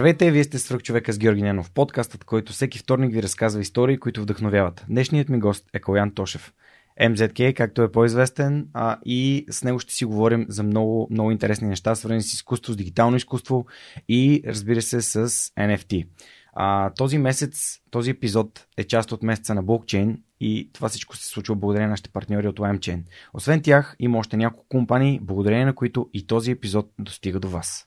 Здравейте, вие сте свръх човека с Георги Ненов, подкастът, който всеки вторник ви разказва истории, които вдъхновяват. Днешният ми гост е Калян Тошев. MZK, както е по-известен, а, и с него ще си говорим за много, много интересни неща, свързани с изкуство, с дигитално изкуство и разбира се с NFT. А, този месец, този епизод е част от месеца на блокчейн и това всичко се случва благодарение на нашите партньори от LimeChain. Освен тях, има още няколко компании, благодарение на които и този епизод достига до вас.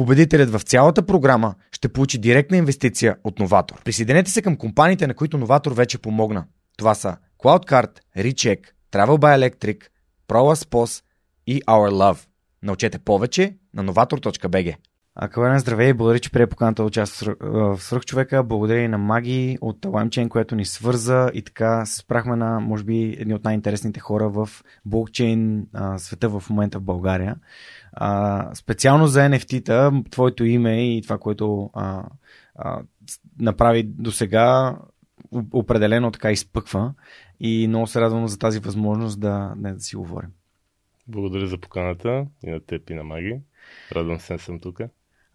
Победителят в цялата програма ще получи директна инвестиция от Новатор. Присъединете се към компаниите, на които Новатор вече помогна. Това са CloudCard, Recheck, Travel by Electric, ProLaspos и Our Love. Научете повече на novator.bg. А Калена, здравей, благодаря, че прие поканата участва в Свърхчовека. Благодаря и на Маги от LimeChain, което ни свърза и така се спрахме на, може би, едни от най-интересните хора в блокчейн света в момента в България. А, специално за NFT-та, твоето име и това, което а, а, направи до сега, определено така изпъква и много се радвам за тази възможност да, не, да си говорим. Благодаря за поканата и на теб и на Маги. Радвам се, съм тук.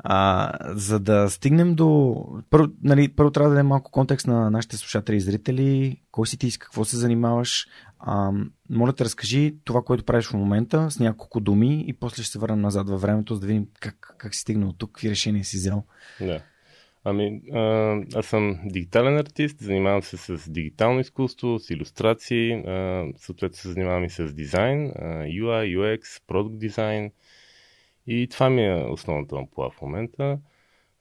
А, за да стигнем до... Първо, нали, първо трябва да дадем малко контекст на нашите слушатели и зрители. Кой си ти, с какво се занимаваш? А, моля те, разкажи това, което правиш в момента с няколко думи и после ще се върнем назад във времето, за да видим как, как си стигнал тук, какви решения си взел. Да. Ами, а, аз съм дигитален артист, занимавам се с дигитално изкуство, с иллюстрации, съответно се занимавам и с дизайн, UI, UX, продукт дизайн, и това ми е основната ампула в момента.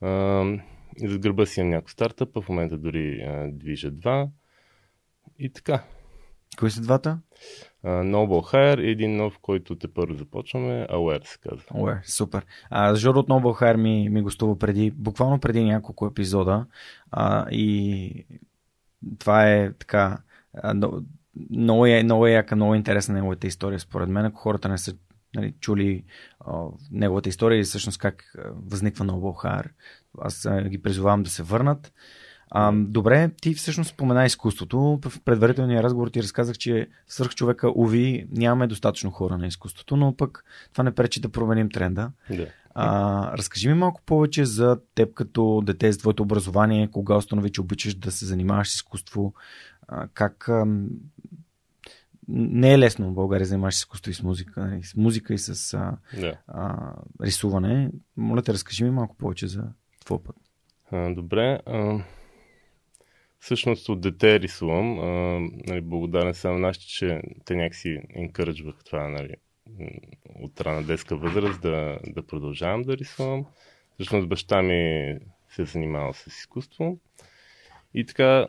А, за гърба си имам някой стартъп, в момента дори а, движа два. И така. Кои са двата? Uh, Noble Hire и един нов, който те първо започваме, Aware се казва. Aware, супер. А, Жоро от Noble Hire ми, ми гостува преди, буквално преди няколко епизода а, и това е така много е, много е яка, много интересна неговата история според мен. Ако хората не са нали, чули а, неговата история и всъщност как възниква на Оболхар. Аз а, ги призовавам да се върнат. А, добре, ти всъщност спомена изкуството. В предварителния разговор ти разказах, че свърх човека, уви, нямаме достатъчно хора на изкуството, но пък това не пречи да променим тренда. Да. А, разкажи ми малко повече за теб като дете с твоето образование, кога установи, че обичаш да се занимаваш с изкуство, а, как не е лесно в България занимаваш с изкуство и с музика, нали, с музика и с а, да. а, рисуване. Моля те, разкажи ми малко повече за твой път. А, добре. А, всъщност от дете рисувам. А, нали, благодарен съм на нашите, че те някакси инкърджвах това нали, от рана детска възраст да, да продължавам да рисувам. Всъщност баща ми се е занимавал с изкуство. И така,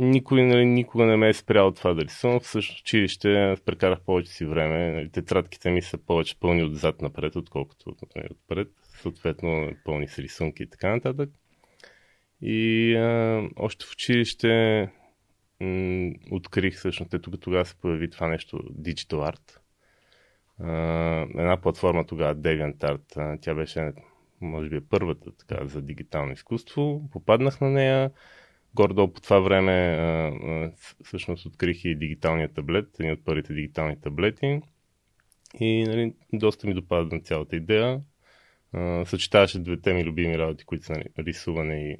никой нали, никога не ме е спрял това да рисувам. В училище прекарах повече си време. Нали, тетрадките ми са повече пълни отзад напред, отколкото нали, отпред. Съответно, пълни с рисунки и така нататък. И а, още в училище м- открих всъщност, ето тогава се появи това нещо Digital Art. А, една платформа тогава, DeviantArt, а, тя беше може би първата така, за дигитално изкуство. Попаднах на нея Гордо по това време всъщност открих и дигиталния таблет, един от първите дигитални таблети. И нали, доста ми допада на цялата идея. Съчетаваше двете ми любими работи, които са нали, рисуване и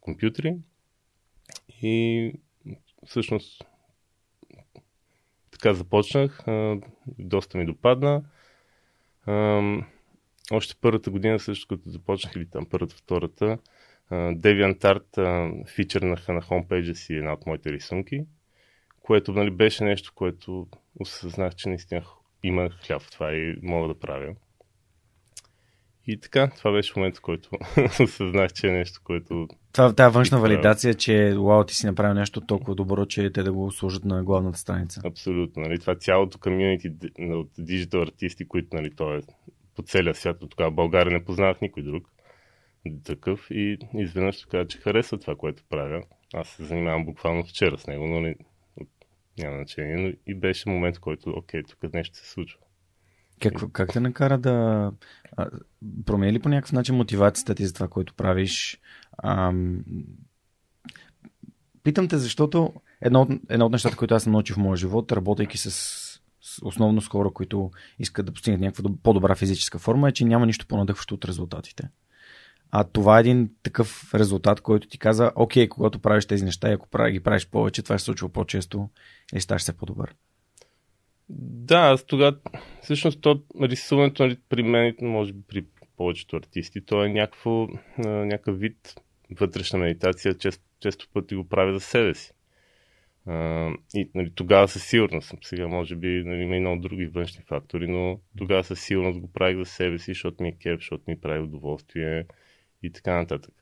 компютри. И всъщност така започнах. Доста ми допадна. Още първата година, също като започнах, или там първата, втората, DeviantArt фичърнаха на хомпейджа си една от моите рисунки, което нали, беше нещо, което осъзнах, че наистина има хляб в това и мога да правя. И така, това беше момента, в който осъзнах, че е нещо, което... Това, тази външна валидация, че вау, ти си направил нещо толкова добро, че те да го сложат на главната страница. Абсолютно. Нали? Това цялото комьюнити от диджитал артисти, които нали, то е по целия свят, но тогава България не познавах никой друг такъв и изведнъж ще кажа, че харесва това, което правя. Аз се занимавам буквално вчера с него, но не, няма значение. Но и беше момент, в който, окей, тук нещо се случва. Как, как те накара да промени ли по някакъв начин мотивацията ти за това, което правиш? Ам... Питам те, защото едно от, едно от нещата, които аз съм научил в моя живот, работейки с, с основно с хора, които искат да постигнат някаква по-добра физическа форма, е, че няма нищо по-надъхващо от резултатите. А това е един такъв резултат, който ти каза, окей, когато правиш тези неща и ако ги правиш повече, това ще се случва по-често и ставаш все по-добър. Да, аз тогава, всъщност, то рисуването нали, при мен, може би при повечето артисти, то е някакво, някакъв вид вътрешна медитация, често, често пъти го правя за себе си. И нали, тогава със сигурност, сега може би нали, има и много други външни фактори, но тогава със сигурност го правих за себе си, защото ми е кеп, защото ми прави удоволствие и така нататък.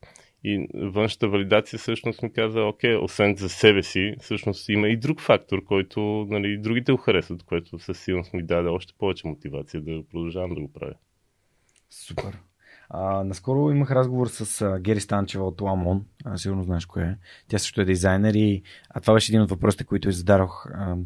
И външната валидация всъщност ми каза, окей, освен за себе си, всъщност има и друг фактор, който нали, другите го харесват, което със сигурност ми даде още повече мотивация да продължавам да го правя. Супер. А, наскоро имах разговор с а, Гери Станчева от Ламон. А, сигурно знаеш кое е. Тя също е дизайнер и а това беше един от въпросите, които зададох. А,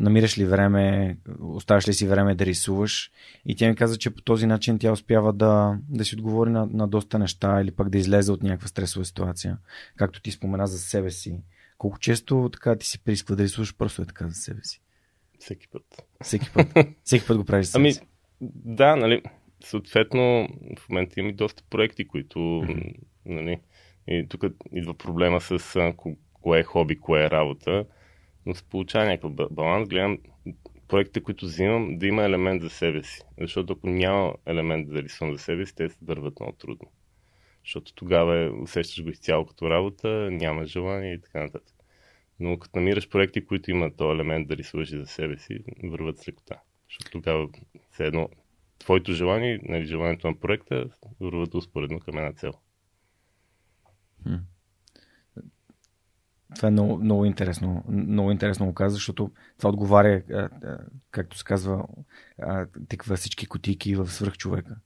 намираш ли време, оставаш ли си време да рисуваш. И тя ми каза, че по този начин тя успява да, да си отговори на, на доста неща или пък да излезе от някаква стресова ситуация. Както ти спомена за себе си. Колко често така ти се присква да рисуваш просто е така за себе си? Всеки път. Всеки път. Всеки път го правиш за себе ами, да, нали, съответно в момента има и доста проекти, които, mm-hmm. нали, и тук идва проблема с кое е хоби, кое е работа но се получава някакъв баланс. Гледам проектите, които взимам, да има елемент за себе си. Защото ако няма елемент да рисувам за себе си, те се върват много трудно. Защото тогава е, усещаш го изцяло като работа, няма желание и така нататък. Но като намираш проекти, които имат този елемент да рисуваш за себе си, върват с лекота. Защото тогава все едно твоето желание, нали, желанието на проекта, върват успоредно към една цел. Това е много, много интересно. Много интересно го каза, защото това отговаря, както се казва, тиква всички котики в свръхчовека.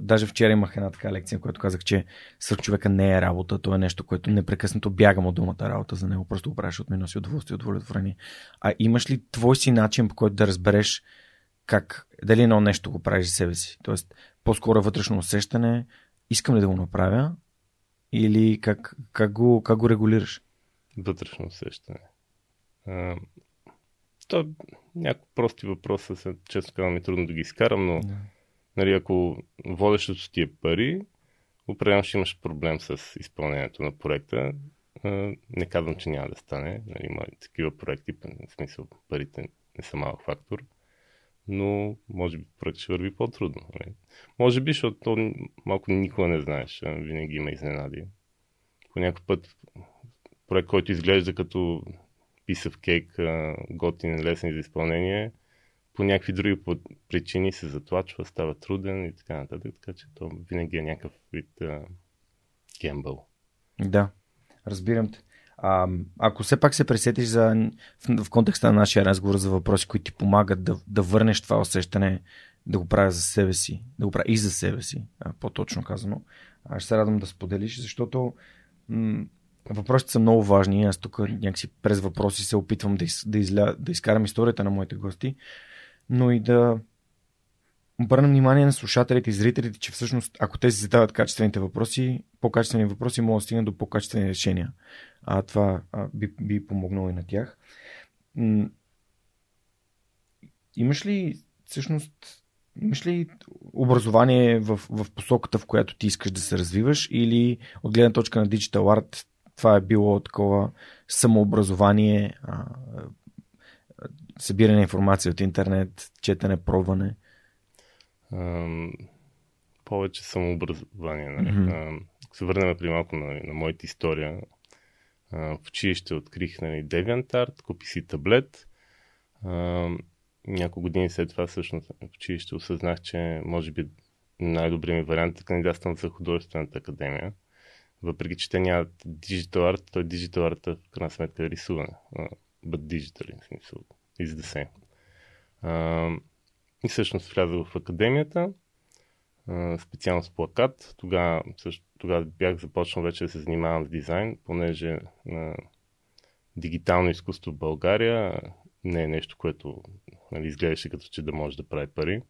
Даже вчера имах една така лекция, която казах, че свръхчовека не е работа, то е нещо, което непрекъснато бягам от думата работа за него, просто го от минуси удоволствие, удовлетворение. А имаш ли твой си начин, по който да разбереш как, дали едно нещо го правиш за себе си? Тоест, по-скоро вътрешно усещане, искам ли да го направя или как, как, го, как го регулираш? Вътрешно усещане. А, то някои прости въпроса, са, често казвам, е трудно да ги изкарам, но yeah. нали, ако водещото ти е пари, определено ще имаш проблем с изпълнението на проекта. Не казвам, че няма да стане. Нали, има такива проекти, в смисъл парите не са малък фактор, но може би проект ще върви по-трудно. Нали. Може би, защото малко никога не знаеш. Винаги има изненади. По някакъв път проект, който изглежда като писав кейк, готин, лесен за изпълнение, по някакви други причини се затлачва, става труден и така нататък. Така че то винаги е някакъв вид гембъл. Да, разбирам те. А, ако все пак се пресетиш за, в, в контекста на нашия разговор за въпроси, които ти помагат да, да върнеш това усещане, да го правя за себе си, да го правя и за себе си, по-точно казано, аз ще се радвам да споделиш, защото м- Въпросите са много важни. Аз тук някакси през въпроси се опитвам да, из, да, изля, да изкарам историята на моите гости, но и да обърнем внимание на слушателите и зрителите, че всъщност, ако те си задават качествените въпроси, по-качествени въпроси могат да стигнат до по-качествени решения. А това а, би, би помогнало и на тях. Имаш ли всъщност Имаш ли образование в, в посоката, в която ти искаш да се развиваш или от гледна точка на Digital Art това е било такова самообразование, събиране на информация от интернет, четене, пробване? Ам, повече самообразование. Нали? Mm-hmm. Ако се върнем при малко на, на моята история, а, в училище открих нали, DeviantArt, купи си таблет. А, няколко години след това всъщност в училище осъзнах, че може би най-добрият ми вариант е да кандидатствам за художествената академия. Въпреки, че те нямат digital art, той digital art в крайна сметка е рисуване. But digital, в смисъл, is the same. и всъщност влязах в академията, специално с плакат. Тогава, също, бях започнал вече да се занимавам с дизайн, понеже а, дигитално изкуство в България не е нещо, което нали, изглеждаше като че да може да прави пари.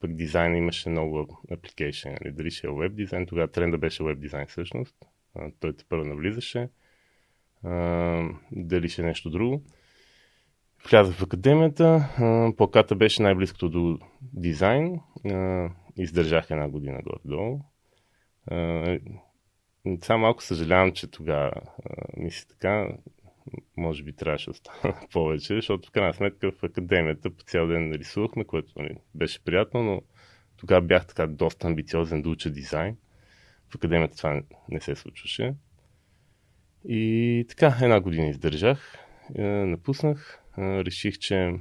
Пък дизайн имаше много апликейшн. Нали? Дали ще е веб дизайн, тогава тренда беше веб дизайн всъщност. А, той те първо навлизаше. А, дали ще е нещо друго. Влязах в академията. Плаката беше най-близкото до дизайн. А, издържах една година горе-долу. Само малко съжалявам, че тогава мисля така, може би трябваше да остана повече, защото в крайна сметка в академията по цял ден рисувахме, което нали, беше приятно, но тогава бях така доста амбициозен да уча дизайн. В академията това не се случваше. И така, една година издържах, напуснах, реших, че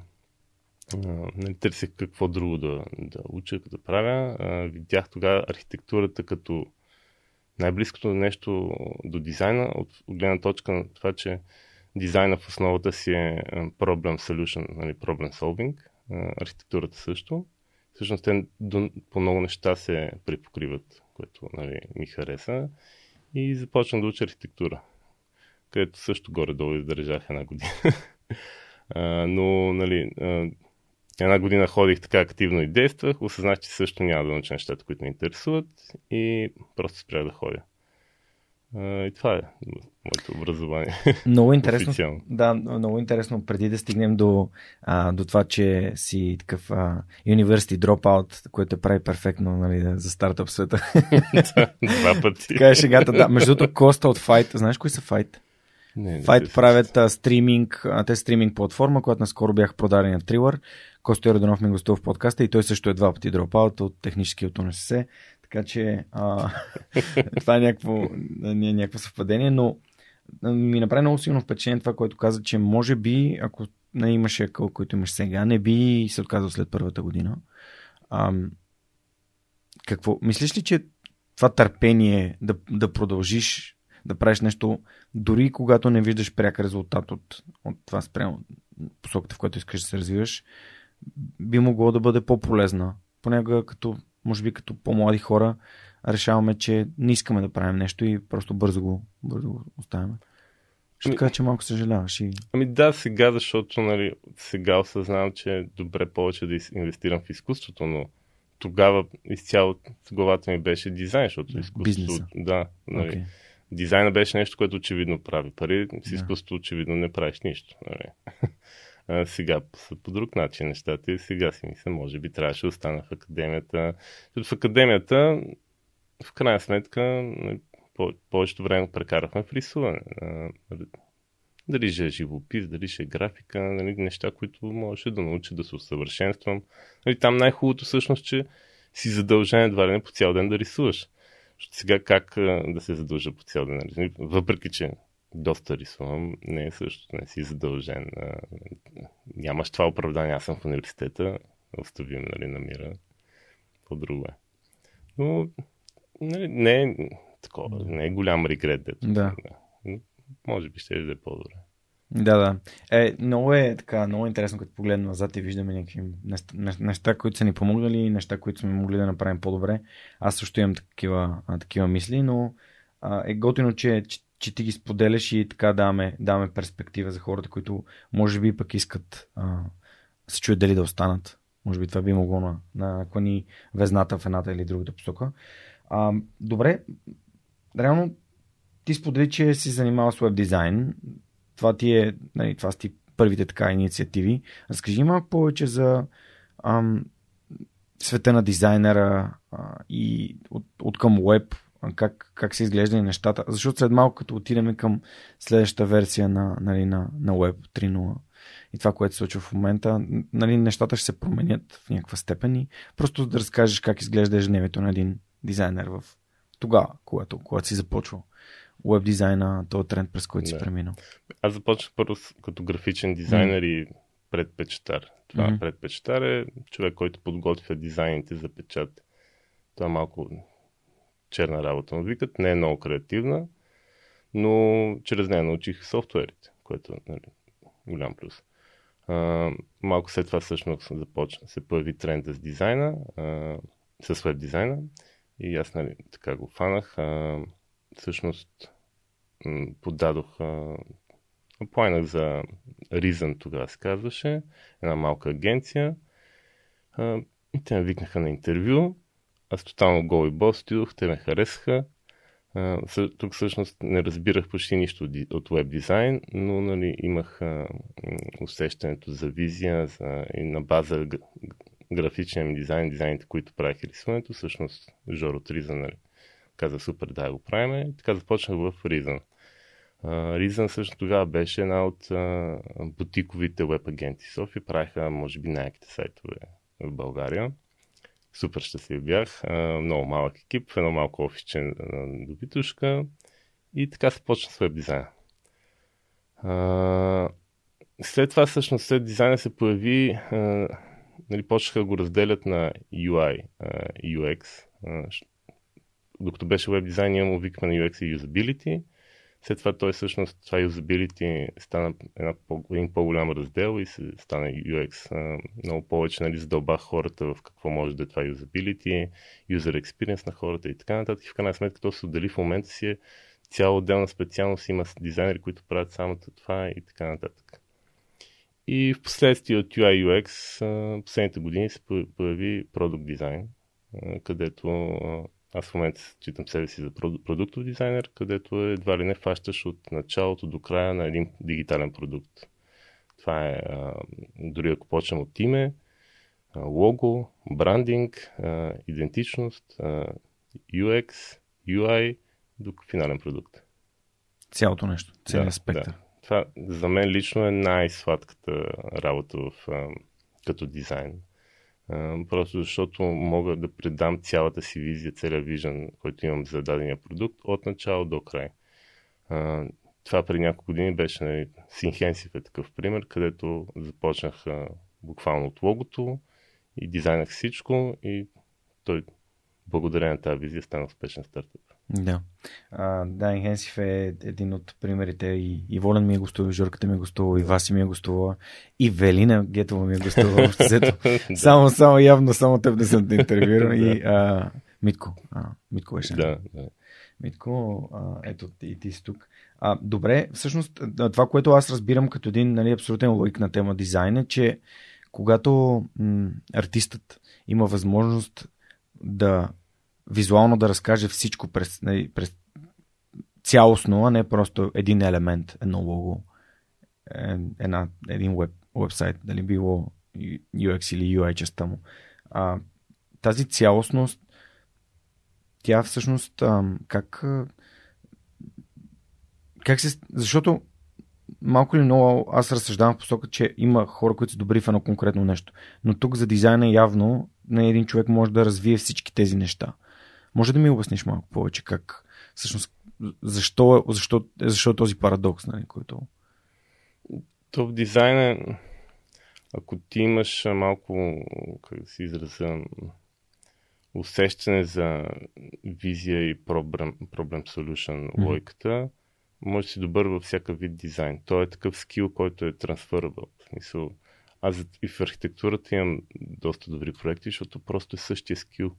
не търсех какво друго да, да уча, да правя. видях тогава архитектурата като най-близкото нещо до дизайна, от гледна точка на това, че дизайна в основата си е problem solution, нали, problem solving, архитектурата също. Всъщност те по много неща се припокриват, което нали, ми хареса. И започнах да уча архитектура, където също горе-долу издържах една година. но, нали, една година ходих така активно и действах, осъзнах, че също няма да науча нещата, които ме интересуват и просто спрях да ходя. И това е моето образование. Много интересно. да, много интересно. Преди да стигнем до, а, до това, че си такъв а, university dropout, което прави перфектно нали, за стартъп света. Два пъти. така е шегата, да. Между другото, Коста от Fight. Знаеш кои са Fight? Не, Fight правят а, стриминг, а, те стриминг платформа, която наскоро бях продадени на Трилър. Косто Йорданов ми гостува в подкаста и той също е два пъти дропаут от технически от УНСС. Така че а, това е някакво, не е някакво съвпадение, но ми направи много силно впечатление това, което каза, че може би, ако не имаше акъл, който имаш сега, не би се отказал след първата година. А, какво? Мислиш ли, че това търпение да, да продължиш да правиш нещо, дори когато не виждаш пряк резултат от, от това спрямо посоката, в която искаш да се развиваш, би могло да бъде по-полезна. Понякога като може би като по-млади хора, решаваме, че не искаме да правим нещо и просто бързо го, бързо го оставяме. Ще ами, кажа, че малко съжаляваш. И... Ами да, сега, защото нали, сега осъзнавам, че е добре повече да инвестирам в изкуството, но тогава изцяло главата ми беше дизайн, защото изкуството... Бизнеса. Да, нали, okay. Дизайна беше нещо, което очевидно прави пари, с изкуството очевидно не правиш нищо. Нали. А, сега са по друг начин нещата и сега си мисля, може би трябваше да остана в академията. В академията, в крайна сметка, нали, по- повечето време прекарахме в рисуване. Дали ще е живопис, дали ще е графика, нали, неща, които можеше да науча да се усъвършенствам. Нали, там най-хубавото всъщност, че си задължен едва ли не по цял ден да рисуваш. Защото сега как да се задължа по цял ден? Нали? Въпреки, че доста рисувам, не е също, не си задължен. Нямаш това оправдание, аз съм в университета, оставим, нали, намира по-друго е. Но нали, не е такова, не е голям регрет, дето. Да. Може би ще да е по-добре. Да, да. Е, много е така, много интересно, като погледнем назад и виждаме някакви неща, неща, които са ни помогнали, неща, които сме могли да направим по-добре. Аз също имам такива, такива мисли, но а, е готино, че, че че ти ги споделяш и така даваме, даваме перспектива за хората, които може би пък искат а, се чуят дали да останат. Може би това би могло на, на клани везната в едната или другата посока. А, добре, реално ти сподели, че си занимавал с веб дизайн. Това ти е, нали, това са ти първите така инициативи. Разкажи малко повече за ам, света на дизайнера а, и от, от към веб, как, как се изглеждали нещата. Защото след малко, като отидем към следващата версия на, нали, на, на Web 3.0, и това, което се случва в момента, нали, нещата ще се променят в някаква степен и просто да разкажеш как изглежда ежедневието на един дизайнер в тогава, когато, когато си започвал веб дизайна, този тренд, през който да. си преминал? Аз започнах първо като графичен дизайнер mm. и предпечатар. Това mm-hmm. предпечатар е човек, който подготвя дизайните за печат. Това малко черна работа му викат, не е много креативна, но чрез нея научих софтуерите, което е нали, голям плюс. А, малко след това всъщност започна, се появи тренда с дизайна, а, с веб дизайна и аз нали, така го фанах. А, всъщност подадох Плайнах за Reason, тогава се казваше, една малка агенция. А, и те ме викнаха на интервю. Аз тотално гол и бос отидох, те ме харесаха. Тук всъщност не разбирах почти нищо от веб дизайн, но нали, имах усещането за визия за, и на база графичния дизайн, дизайните, които правих рисуването, всъщност Жоро Триза нали, каза супер, да го правим. Така започнах в Reason. Reason също тогава беше една от бутиковите веб агенти София. Правиха, може би, най-яките сайтове в България. Супер щастлив бях. Много малък екип, едно малко офисче добитушка. И така се почна с веб дизайна. След това, всъщност, след дизайна се появи, нали, почнаха го разделят на UI, UX. Докато беше веб дизайн, ние му викаме на UX и Usability. След това той всъщност, това usability стана една, един по-голям раздел и се стана UX. Много повече нали, задълбах хората в какво може да е това usability, user experience на хората и така нататък. И в крайна сметка то се отдели в момента си е цяла отделна специалност. Има дизайнери, които правят само това и така нататък. И в последствие от UI UX последните години се появи продукт дизайн, където аз в момента читам себе си за продуктов дизайнер, където е едва ли не фащаш от началото до края на един дигитален продукт. Това е, а, дори ако почнем от име, а, лого, брандинг, а, идентичност, а, UX, UI до финален продукт. Цялото нещо, целият да, спектър. Да. Това за мен лично е най-сладката работа в, а, като дизайн просто защото мога да предам цялата си визия, целият виждан, който имам за дадения продукт от начало до край. това преди няколко години беше нали, Synhensive е такъв пример, където започнах буквално от логото и дизайнах всичко и той благодарение на тази визия стана успешен стартъп. Да. А, да, Инхенсив е един от примерите. И, и Волен ми е гостувал, и Жорката ми е гостувал, и Васи ми е гостувала, и Велина Гетова ми е гостувала. само, само явно, само теб не съм те интервюирал. И а, Митко. А, Митко беше. Да, да. Митко, а, ето и ти си тук. А, добре, всъщност това, което аз разбирам като един нали, абсолютен логик на тема дизайн е, че когато м- артистът има възможност да визуално да разкаже всичко през, нали, през цялостно, а не просто един елемент, едно лого, е, една, един веб, вебсайт, дали било UX или UI частта му. А, тази цялостност, тя всъщност а, как как се... Защото малко или много аз разсъждавам в посока, че има хора, които са добри в едно конкретно нещо. Но тук за дизайна явно на един човек може да развие всички тези неща. Може да ми обясниш малко повече как всъщност защо, защо, защо е този парадокс, нали, който... То в дизайна, ако ти имаш малко, как да си изразя, усещане за визия и проблем, проблем solution mm-hmm. логиката, може да си добър във всякакъв вид дизайн. Той е такъв скил, който е трансферабъл. В смисъл, аз и в архитектурата имам доста добри проекти, защото просто е същия скил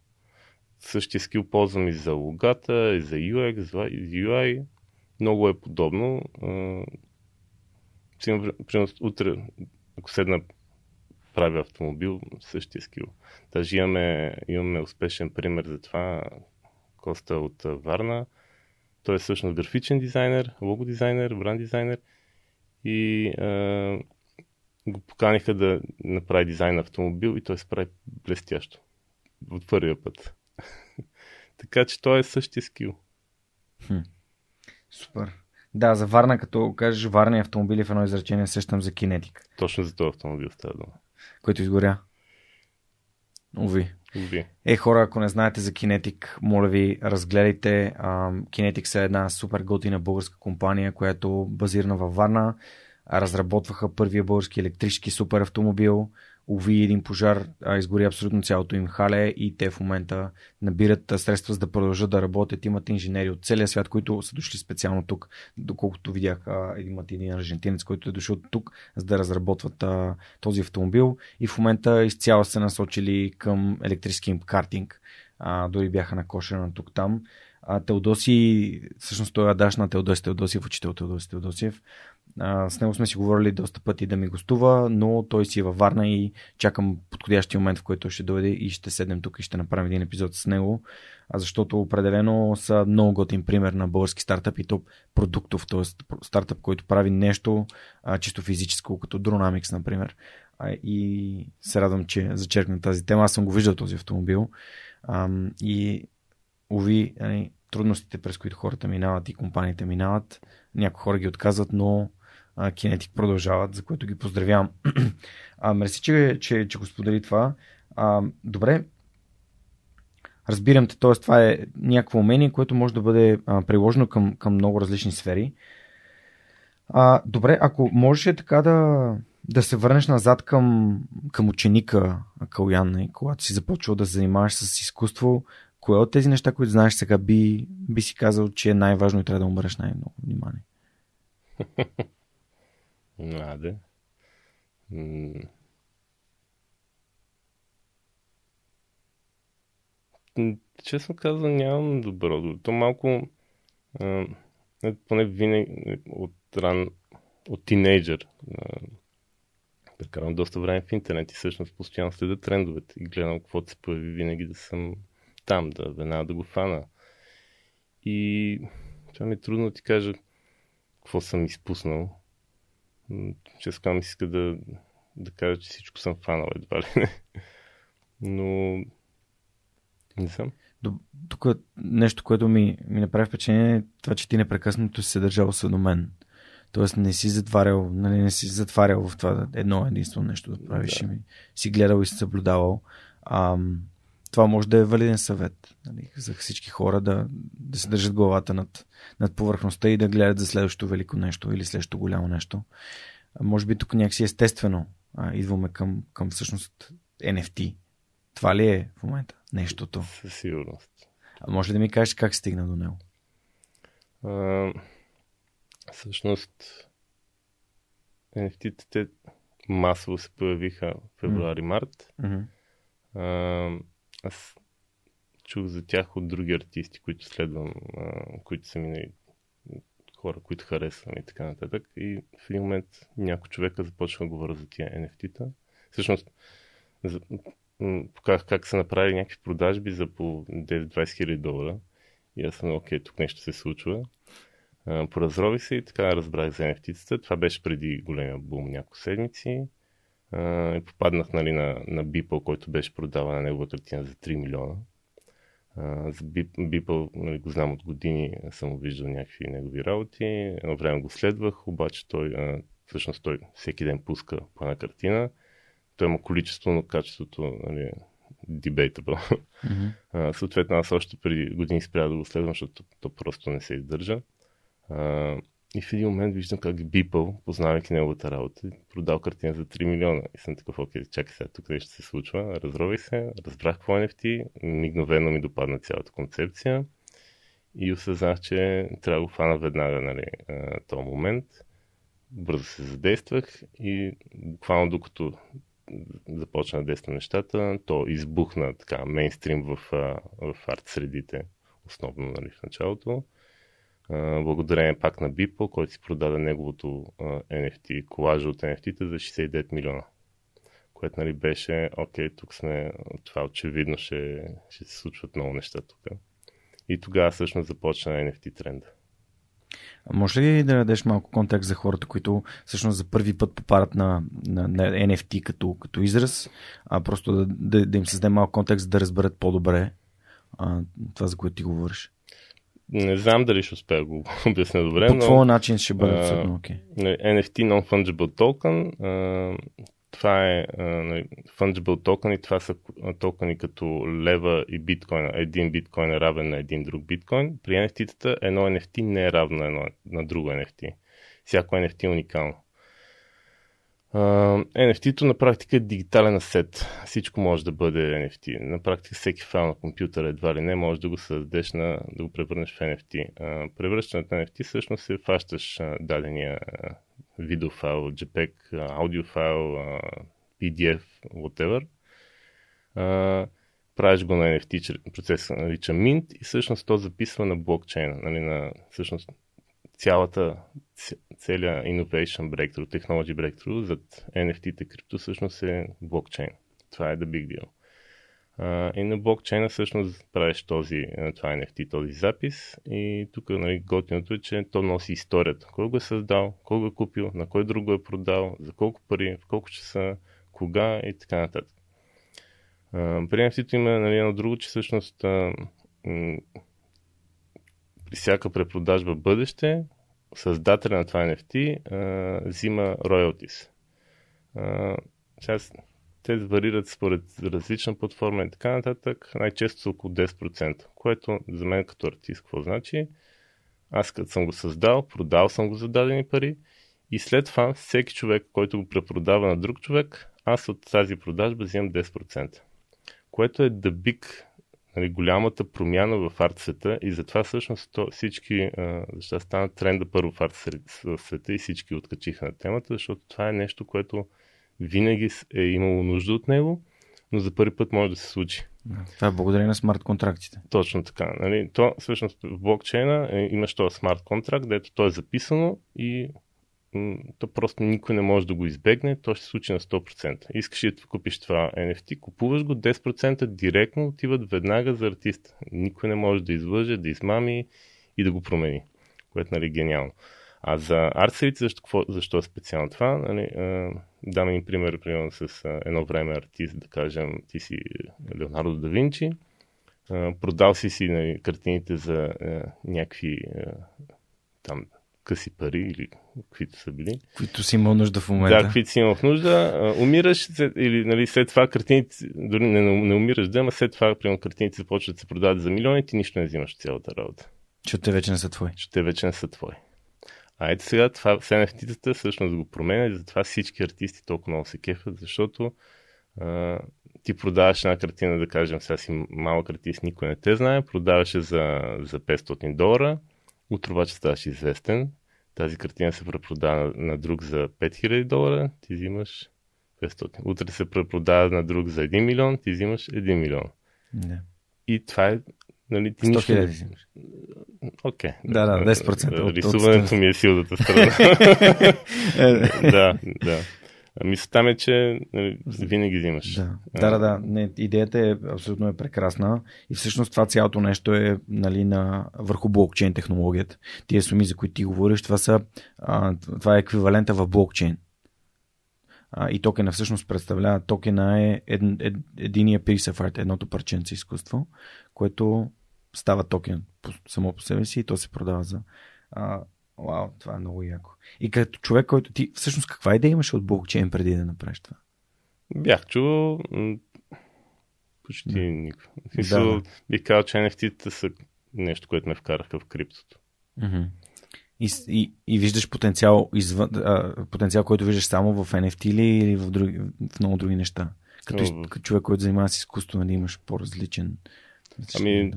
същия скил ползвам и за логата, и за UX, и UI. Много е подобно. Утре, ако седна правя автомобил, същия скил. Даже имаме, имаме успешен пример за това. Коста от Варна. Той е всъщност графичен дизайнер, лого дизайнер, бранд дизайнер и а, го поканиха да направи дизайн на автомобил и той се прави блестящо. От първия път. така че той е същия скил. Хм. Супер. Да, за Варна, като кажеш Варна и автомобили в едно изречение, сещам за кинетик. Точно за този автомобил става дума. Който изгоря. Уви. Уви. Е, хора, ако не знаете за Kinetic, моля ви, разгледайте. Kinetic е една супер готина българска компания, която базирана във Варна. Разработваха първия български електрически супер автомобил уви един пожар, а, изгори абсолютно цялото им хале и те в момента набират средства за да продължат да работят. Имат инженери от целия свят, които са дошли специално тук, доколкото видях, имат един аржентинец, който е дошъл тук, за да разработват а, този автомобил и в момента изцяло се насочили към електрически картинг. А, дори бяха на кошера тук там. А, Теодоси, всъщност той е адаш на Теодоси Теодосиев, учител Теодоси Теодосиев, с него сме си говорили доста пъти да ми гостува, но той си е във Варна и чакам подходящия момент, в който ще дойде и ще седнем тук и ще направим един епизод с него, а защото определено са много готин пример на български стартъп и топ продуктов, т.е. стартъп, който прави нещо а, чисто физическо, като Dronamics, например. А, и се радвам, че зачеркна тази тема. Аз съм го виждал този автомобил а, и уви, трудностите, през които хората минават и компаниите минават, някои хора ги отказват, но Кинетик продължават, за което ги поздравявам. а, мерси, че, че, че го сподели това. А, добре, разбирам те, т.е. това е някакво умение, което може да бъде а, приложено към, към много различни сфери. А, добре, ако можеш така да, да се върнеш назад към, към ученика Калян, когато си започвал да занимаваш с изкуство, кое от тези неща, които знаеш сега, би, би си казал, че е най-важно и трябва да обърнеш най-много внимание? Аде. Честно казвам, нямам добро. То малко, а, е, поне винаги от ран, от тинейджър, прекарам доста време в интернет и всъщност постоянно следа трендовете и гледам каквото се появи винаги да съм там, да веднага да го фана. И това ми е трудно да ти кажа какво съм изпуснал. Честно ми иска да, да кажа, че всичко съм фанал едва ли не. Но не съм. Тук нещо, което ми, ми направи впечатление е това, че ти непрекъснато си се държал до мен. Тоест не си затварял, нали, не си затварял в това едно единствено нещо да правиш. Да. Ми, си гледал и си съблюдавал. Ам, това може да е валиден съвет нали, за всички хора да, да се държат главата над, над повърхността и да гледат за следващото велико нещо или следващото голямо нещо. А може би тук някакси естествено а, идваме към, към всъщност NFT. Това ли е в момента нещото? Със сигурност. А може ли да ми кажеш как стигна до него? А, всъщност NFT-те масово се появиха в февруари-март. Mm-hmm аз чух за тях от други артисти, които следвам, а, които са ми хора, които харесвам и така нататък. И в един момент някой човека започва да говоря за тия NFT-та. Всъщност, за, показах как са направили някакви продажби за по 10-20 хиляди долара. И аз съм, окей, тук нещо се случва. Поразрових се и така разбрах за NFT-тата. Това беше преди големия бум няколко седмици и попаднах нали, на, на Beeple, който беше продаван на негова картина за 3 милиона. Uh, за Beeple нали, го знам от години, съм виждал някакви негови работи. Едно време го следвах, обаче той, uh, всъщност той всеки ден пуска по една картина. Той има количество, но качеството нали, debatable. Mm-hmm. Uh, съответно, аз още преди години спря да го следвам, защото то просто не се издържа. Uh, и в един момент виждам как Бипъл, познавайки неговата работа, продал картина за 3 милиона. И съм такъв, окей, чакай сега, тук нещо се случва. Разрових се, разбрах какво е NFT, мигновено ми допадна цялата концепция и осъзнах, че трябва да го фана веднага, нали, този момент. Бързо се задействах и буквално докато започна да нещата, то избухна така мейнстрим в, в арт средите, основно нали, в началото благодарение пак на Бипо, който си продаде неговото NFT, колажа от NFT-та за 69 милиона. Което нали, беше, окей, тук сме, това очевидно ще, ще се случват много неща тук. И тогава всъщност започна NFT тренда. Може ли да дадеш малко контекст за хората, които всъщност за първи път попадат на, на, на NFT като, като израз, а просто да, да, да им създаде малко контекст да разберат по-добре а, това, за което ти говориш? Не знам дали ще успея го обясня добре. По но, твоя начин ще бъде абсолютно окей. нали, NFT Non-Fungible Token. а, Това е а, нали, Fungible токен и това са токени като лева и биткоин. Един биткоин е равен на един друг биткоин. При NFT-тата едно NFT не е равно на, едно, на друго NFT. Всяко NFT е уникално. Uh, NFT-то на практика е дигитален асет. Всичко може да бъде NFT. На практика всеки файл на компютъра едва ли не може да го създадеш на, да го превърнеш в NFT. Uh, превръщането на NFT всъщност се фащаш uh, дадения видеофайл, JPEG, аудиофайл, PDF, whatever. Правиш го на NFT, процес нарича Mint и всъщност то записва на блокчейна, нали, на всъщност цялата, целият innovation breakthrough, technology breakthrough зад NFT-те крипто всъщност е блокчейн. Това е the big deal. Uh, и на блокчейна всъщност правиш този, това NFT, този запис и тук нали, готиното е, че то носи историята. Кой го е създал, кой го е купил, на кой друг го е продал, за колко пари, в колко часа, кога и така нататък. Uh, при NFT-то има нали, едно друго, че всъщност uh, всяка препродажба бъдеще, създателя на това NFT а, взима сега, те варират според различна платформа и така нататък. Най-често са около 10%, което за мен като артист какво значи? Аз като съм го създал, продал съм го за дадени пари и след това всеки човек, който го препродава на друг човек, аз от тази продажба взимам 10%. Което е the big нали, голямата промяна в арт света и затова всъщност то, всички а, неща станат тренда първо в арт света и всички откачиха на темата, защото това е нещо, което винаги е имало нужда от него, но за първи път може да се случи. Това е благодарение на смарт контрактите. Точно така. Нали? То всъщност в блокчейна е, имаш този смарт контракт, дето то е записано и то просто никой не може да го избегне, то ще се случи на 100%. Искаш ли да купиш това NFT, купуваш го, 10% директно отиват веднага за артиста. Никой не може да излъже, да измами и да го промени, което нали, е гениално. А за артселите, защо, защо е специално това? Нали, дам един пример, примерно с едно време артист, да кажем, ти си Леонардо да Винчи, продал си си нали, картините за някакви там къси пари или каквито са били. Които си имал нужда в момента. Да, каквито си имал в нужда. умираш или нали, след това картините, дори не, не умираш да, ама след това, примерно, картините започват да се продават за милиони, ти нищо не взимаш от цялата работа. Че те вече не са твои. Че те вече не са твои. А ето сега това с NFT-тата всъщност го променя и затова всички артисти толкова много се кефят, защото а, ти продаваш една картина, да кажем, сега си малък артист, никой не те знае, продаваше за, за 500 долара, утре обаче ставаш известен, тази картина се препродава на, на друг за 5000 долара, ти взимаш 500. Утре се препродава на друг за 1 милион, ти взимаш 1 милион. Не. И това е Нали, ти 100 хиляди взимаш. Окей. Да, да, 10%. Рисуването ми е силната страна. да, да. Мисълта ми е, че нали, винаги взимаш. Да, да, да. да. Не, идеята е абсолютно е прекрасна и всъщност това цялото нещо е нали, на, върху блокчейн технологията. Тия суми, за които ти говориш, това, са, а, това е еквивалента в блокчейн. А, и токена всъщност представлява, токена е ед, ед, единия piece of art, едното парченце изкуство, което става токен само по себе си и то се продава за а, Вау, това е много яко. И като човек, който ти... Всъщност, каква идея имаш от блокчейн преди да направиш това? Бях чувал почти да. никакво. Да, да. Бих казал, че NFT-та са нещо, което ме вкараха в криптото. Mm-hmm. И, и, и виждаш потенциал, извън, а, потенциал, който виждаш само в NFT или, или в, други, в много други неща? Като, като човек, който занимава с изкуство, да нали, имаш по-различен. Ами,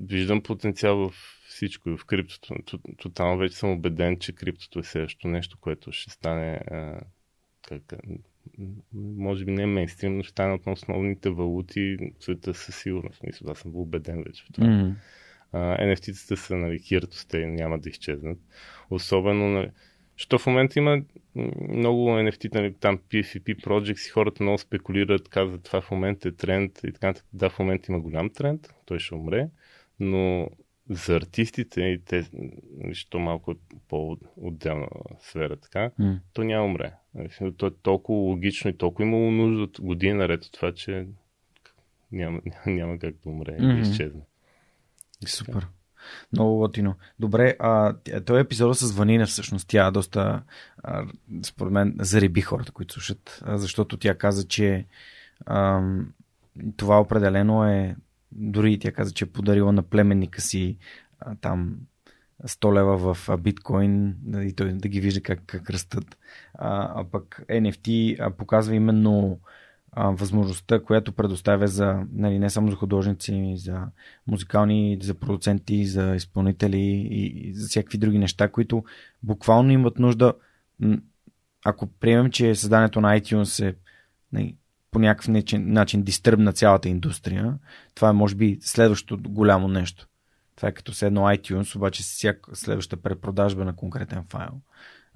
виждам потенциал в всичко в криптото. Тотално вече съм убеден, че криптото е следващото нещо, което ще стане а, как, може би не мейнстрим, но ще стане от основните валути в света със сигурност. Мисля, аз съм убеден вече в това. Mm-hmm. NFT-тата са нали, хиртосте няма да изчезнат. Особено, нали, защото в момента има много NFT, нали, там PFP Projects и хората много спекулират, казват това в момента е тренд и така. Да, в момента има голям тренд, той ще умре, но за артистите и те, нещо малко е по-отделна сфера, така, mm. то няма умре. То е толкова логично и толкова имало нужда от години наред от това, че няма, няма как да умре mm-hmm. и изчезне. Супер. Много готино. Добре, а, този епизод с Ванина всъщност, тя доста, а, според мен, зареби хората, които слушат, защото тя каза, че а, това определено е, дори тя каза, че е подарила на племенника си а, там 100 лева в биткоин и той да ги вижда как, как растат. А, а пък NFT а, показва именно а, възможността, която предоставя за, нали, не само за художници, за музикални, за продуценти, за изпълнители и, и за всякакви други неща, които буквално имат нужда. Ако приемем, че създанието на iTunes е нали, по някакъв начин, начин дистръб на цялата индустрия, това е може би следващото голямо нещо. Това е като с едно iTunes, обаче всяка следваща препродажба на конкретен файл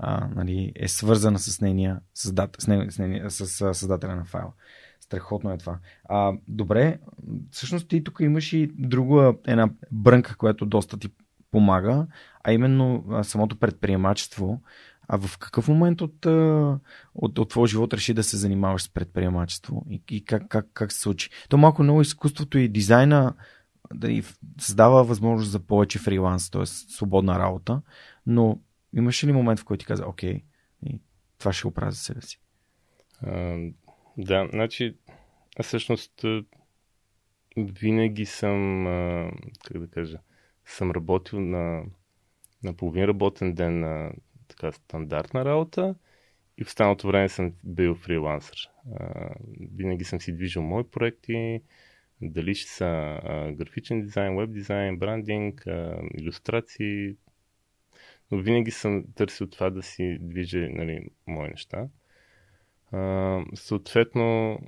а, нали, е свързана с нейния, създател, с, нейния, с, нейния, с, създателя на файла. Страхотно е това. А, добре, всъщност ти тук имаш и друга една брънка, която доста ти помага, а именно самото предприемачество. А в какъв момент от, от, от твоя живот реши да се занимаваш с предприемачество и, и как, как, как се случи? То малко много изкуството и дизайна да създава възможност за повече фриланс, т.е. свободна работа, но имаше ли момент, в който ти каза, окей, и това ще го за себе си? А, да, значи, аз всъщност винаги съм, а, как да кажа, съм работил на, на половин работен ден на така стандартна работа и в останалото време съм бил фрилансър. А, винаги съм си движил мои проекти, дали ще са а, графичен дизайн, веб дизайн, брандинг, а, иллюстрации, но винаги съм търсил това да си движи нали, мои неща. А, съответно,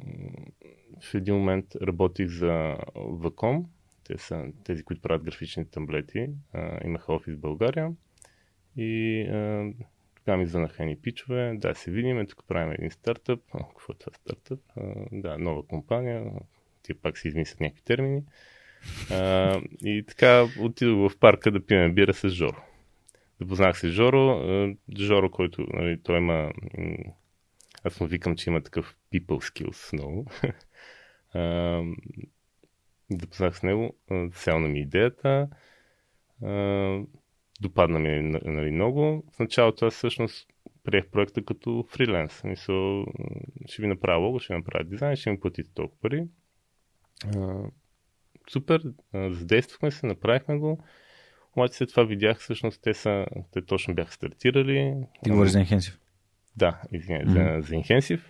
в един момент работих за Vacom. Те са тези, които правят графични таблети. А, имаха офис в България. И а, тогава ми звънаха ни пичове. Да, се видим, тук правим един стартъп. А, какво е това стартъп? А, да, нова компания. Тия пак си измислят някакви термини. А, и така отидох в парка да пием бира с Жоро. Запознах се с Жоро. Жоро, който нали, той има... Аз му викам, че има такъв people skills много. Запознах с него, сялна ми идеята. Допадна ми нали, много. В началото аз всъщност приех проекта като фриленс. Мисъл, ще ви направя лого, ще ви направя дизайн, ще ми платите толкова пари. Супер, задействахме се, направихме го. Обаче след това видях, всъщност, те, са, те точно бяха стартирали. Ти говориш за Enhensive? Да, извиня, mm-hmm. за, за Enhensive.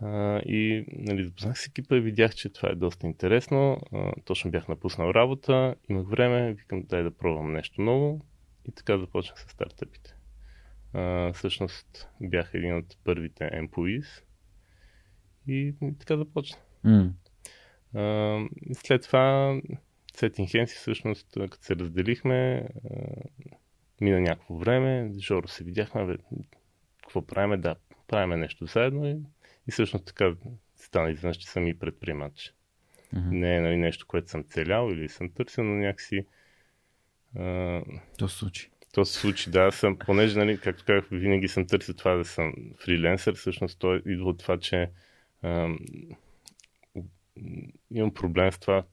А, и нали, запознах с екипа и видях, че това е доста интересно. А, точно бях напуснал работа, имах време, викам дай да пробвам нещо ново и така започнах с стартъпите. А, всъщност бях един от първите employees и, и така започна. Mm. А, след това Сетин Хенси всъщност, като се разделихме, мина някакво време, Жоро се видяхме, бе, какво правиме, да, правиме нещо заедно и, и всъщност така стана изведнъж, че съм и предприемач. Mm-hmm. Не е нали, нещо, което съм целял или съм търсил, но някакси... А... То се случи. То се случи, да. Съм, понеже, нали, както казах, винаги съм търсил това да съм фриленсър, всъщност то идва от това, че а, имам проблем с това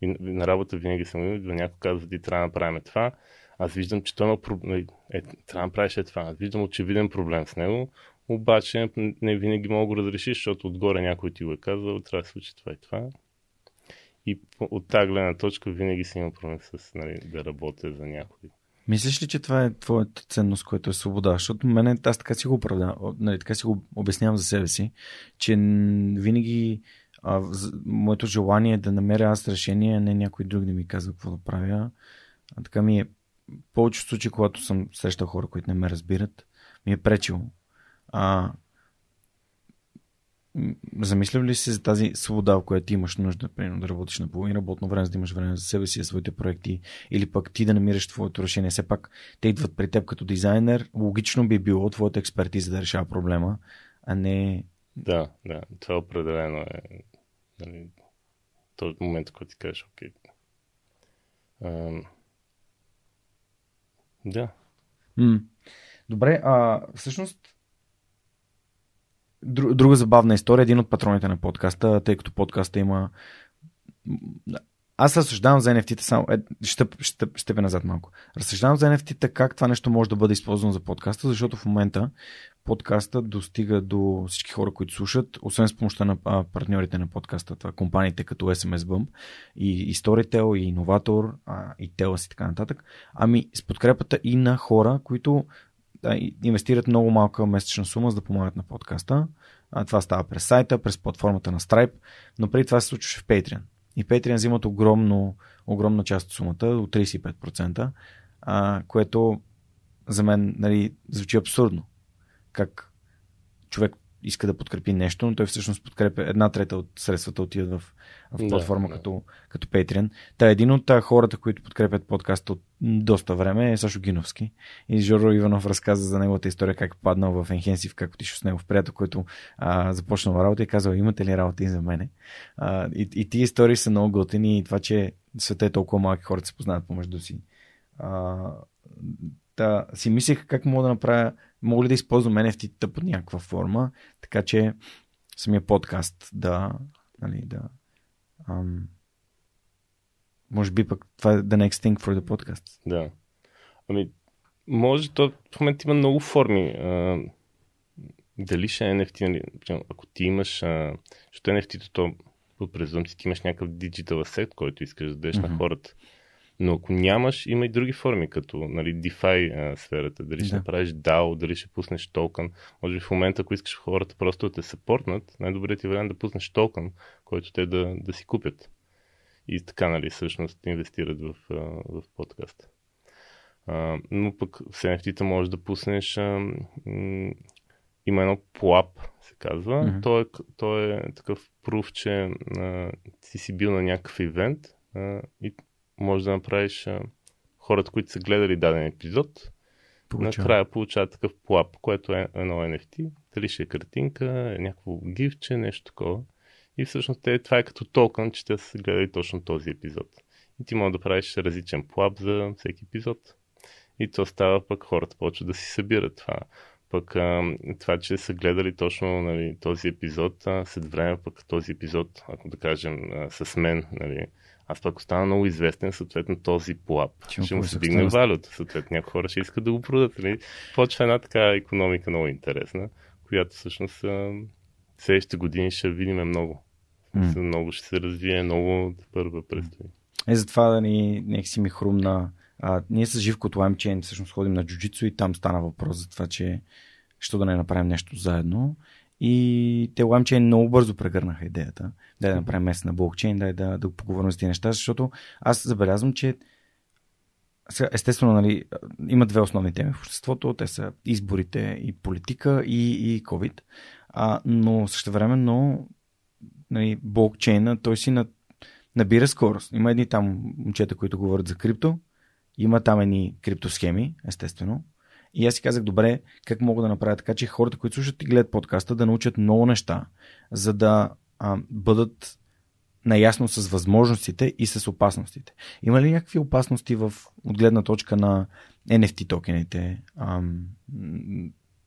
и на работа винаги съм имал, някой казва, ти трябва да направим това. Аз виждам, че той има проблем. Е, трябва да направиш е това. Аз виждам очевиден проблем с него, обаче не винаги мога да го разрешиш, защото отгоре някой ти го е казал, трябва да случи това и това. И от тази гледна точка винаги си има проблем с нали, да работя за някой. Мислиш ли, че това е твоята ценност, която е свобода? Защото мене аз така си го оправдавам, нали, така си го обяснявам за себе си, че винаги а, моето желание е да намеря аз решение, а не някой друг да ми казва какво да правя. А, така ми е повече случаи, когато съм срещал хора, които не ме разбират, ми е пречило. А, замисляв ли си за тази свобода, в която имаш нужда, примерно да работиш на половин работно време, за да имаш време за себе си, за своите проекти, или пък ти да намираш твоето решение. Все пак те идват при теб като дизайнер. Логично би било твоята експертиза да решава проблема, а не да, да, това определено е нали, този момент, който ти кажеш, окей. Ам... Да. М. Добре, а всъщност друга забавна история, един от патроните на подкаста, тъй като подкаста има аз разсъждавам за NFT-та само. Е, ще, ще, ще бе назад малко. Разсъждавам за NFT-та как това нещо може да бъде използвано за подкаста, защото в момента подкаста достига до всички хора, които слушат, освен с помощта на а, партньорите на подкаста, това компаниите като SMS Bump и, и Storytel, и Innovator, а, и Telas и така нататък, ами с подкрепата и на хора, които да, инвестират много малка месечна сума, за да помагат на подкаста. А, това става през сайта, през платформата на Stripe, но преди това се случваше в Patreon. И Patreon взимат огромно, огромна част от сумата, от 35%, а, което за мен нали, звучи абсурдно. Как човек иска да подкрепи нещо, но той всъщност подкрепя една трета от средствата отиват в, в платформа да, като, да. като Patreon. Та един от хората, които подкрепят подкаста от доста време е Сашо Гиновски. И Жоро Иванов разказа за неговата история, как е паднал в Енхенсив, как отишъл с него в приятел, който а, започнал работа и казал, имате ли работа и за мене? А, и, и тия истории са много готини и това, че света е толкова малки, хората се познават помежду си. А, да, си мислех как мога да направя мога ли да използвам NFT-та под някаква форма, така че самия подкаст да, нали, да ам, може би пък това е the next thing for the podcast. Да. Ами, може, то в момента има много форми. А, дали ще е NFT, нали, ако ти имаш, а, защото NFT-то, то по презумпция ти имаш някакъв digital asset, който искаш да дадеш mm-hmm. на хората. Но ако нямаш, има и други форми, като нали, DeFi а, сферата. Дали да. ще направиш DAO, дали ще пуснеш токен. Може би в момента, ако искаш хората просто да те съпортнат, най-добрият ти вариант е да пуснеш токен, който те да, да си купят. И така, нали, всъщност инвестират в, в подкаста. А, но пък в NFT-та можеш да пуснеш а, м- има едно PLAP, се казва. Mm-hmm. То, е, то е такъв пруф, че а, ти си бил на някакъв ивент а, и може да направиш а, хората, които са гледали даден епизод, Получава. накрая получават такъв плап, което е едно NFT. Дали ще е картинка, някакво гифче, нещо такова. И всъщност те, това е като токен, че те са гледали точно този епизод. И ти може да правиш различен плап за всеки епизод. И то става пък хората почват да си събират това. Пък а, това, че са гледали точно нали, този епизод, а, след време пък този епизод, ако да кажем а, с мен, нали, аз пък остана много известен, съответно този плап ще, ще му се дигне валюта. Съответно, някои хора ще искат да го продадат. Нали? Почва една така економика много интересна, която всъщност следващите години ще видим много. Mm. Много ще се развие, много първа предстои. Е, затова да ни, нека си ми хрумна. А, ние с Живко от LimeChain всъщност ходим на джуджицу и там стана въпрос за това, че що да не направим нещо заедно. И те LimeChain много бързо прегърнаха идеята. Да, да направим месец на блокчейн, да, да, да поговорим за тези неща, защото аз забелязвам, че естествено, нали, има две основни теми в обществото. Те са изборите и политика и, и COVID. А, но също време, но нали, блокчейна, той си на, набира скорост. Има едни там момчета, които говорят за крипто. Има там едни криптосхеми, естествено. И аз си казах, добре, как мога да направя така, че хората, които слушат и гледат подкаста, да научат много неща, за да а, бъдат наясно с възможностите и с опасностите. Има ли някакви опасности в, от гледна точка на NFT токените, ам,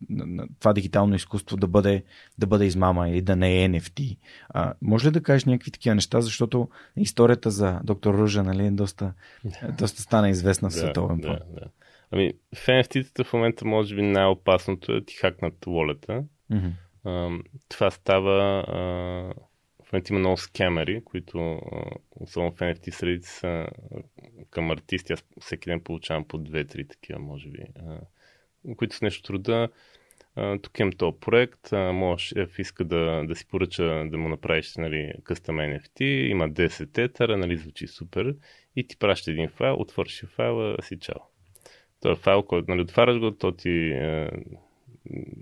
на, на това дигитално изкуство да бъде, да бъде измама или да не е NFT? А, може ли да кажеш някакви такива неща, защото историята за доктор Ружа нали, доста, доста стана известна в световен план. Да, да. Ами, в NFT-тата в момента може би най-опасното е да ти хакнат волета. Mm-hmm. А, това става... А, в момента има много скемери, които особено в NFT среди са към артисти. Аз всеки ден получавам по две-три такива, може би, а, които с нещо труда. Uh, тук имам този проект, uh, моят шеф иска да, да си поръча да му направиш нали, custom NFT, има 10 етера, нали, звучи супер и ти праща един файл, отвърши файла, си чао този файл, който нали, отваряш го, то ти е,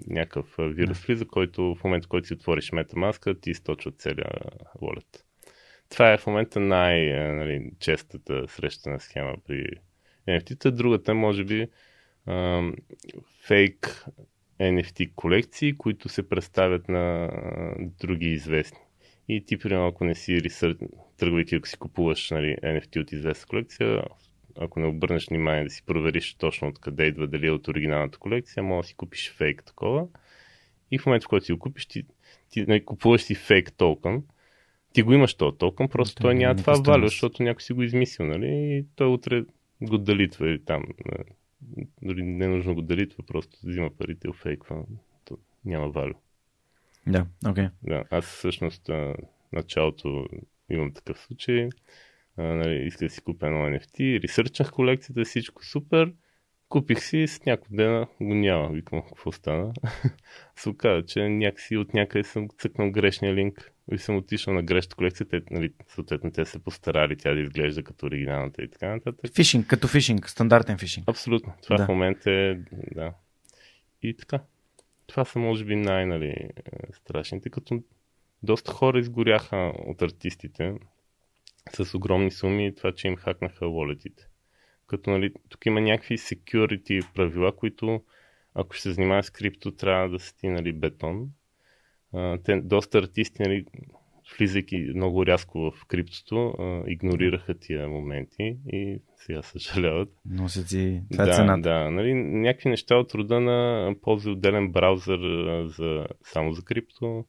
някакъв вирус влиза, който в момента, който си отвориш MetaMask, ти източва целия wallet. Това е в момента най-честата нали, срещана схема при NFT-та. Другата може би фейк NFT колекции, които се представят на други известни. И ти, примерно, ако не си ресърч, тръгвайки, ако си купуваш нали, NFT от известна колекция, ако не обърнеш внимание да си провериш точно откъде идва, дали е от оригиналната колекция, може да си купиш фейк такова. И в момента, в който си го купиш, ти, ти нали, купуваш си фейк токен, ти го имаш този токен, просто Той той няма това валю, защото някой си го измислил, нали? И той утре го делитва и там. е, Дори не е нужно го делитва, просто взима парите и офейква. То няма валю. Да, окей. Да, аз всъщност началото имам такъв случай. А, нали, исках да си купя едно NFT, ресърчнах колекцията, всичко супер. Купих си, с няколко дена го няма. Викам, какво стана? се оказа, че някакси от някъде съм цъкнал грешния линк и съм отишъл на грешната колекция. Те, нали, съответно, те се постарали тя да изглежда като оригиналната и така нататък. Фишинг, като фишинг, стандартен фишинг. Абсолютно. Това Да. в момента е, да. И така. Това са, може би, най- нали, е, страшните, като доста хора изгоряха от артистите с огромни суми и това, че им хакнаха волетите. Като, нали, тук има някакви security правила, които ако ще се занимаваш с крипто, трябва да си нали, бетон. А, те, доста артисти, нали, влизайки много рязко в криптото, а, игнорираха тия моменти и сега съжаляват. Носят си, това е Да, цената. да. Нали, някакви неща от рода на ползва отделен браузър а, за, само за крипто.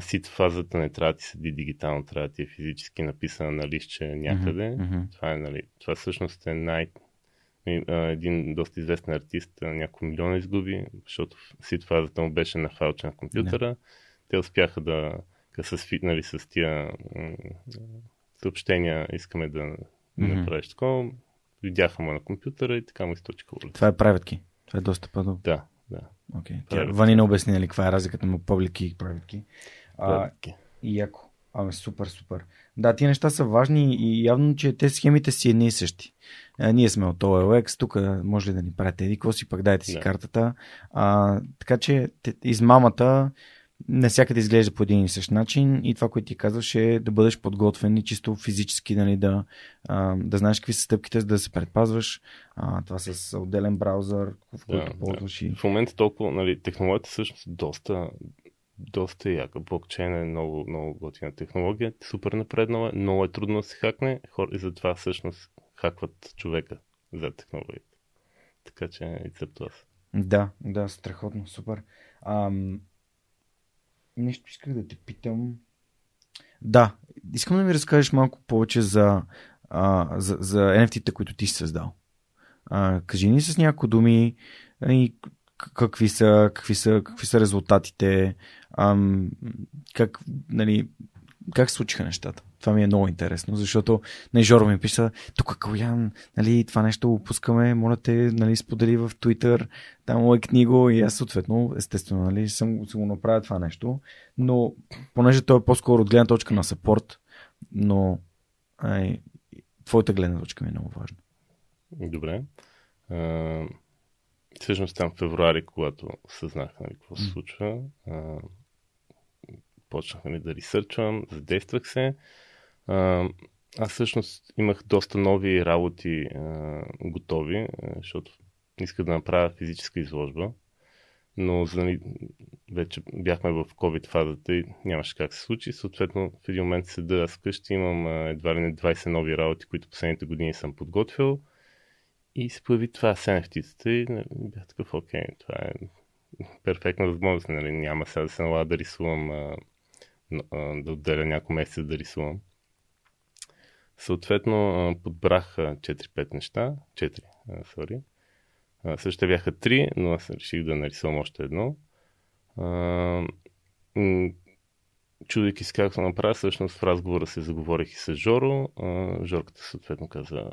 Сит фазата не трябва да ти седи дигитално, трябва да ти е физически написана на листче някъде. Мгм. Това, е, нали, това всъщност е най... един доста известен артист няколко милиона изгуби, защото сит фазата му беше на файлче на компютъра. Те успяха да с, нали, с тия съобщения искаме да Мгм. направиш такова. Видяха му на компютъра и така му източиха улица. Това е key. Това е доста по Да, Окей. Private Вани не обясни нали, каква е разликата между public и private key. А, и яко. Ами супер, супер. Да, тия неща са важни и явно, че те схемите си едни и същи. А, ние сме от OLX, тук може ли да ни правите еди, си пък дайте си Да. картата. А, така че те- измамата навсякъде изглежда по един и същ начин и това, което ти казваш е да бъдеш подготвен и чисто физически нали, да, да знаеш какви са стъпките, за да се предпазваш. А, това с отделен браузър, в който Да, ползваш и... В момента толкова, нали, технологията всъщност е доста, доста яка. Блокчейн е много, много готина технология, супер напреднала, много е трудно да се хакне, хора и затова всъщност хакват човека за технологията. Така че up to us. Да, да, страхотно, супер. Ам... Нещо исках да те питам. Да, искам да ми разкажеш малко повече за, а, за, за NFT-та, които ти си създал. А, кажи ни с някои думи и какви са, какви са, какви са резултатите, ам, как, нали, как случиха нещата. Това ми е много интересно, защото на Жоро ми писа, тук Калян, нали, това нещо го пускаме, моля те, нали, сподели в Twitter, там лайкни го и аз съответно, естествено, нали, съм, съм го направя това нещо, но понеже той е по-скоро от гледна точка на сапорт, но ай, твоята гледна точка ми е много важна. Добре. А, всъщност там в февруари, когато съзнах нали, какво се случва, а, почнах нали, да ресърчвам, задействах се. Аз всъщност имах доста нови работи а, готови, защото исках да направя физическа изложба, но за, вече бяхме в COVID фазата и нямаше как се случи. Съответно, в един момент седа аз вкъщи, имам а, едва ли не 20 нови работи, които последните години съм подготвил. И се появи това с NFT-тата и нали, бях такъв, окей, това е перфектна възможност. Нали, няма сега да се налага да рисувам, а, а, да отделя няколко месеца да рисувам. Съответно, подбрах а, 4-5 неща. 4, а, sorry. А, Също бяха 3, но аз реших да нарисувам още едно. Чудейки се как да направя, всъщност в разговора се заговорих и с Жоро. Жорката съответно каза,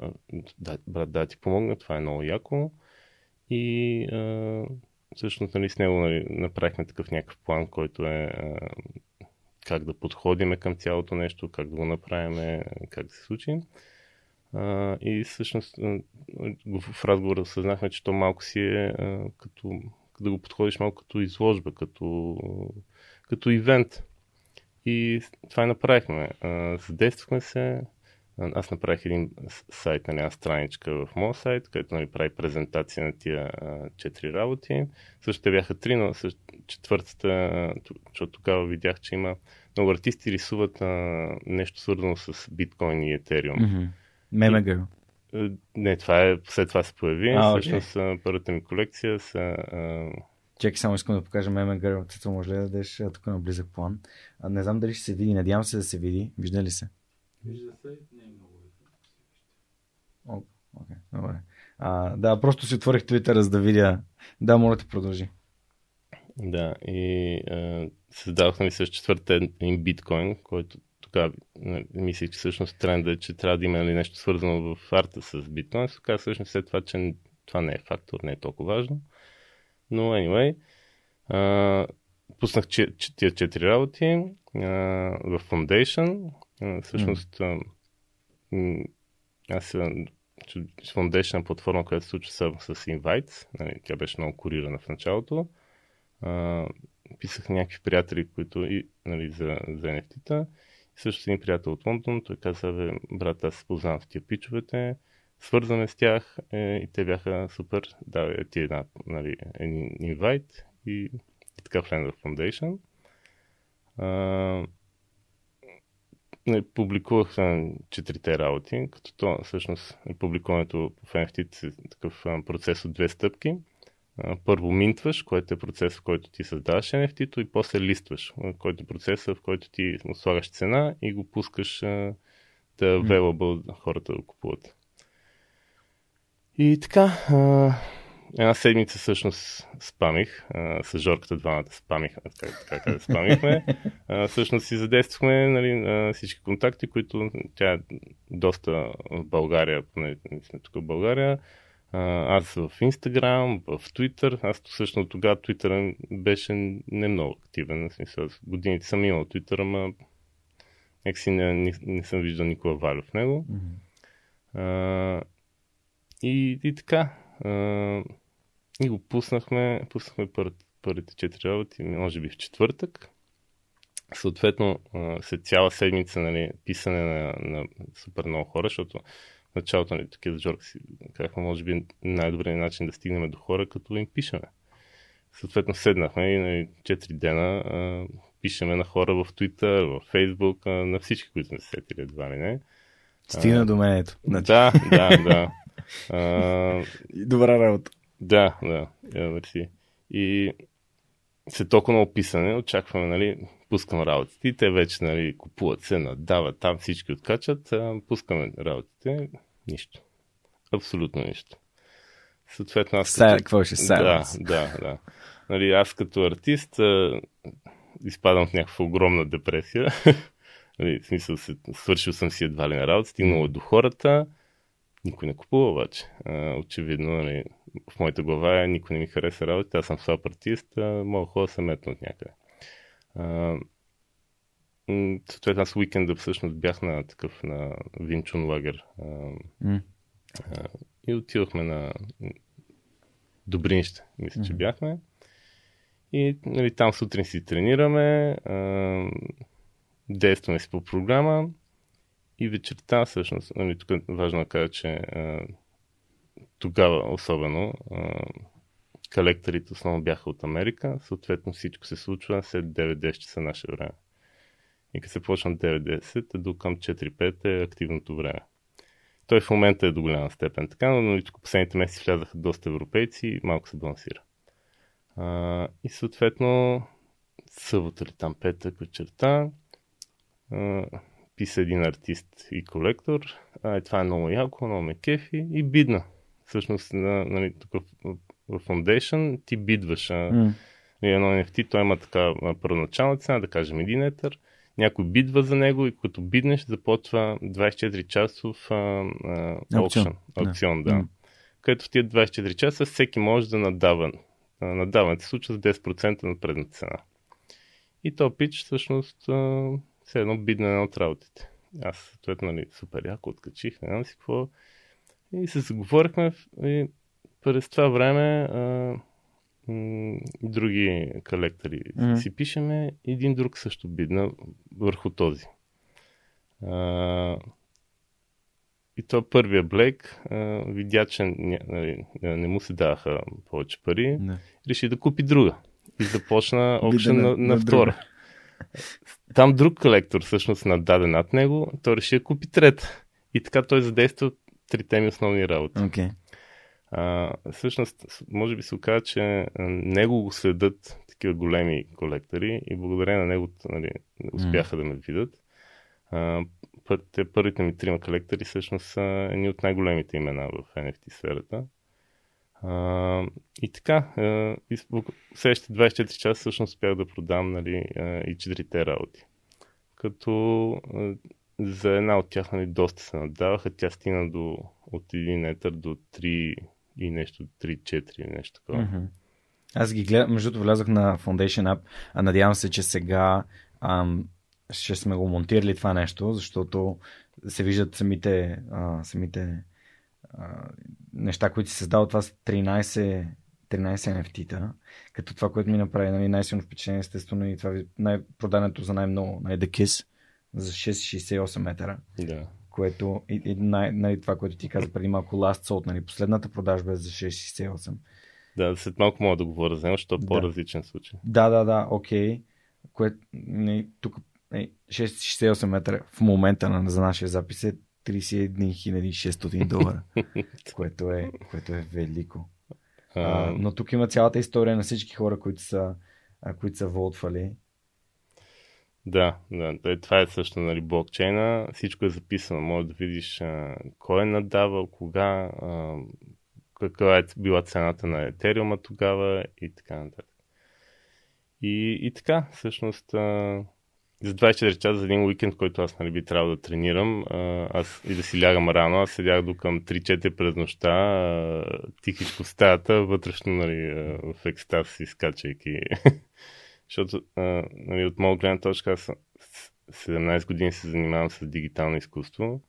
брат, да ти помогна, това е много яко. И всъщност нали, с него нали, направихме такъв някакъв план, който е как да подходиме към цялото нещо, как да го направим, как да се случи. И всъщност в разговора осъзнахме, че то малко си е като да го подходиш малко като изложба, като, като ивент. И това и направихме. Задействахме се. Аз направих един сайт, нали, една страничка в моят сайт, където нали, прави презентация на тия а, четири работи. Също те бяха три, но също, четвъртата, защото тогава видях, че има много артисти рисуват а, нещо свързано с биткоин и етериум. Mm-hmm. Меме Не, това е, след това се появи. А. Всъщност а, първата ми колекция са а, Чекай, само искам да покажа меме. Цецо, може ли да дадеш тук на близък план? А, не знам дали ще се види, надявам се да се види. Вижда ли се? Вижда се, не е много. О, окей, добре. А, да, просто си отворих Твитъра, за да видя. Да, моля те продължи. Да, и е, създадохме с четвърта един биткоин, който тогава нали, мислих, че всъщност тренда е, че трябва да има нали, нещо свързано в арта с биткоин. Се оказа всъщност след това, че това не е фактор, не е толкова важно. Но anyway, а, пуснах че, че, тия четири работи а, в Foundation. Всъщност а, аз Foundation е платформа, която се случва с, с Invites. Нали, тя беше много курирана в началото. А, писах някакви приятели, които и, нали, за, за NFT-та. И също един приятел от Лондон, той каза, бе, брат, аз се познавам с тия пичовете, свързваме с тях е, и те бяха супер. Да, ти една, нали, един инвайт и, и така Friend of Foundation. А, не, публикувах четирите работи, като то всъщност публикуването в NFT е такъв процес от две стъпки. Първо минтваш, което е процес, в който ти създаваш NFT-то и после листваш, който е процеса, в който ти слагаш цена и го пускаш да е available хората да го купуват. И така, една седмица всъщност спамих, а, с Жорката двамата спамих, така, така как спамихме. А, всъщност си задействахме нали, всички контакти, които тя е доста в България, поне сме тук в България. А, аз в Инстаграм, в Твитър. Аз всъщност тогава Твитър беше не много активен. В смисъл, годините съм имал Твитър, ама някакси не, не, не съм виждал никога валя в него. Mm-hmm. А, и, и така. А, и го пуснахме, пуснахме пър, първите четири работи, може би в четвъртък. Съответно, след цяла седмица нали, писане на, на супер много хора, защото началото нали, такива Жорка си казахме, може би най-добрият начин да стигнем до хора, като им пишеме. Съответно, седнахме и нали, 4 дена а, пишеме на хора в Twitter, в Facebook, а, на всички, които сме сетили едва ли не. Стигна а, до мен ето. Значи. Да, да, да. А, Добра работа. Да, да. Мерси. И след толкова много писане, очакваме, нали, пускам работите и те вече, нали, купуват се, надават, там всички откачат, а, пускаме работите, нищо. Абсолютно нищо. Съответно, аз като... Какво ще Да, да, да. Нали, аз като артист а, изпадам в някаква огромна депресия. нали, в смисъл, свършил съм си едва ли на работа, стигнал до хората, никой не купува обаче. А, очевидно, нали, в моята глава никой не ми хареса работа, аз съм слаб артист, а, мога хора се метна от някъде. Съответно, аз уикенда всъщност бях на такъв на Винчун лагер. А, mm. а, и отидохме на Добринище, мисля, mm-hmm. че бяхме. И нали, там сутрин си тренираме, а, действаме си по програма и вечерта всъщност, нали, тук е важно да кажа, че а, тогава особено а, колекторите основно бяха от Америка, съответно всичко се случва след 9-10 часа наше време. И като се почна 9-10, до към 4-5 е активното време. Той в момента е до голяма степен така, но тук последните месеци влязаха доста европейци и малко се балансира. А, и съответно, събота ли там петък вечерта, писа един артист и колектор. А, това е много яко, много ме кефи и бидна всъщност на, нали, тук в, в Foundation ти бидваш mm. едно NFT, той има така първоначална цена, да кажем 1 етър, някой бидва за него и като биднеш започва 24 часов аукцион, аукцион, да. Mm. Където в тия 24 часа всеки може да надава. Надаването се случва с 10% на предната цена. И то пич всъщност все едно бидна от работите. Аз, съответно, нали, супер яко откачих, не знам си какво и се заговорихме и през това време а, м- други колектори mm. си пишеме. Един друг също бидна върху този. А, и то първия Блейк а, видя, че не, нали, не му се даваха повече пари. Не. Реши да купи друга. И започна опшен на, на, на втора. Там друг колектор всъщност нададе над него. Той реши да купи трета. И така той задейства трите ми основни работи. Okay. А, всъщност, може би се оказа, че него го следят такива големи колектори и благодарение на него нали, успяха mm. да ме видят. А, те първите ми трима колектори всъщност са едни от най-големите имена в NFT сферата. И така, следващите 24 часа всъщност успях да продам нали, и четирите работи. Като за една от тях нали, доста се надаваха. Тя стигна до, от 1 етър до 3 и нещо, 3-4 нещо такова. Mm-hmm. Аз ги гледам, между другото влязах на Foundation App, а надявам се, че сега ам, ще сме го монтирали това нещо, защото се виждат самите, а, самите а, неща, които се създават. Това са 13, 13 NFT-та, като това, което ми направи нали, най-силно впечатление, естествено и това най- продането за най-много, най-декис за 6,68 метра. Да. Което и, и най- нали, това, което ти каза преди малко, Last Sold, нали, последната продажба е за 6,68. Да, след малко мога да говоря за него, защото е да. по-различен случай. Да, да, да, окей. Което, не, тук 668 метра в момента на, за нашия запис е 31 600 долара, което, е, което е велико. А, но тук има цялата история на всички хора, които са, които са волтвали. Да, да, това е също нали, блокчейна. Всичко е записано. Може да видиш а, кой е надавал, кога, а, каква е била цената на етериума тогава и така нататък. И, и така, всъщност, а, за 24 часа за един уикенд, който аз нали, би трябвало да тренирам аз и да си лягам рано, аз седях до към 3-4 през нощта, тихичко в стаята, вътрешно нали, в екстаз си скачайки. Защото нали, от моя гледна точка аз 17 години се занимавам с дигитално изкуство.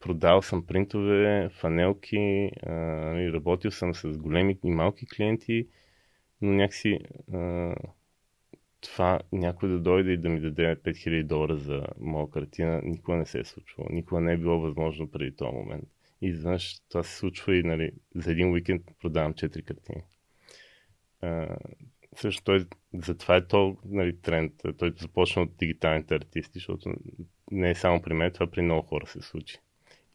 продал съм принтове, фанелки, нали, работил съм с големи и малки клиенти, но някакси това някой да дойде и да ми даде 5000 долара за моя картина, никога не се е случвало. Никога не е било възможно преди този момент. И изведнъж това се случва и нали, за един уикенд продавам 4 картини. А, също той, затова е то нали, тренд. Той започна от дигиталните артисти, защото не е само при мен, това при много хора се случи.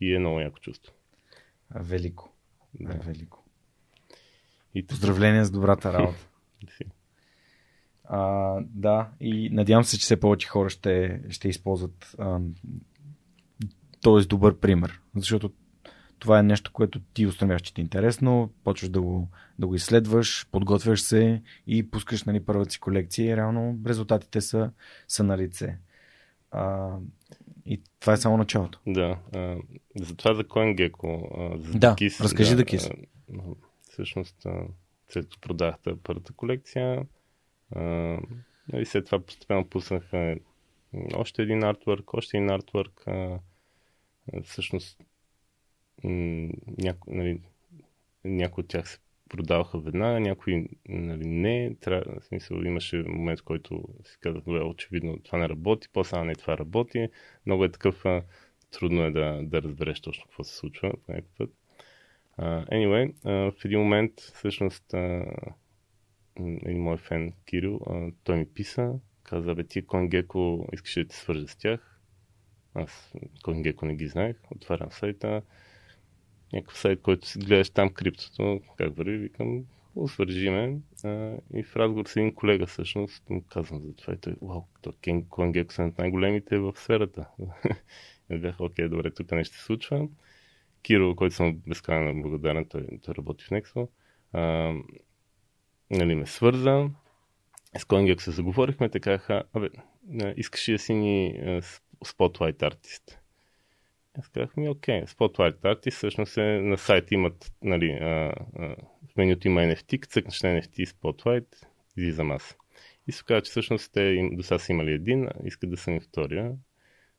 И е много яко чувство. Велико. Да. Велико. И Поздравления с добрата работа. А, да, и надявам се, че все повече хора ще, ще използват а, този добър пример, защото това е нещо, което ти установяваш, че ти е интересно, почваш да го, да го изследваш, подготвяш се и пускаш нали, първата си колекция и реално резултатите са, са на лице. А, и това е само началото. Да. А, за това за CoinGecko. А, за да, Дакис, разкажи да, Дакис. Всъщност, след продахте първата колекция, и нали, след това постепенно пуснаха още един артворк, още един артворк. всъщност няко, нали, някои от тях се продаваха веднага, някои нали, не. Трябва, в смисъл, имаше момент, в който си казах, добре, очевидно това не работи, после не това работи. Много е такъв, а, трудно е да, да разбереш точно какво се случва по някакъв път. Uh, anyway, uh, в един момент всъщност uh, един мой фен Кирил, а, той ми писа, каза, бе ти CoinGecko искаш да те свържа с тях. Аз CoinGecko не ги знаех, отварям сайта, някакъв сайт, който си гледаш там криптото, как върви, викам, свържи ме. А, и в разговор с един колега всъщност му казвам за това и той, вау, CoinGecko са най-големите в сферата. и бях, окей, добре, тук нещо се случва. Киро, който съм безкрайно благодарен, той, той работи в Nexo нали, ме свърза. С Конгек се заговорихме, те казаха, абе, искаш ли да си ни Spotlight артист? Аз казах ми, окей, Spotlight Artist всъщност е на сайт имат, нали, а, а, в менюто има NFT, цъкнеш на NFT Spotlight, излизам аз. И се казва, че всъщност те до сега са имали един, искат да съм и втория.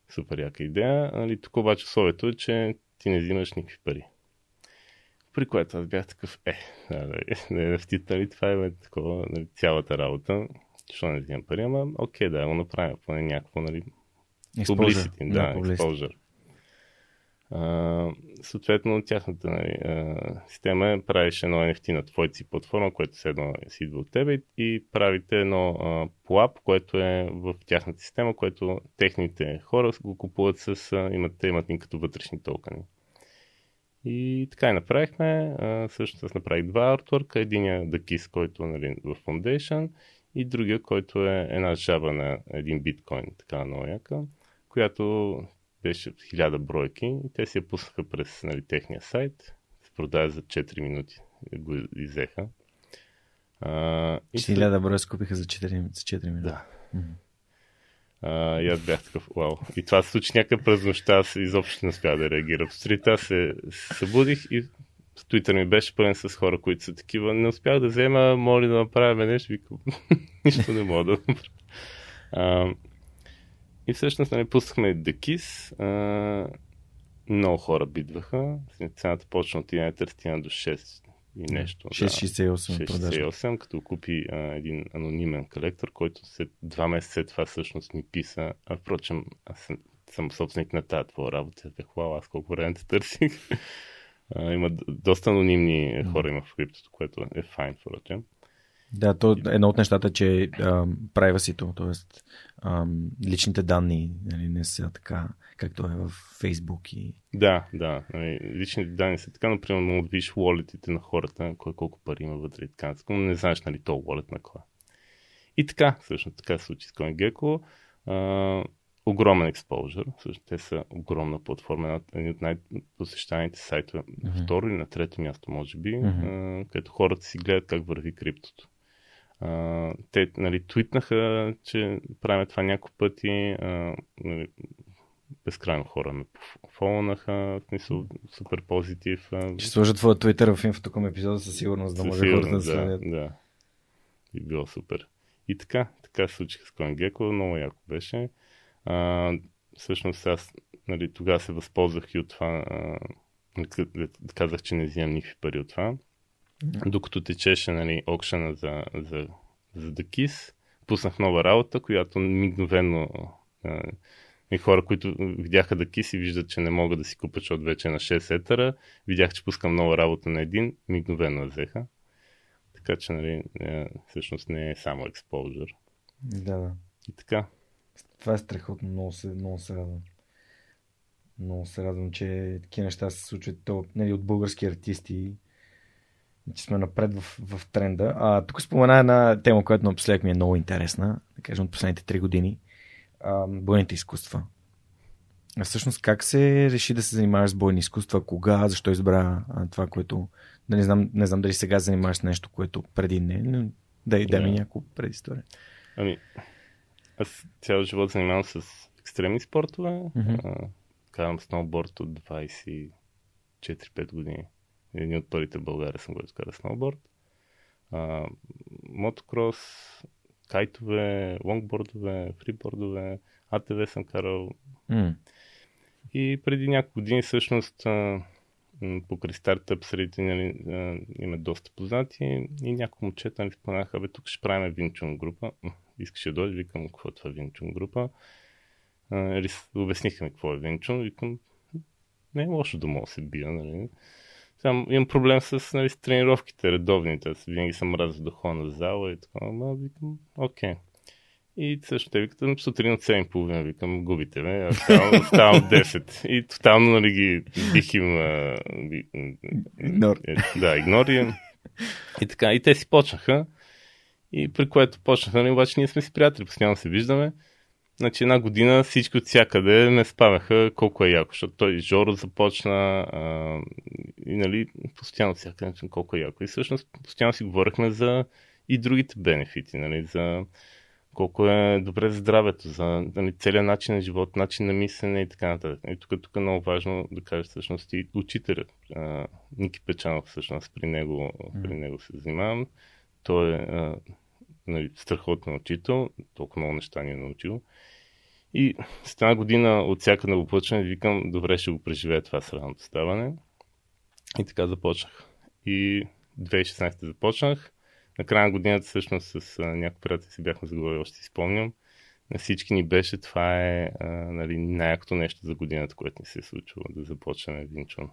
Супер яка идея. Нали, тук обаче условието е, че ти не взимаш никакви пари. При което аз бях такъв, е, не NFT, нали, това е такова, нали, цялата работа. Защо не взимам пари, ама окей, да, го направя, поне някакво, нали, publicity, да, exposure. Uh, съответно, тяхната нали, uh, система е, правиш едно NFT на твоята си платформа, което се едно си идва от тебе и правите едно uh, PLAP, което е в тяхната система, което техните хора го купуват с, uh, имат, имат ни като вътрешни токени. И така и направихме. А, всъщност аз направих два артворка. Единия The Kiss, който е нали, в Foundation и другия, който е една жаба на един биткоин, така много яка, която беше хиляда бройки и те си я пуснаха през нали, техния сайт. Се продава за 4 минути. Го изеха. А, и 1000 броя скупиха за 4, за 4 минути. Да. А, и аз бях такъв, вау. И това се случи някакъв през нощта, аз изобщо не успях да реагирам. Сутринта се събудих и Twitter ми беше пълен с хора, които са такива. Не успях да взема, моля да направим нещо. Викам, нищо не мога да направя. И всъщност нали, пуснахме The Kiss. А, много хора бидваха. Цената почна от 11 до 6 и нещо. 668 да, 668, като купи а, един анонимен колектор, който след два месеца след това всъщност ми писа. А впрочем, аз съм, съм собственик на тази твоя работа. Бях, вау, аз колко време те търсих. а, има доста анонимни хора има в криптото, което е файн, впрочем. Да, то едно от нещата, че privacy-то, т.е. личните данни нали, не са така, както е в Facebook и... Да, да. Нали, личните данни са така, например, но виж walletите на хората, кой колко пари има вътре и така, но не знаеш, нали, то wallet на кой. И така, всъщност, така се случи с CoinGecko. А, огромен експожър. Също те са огромна платформа, един от най-посещаните сайтове, mm-hmm. второ или на трето място, може би, mm-hmm. където хората си гледат как върви криптото. А, те нали, твитнаха, че правим това няколко пъти. А, нали, безкрайно хора ме фолнаха, смисъл супер позитив. Ще сложа твоя твитър в инфото към епизода със сигурност, да може хората да следят. Да, да. И било супер. И така, така се случиха с CoinGecko, много яко беше. А, всъщност аз нали, тогава се възползвах и от това, а, казах, че не взимам никакви пари от това. Докато течеше нали, окшена за, за, за The Kiss, пуснах нова работа, която мигновено и хора, които видяха да кис и виждат, че не могат да си купят, защото вече е на 6 етера. Видях, че пускам нова работа на един, мигновено я взеха. Така че, нали, е, всъщност не е само експозър. Да, да. И така. Това е страхотно, много се, много се радвам. Много се радвам, че такива неща се случват то, нали, от български артисти че сме напред в, в тренда. А, тук спомена една тема, която напоследък ми е много интересна, да кажем от последните три години. А, бойните изкуства. А всъщност как се реши да се занимаваш с бойни изкуства? Кога? Защо избра а, това, което... Да не знам, не знам дали сега занимаваш с нещо, което преди не, но дай, дай ми няколко предистория. Ами, аз цял живот занимавам с екстремни спортове. Mm-hmm. карам сноуборд от 24-5 години. Един от първите в България съм го изкарал сноуборд. А, мотокрос, кайтове, лонгбордове, фрибордове, АТВ съм карал. Mm. И преди няколко години всъщност покрай стартъп средите нали, има доста познати и някои момчета ми споменаха, бе, тук ще правим Винчун група. Искаше да дойде, викам, какво е това Винчун група. обясниха ми какво е Винчун, викам, не е лошо да мога да се бия, нали. Там имам проблем с, нали, с тренировките, редовните. Аз винаги съм мразил да ходя на зала и така. Ама викам, окей. И също те викат, сутрин от 7.30 викам, губите ме, аз ставам, ставам 10. И тотално, нали, ги бих им... А, би, игнор. Е, да, игнори. И така, и те си почнаха. И при което почнаха, нали, обаче ние сме си приятели, постоянно се виждаме. Значи една година всички от всякъде ме спаваха колко е яко, защото той Жоро започна а, и нали, постоянно всякъде колко е яко. И всъщност постоянно си говорихме за и другите бенефити, нали, за колко е добре за здравето, за нали, целият начин на живот, начин на мислене и така нататък. И тук, тук е много важно да кажа всъщност и учителят. А, Ники Печанов всъщност при него, при него се занимавам. Той е а, нали, страхотен учител, толкова много неща ни е научил. И с една година от всяка новопъчване викам, добре ще го преживея това сраното ставане. И така започнах. И 2016 започнах. На края на годината всъщност с някои приятели си бяхме заговорили, още си спомням. На всички ни беше, това е нали, най-якото нещо за годината, което ни се е случило, да започнем Винчун.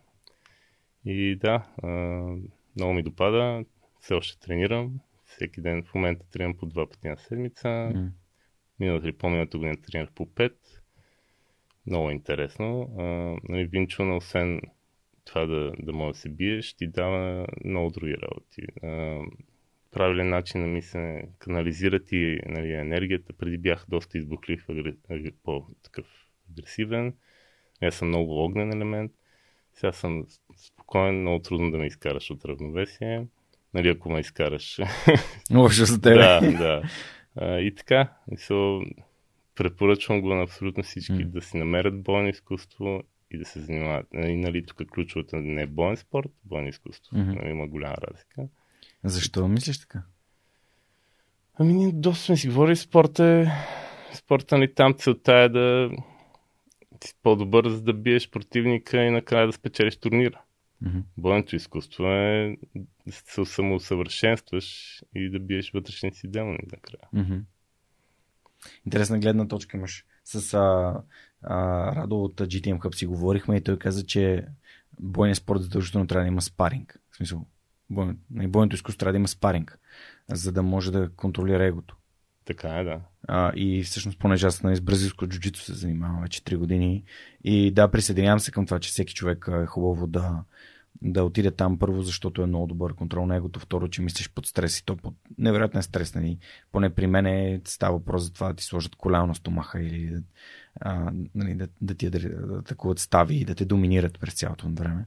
И да, много ми допада, все още тренирам, всеки ден в момента тренирам по два пъти на седмица. Mm. Миналата или по-миналата година тренирах по пет. Много интересно. А, нали, Винчуна, освен това да, да може да се биеш, ти дава много други работи. А, правилен начин на мислене, канализира ти нали, енергията. Преди бях доста избухлив, по-такъв агресивен. Аз съм много огнен елемент. Сега съм спокоен, много трудно да ме изкараш от равновесие. Нали, ако ме изкараш. Лошо за тебе. да, да. А, и така, мисъл, препоръчвам го на абсолютно всички М. да си намерят бойно изкуство и да се занимават. Нали, нали тук ключовата не е боен спорт, бойно изкуство. Мгм. Нали, има голяма разлика. Защо мислиш така? Ами ние доста сме си говорили, спорт е... Спорта ни там целта е да си по-добър, за да биеш противника и накрая да спечелиш турнира. Мгм. Бойното изкуство е да се самоусъвършенстваш и да биеш вътрешните си демони накрая. Мгм. Интересна гледна точка имаш. С а, а, Радо от GTM Hub си говорихме и той каза, че бойният спорт задължително трябва да има спаринг. В смисъл, бой, не, бойното изкуство трябва да има спаринг, за да може да контролира егото. Така е, да. А, и всъщност, понеже аз нали, с бразилско джуджито се занимавам вече 3 години и да, присъединявам се към това, че всеки човек е хубаво да, да отиде там първо, защото е много добър контрол на егото, второ, че мислиш под стрес и то под невероятен стрес. Нали. Поне при мен е, става въпрос за това да ти сложат коляно на стомаха или да, а, нали, да, да ти да, да стави и да те доминират през цялото време.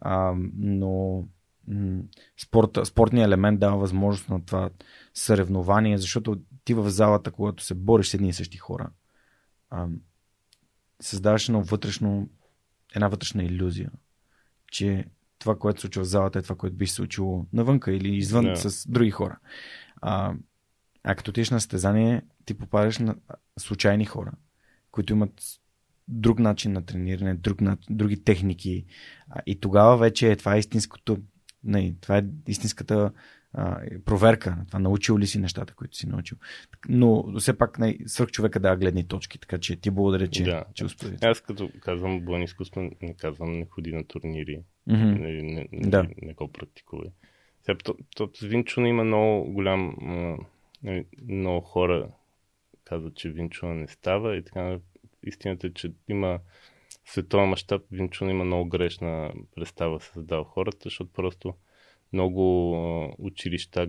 А, но м, спорта, спортният елемент дава възможност на това съревнование, защото ти в залата, когато се бориш с едни и същи хора, а, създаваш едно вътрешно, една вътрешна иллюзия, че това, което се случва в залата е това, което би се случило навънка или извън Да. с други хора. А, а като отидеш на състезание, ти попадаш на случайни хора, които имат друг начин на трениране, друг, други техники. А, и тогава вече е, това е истинското, не, това е истинската а, проверка на това. Научил ли си нещата, които си научил. Но все пак не, свърх човека дава гледни точки, така че ти благодаря, че, Да. че успори. Аз като казвам изкуство, не казвам не ходи на турнири. Мгм. Не, не, не, Да. не го практикувай. Сега, то, то, с Винчуна има много голям... нали, много хора казват, че Винчуна не става и така. Истината е, че има световен мащаб Винчуна има много грешна представа в хората, защото просто много училища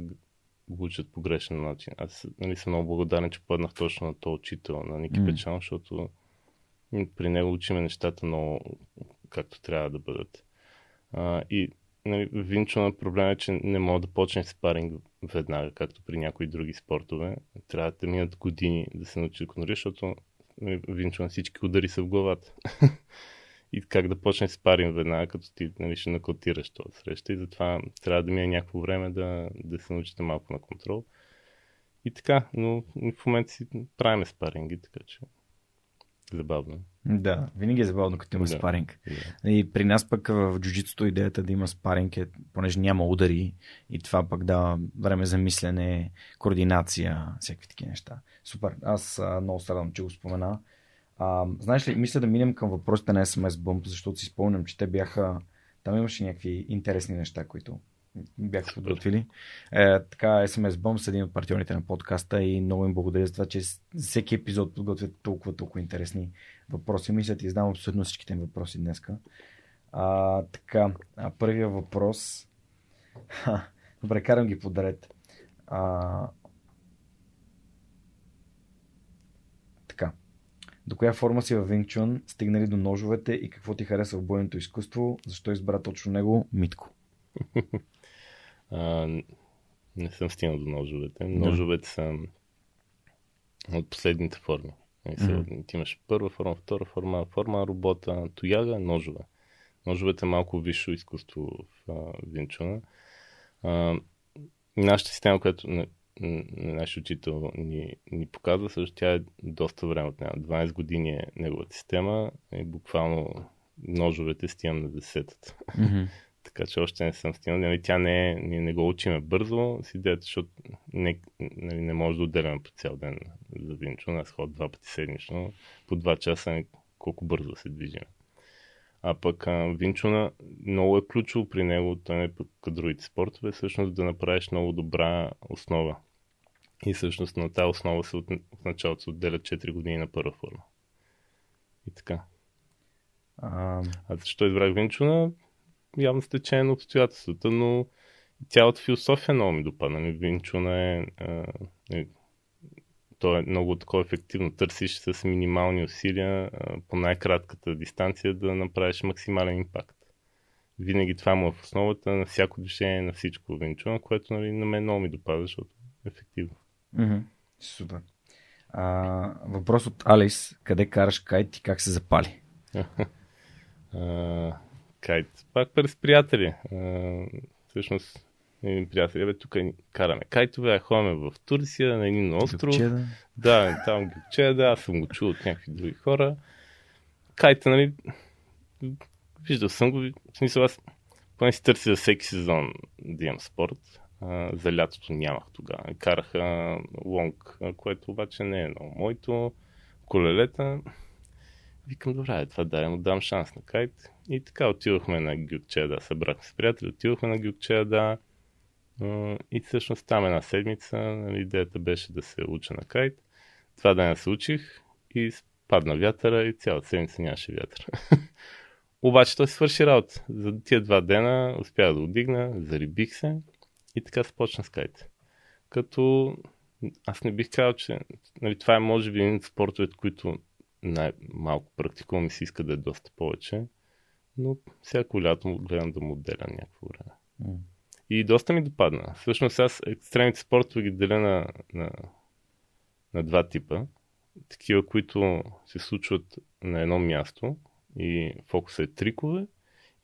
го учат по грешен начин. Аз нали, съм много благодарен, че паднах точно на този учител, на Ники М. Печан, защото при него учиме нещата много както трябва да бъдат. А, и нали, Винчо на проблема е, че не мога да почне спаринг веднага, както при някои други спортове. Трябва да минат години да се научи да контролира, защото нали, Винчо на всички удари са в главата. и как да почне спаринг веднага, като ти нали, ще накотираш това среща. И затова трябва да мине някакво време да, да се научите малко на контрол. И така, но в момента си правиме спаринги, така че забавно. Да, винаги е забавно, като има Да. спаринг. Да. И при нас пък в джуджитото идеята да има спаринг е, понеже няма удари и това пък дава време за мислене, координация, всякакви такива неща. Супер, аз а, много се радвам, че го спомена. А, знаеш ли, мисля да минем към въпросите на SMS Bump, защото си спомням, че те бяха... Там имаше някакви интересни неща, които бяха подготвили. Е, така, SMS Bump са един от партньорите на подкаста и много им благодаря за това, че всеки епизод подготвят толкова, толкова интересни въпроси. Мисля, ти издавам абсолютно всичките им въпроси днеска. А, така, а, първия въпрос. Добре, карам ги подред. А. До коя форма си във Chun? Стигнали до ножовете и какво ти харесва в бойното изкуство? Защо избра точно него? Митко. А, не съм стигнал до ножовете. Ножовете са от последните форми. Мгм. Ти имаш първа форма, втора форма, форма на робота, тояга, ножове. Ножовете е малко висше изкуство в а, Винчуна. А, нашата система, която на, на, на нашия учител ни, ни показва, също тя е доста време от нея. 12 години е неговата система и буквално ножовете стигам на десетата. Така че още не съм стигнал. Нали, тя не ние не го учиме бързо с идеята, защото не, нали, не може да отделяме по цял ден за Винчо. Аз ходя два пъти седмично, по два часа колко бързо се движим. А пък а, Винчуна много е ключово при него, той не е пък другите спортове, всъщност да направиш много добра основа. И всъщност на тази основа се от, в началото се отделят 4 години на първа форма. И така. А, А защо избрах Винчуна? Явно стечение на обстоятелствата, но цялата философия много ми допадна. Нали, Винчуна е, е то е много такова ефективно. Търсиш с минимални усилия по най-кратката дистанция да направиш максимален импакт. Винаги това му е в основата на всяко движение, на всичко Винчуна, което нали, на мен много ми допада, защото е ефективно. Mm-hmm. Супер. А, въпрос от Алис. Къде караш кайт и как се запали? а, кайт. Пак през приятели. А, всъщност, един приятел, бе, тук караме кайтове, ходим в Турция, на един остров. Гюкчеда. Да, там Гюкчеда, аз съм го чул от някакви други хора. Кайта, нали, виждал съм го, в смисъл аз поне си търся за всеки сезон да имам спорт. А, за лятото нямах тогава. Карах а, лонг, а, което обаче не е много моето. Колелета. Викам, добре, това дай му дам шанс на кайт. И така отидохме на Гюкчеда. Събрахме с приятели, отидохме на Гюкчеда. И всъщност там една седмица нали, идеята беше да се уча на кайт. Това ден се учих и падна вятъра и цялата седмица нямаше вятър. Обаче той свърши работа. За тия два дена успях да отдигна, зарибих се и така започна с кайт. Като аз не бих казал, че нали, това е може би един от спортовете, които най-малко практикувам и си иска да е доста повече, но всяко лято гледам да му отделя някакво време. Mm. И доста ми допадна. Всъщност аз екстремните спортове ги деля на, на, на два типа. Такива, които се случват на едно място и фокусът е трикове.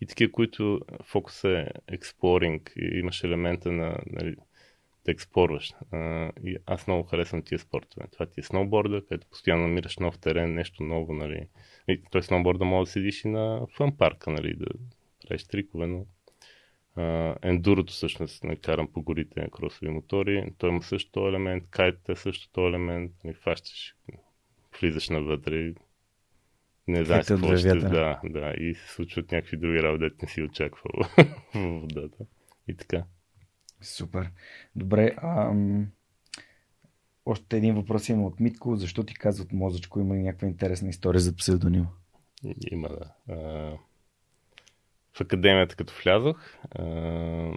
И такива, които фокусът е експлоринг и имаш елемента на нали, да експлорваш. и аз много харесвам тия спортове. Това ти е сноуборда, където постоянно намираш нов терен, нещо ново. Нали. И той сноуборда може да седиш и на фън парка, нали, да правиш трикове, но ендурото всъщност карам по горите кросови мотори. Той има също елемент, кайт е също този елемент. Не фащаш, влизаш навътре не знаеш какво ще... Да, да. И се случват някакви други работи, не си очаквал в водата. И така. Супер. Добре. Ам... Още един въпрос има от Митко. Защо ти казват мозъчко? Има ли някаква интересна история за псевдонима? Има, да. А в академията, като влязох, а,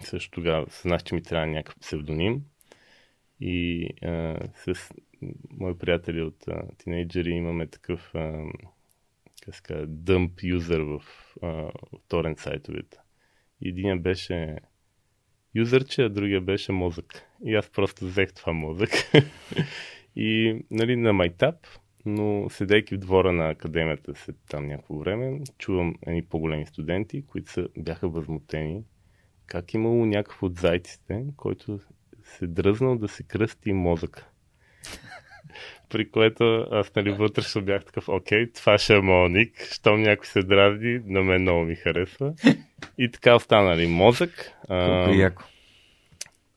също тогава съзнах, че ми трябва някакъв псевдоним. И а, с мои приятели от а, тинейджери имаме такъв а, дъмп юзър в, а, в торент сайтовете. Единия беше юзърче, а другия беше мозък. И аз просто взех това мозък. и нали, на майтап но седейки в двора на академията след там някакво време, чувам едни по-големи студенти, които са, бяха възмутени как имало някакъв от зайците, който се дръзнал да се кръсти мозъка. При което аз нали вътрешно бях такъв, окей, това ще е моят ник, щом някой се дразни, на мен много ми харесва. И така останали мозък. Колко яко.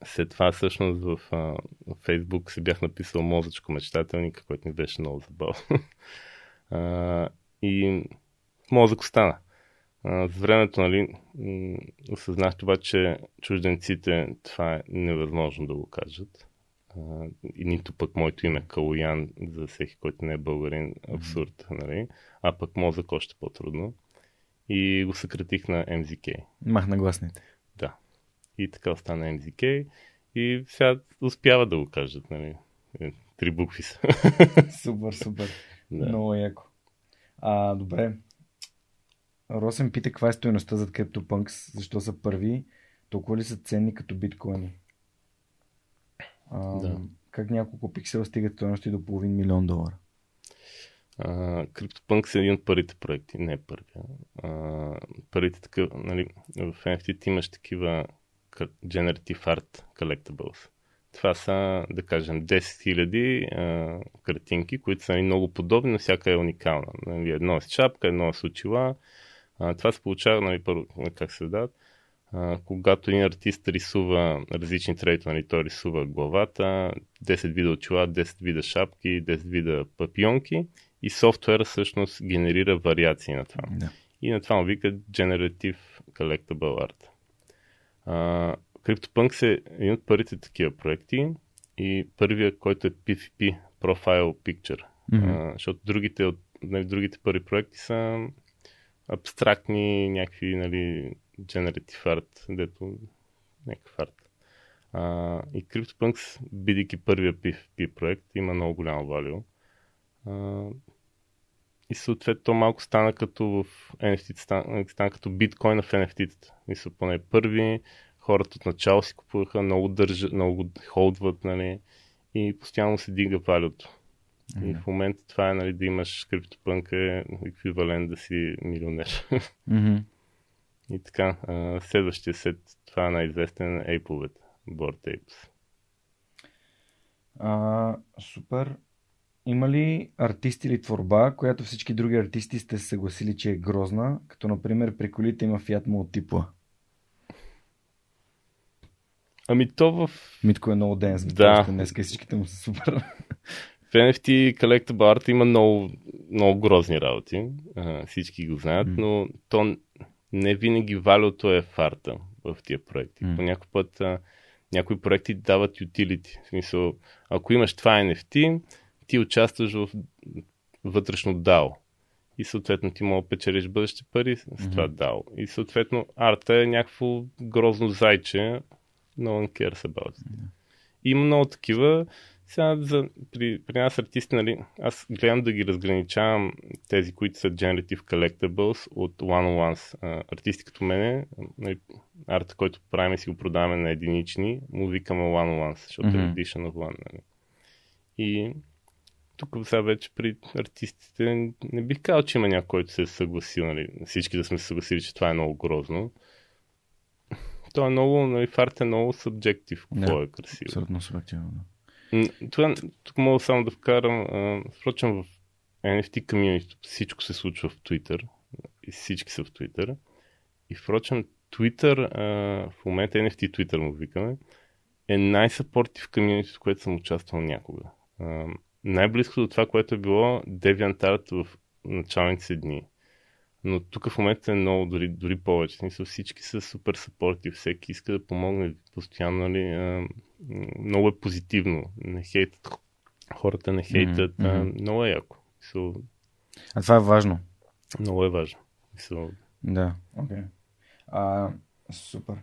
След това всъщност в, а, Facebook си бях написал мозъчко мечтателника, който ми беше много забавно. и мозък остана. А, с времето, нали, осъзнах това, че чужденците това е невъзможно да го кажат. А, и нито пък моето име Калуян за всеки, който не е българин, абсурд, нали? А пък мозък още по-трудно. И го съкратих на MZK. Махна гласните. Да. И така остана MZK. И сега успява да го кажат. Нали? Е, три букви са. супер, супер. Да. Много яко. А, добре. Росен пита каква е стоеността за CryptoPunks, защо са първи, толкова ли са ценни като биткоини? А, да. Как няколко пиксела стигат стоености до половин милион долара? CryptoPunks е един от първите проекти, не е първия. А, първите такъв, нали, в NFT имаш такива Generative Art Collectibles. Това са, да кажем, 10 000 картинки, които са много подобни, но всяка е уникална. Нали, едно е с чапка, едно е с очила. А, това се получава, нали, първо, как се дадат, когато един артист рисува различни трети, нали, той рисува главата, 10 вида очила, 10 вида шапки, 10 вида папионки и софтуера всъщност генерира вариации на това. Да. И на това му вика Generative Collectible Art. CryptoPunks е един от първите такива проекти и първия, който е PFP, Profile Picture. Mm-hmm. А, защото другите, от, нали, другите първи проекти са абстрактни някакви, нали, generative art, дето някакъв арт. А, и CryptoPunks, бидейки първия PFP проект, има много голямо валю. И съответно то малко стана като в NFT, стана, стана като биткоина в NFT-тата. Мисля, поне първи, хората от начало си купуваха, много държат, много холдват, нали, и постоянно се дига валюто. Mm-hmm. И в момента това е, нали, да имаш криптопънк е еквивалент да си милионер. Mm-hmm. и така, следващия сет, това е най-известен е Apple, Board Apes. А, супер. Има ли артист или творба, която всички други артисти сте се съгласили, че е грозна, като например при колите има Fiat Multipla? Ами то в... Митко е много ден, Да. Днес и всичките му са супер. В NFT Collectible Art има много, много грозни работи. А, всички го знаят, М. но то не винаги валюто е в арта в тия проекти. М. По някой път а, някои проекти дават utility. В смисъл, ако имаш това NFT, ти участваш в вътрешно DAO. И съответно ти мога да печелиш бъдещи пари с Мгм. това DAO. И съответно арта е някакво грозно зайче. No one cares about it. Има много такива. Сега за, при, при нас артисти, нали, аз гледам да ги разграничавам тези, които са Generative Collectibles от One-on-Ones. А, артисти като мене, нали, арта, който правим и си го продаваме на единични, му викаме One-on-Ones, защото Мгм. е Edition of One. Нали. И тук сега вече при артистите не бих казал, че има някой, който се е съгласил, нали, всички да сме се съгласили, че това е много грозно. То е много, нали, в арт е много субжектив, какво е красиво. Абсолютно субективно. Да. Това, тук мога само да вкарам, а, впрочем в NFT комьюнити всичко се случва в Twitter и всички са в Twitter. И впрочем Twitter, а, в момента NFT Twitter му викаме, е най-съпортив комьюнити, в което съм участвал някога. А, най-близко до това, което е било DeviantArt в началните си дни. Но тук в момента е много, дори, дори повече. Смисъл, всички са супер съпорти, всеки иска да помогне постоянно. Нали, а, м, много е позитивно. Не хейтат, хората не хейтат. А, мгм. много е яко. Мисъл, А това е важно. много е важно. Мисъл, Да, окей. А, супер.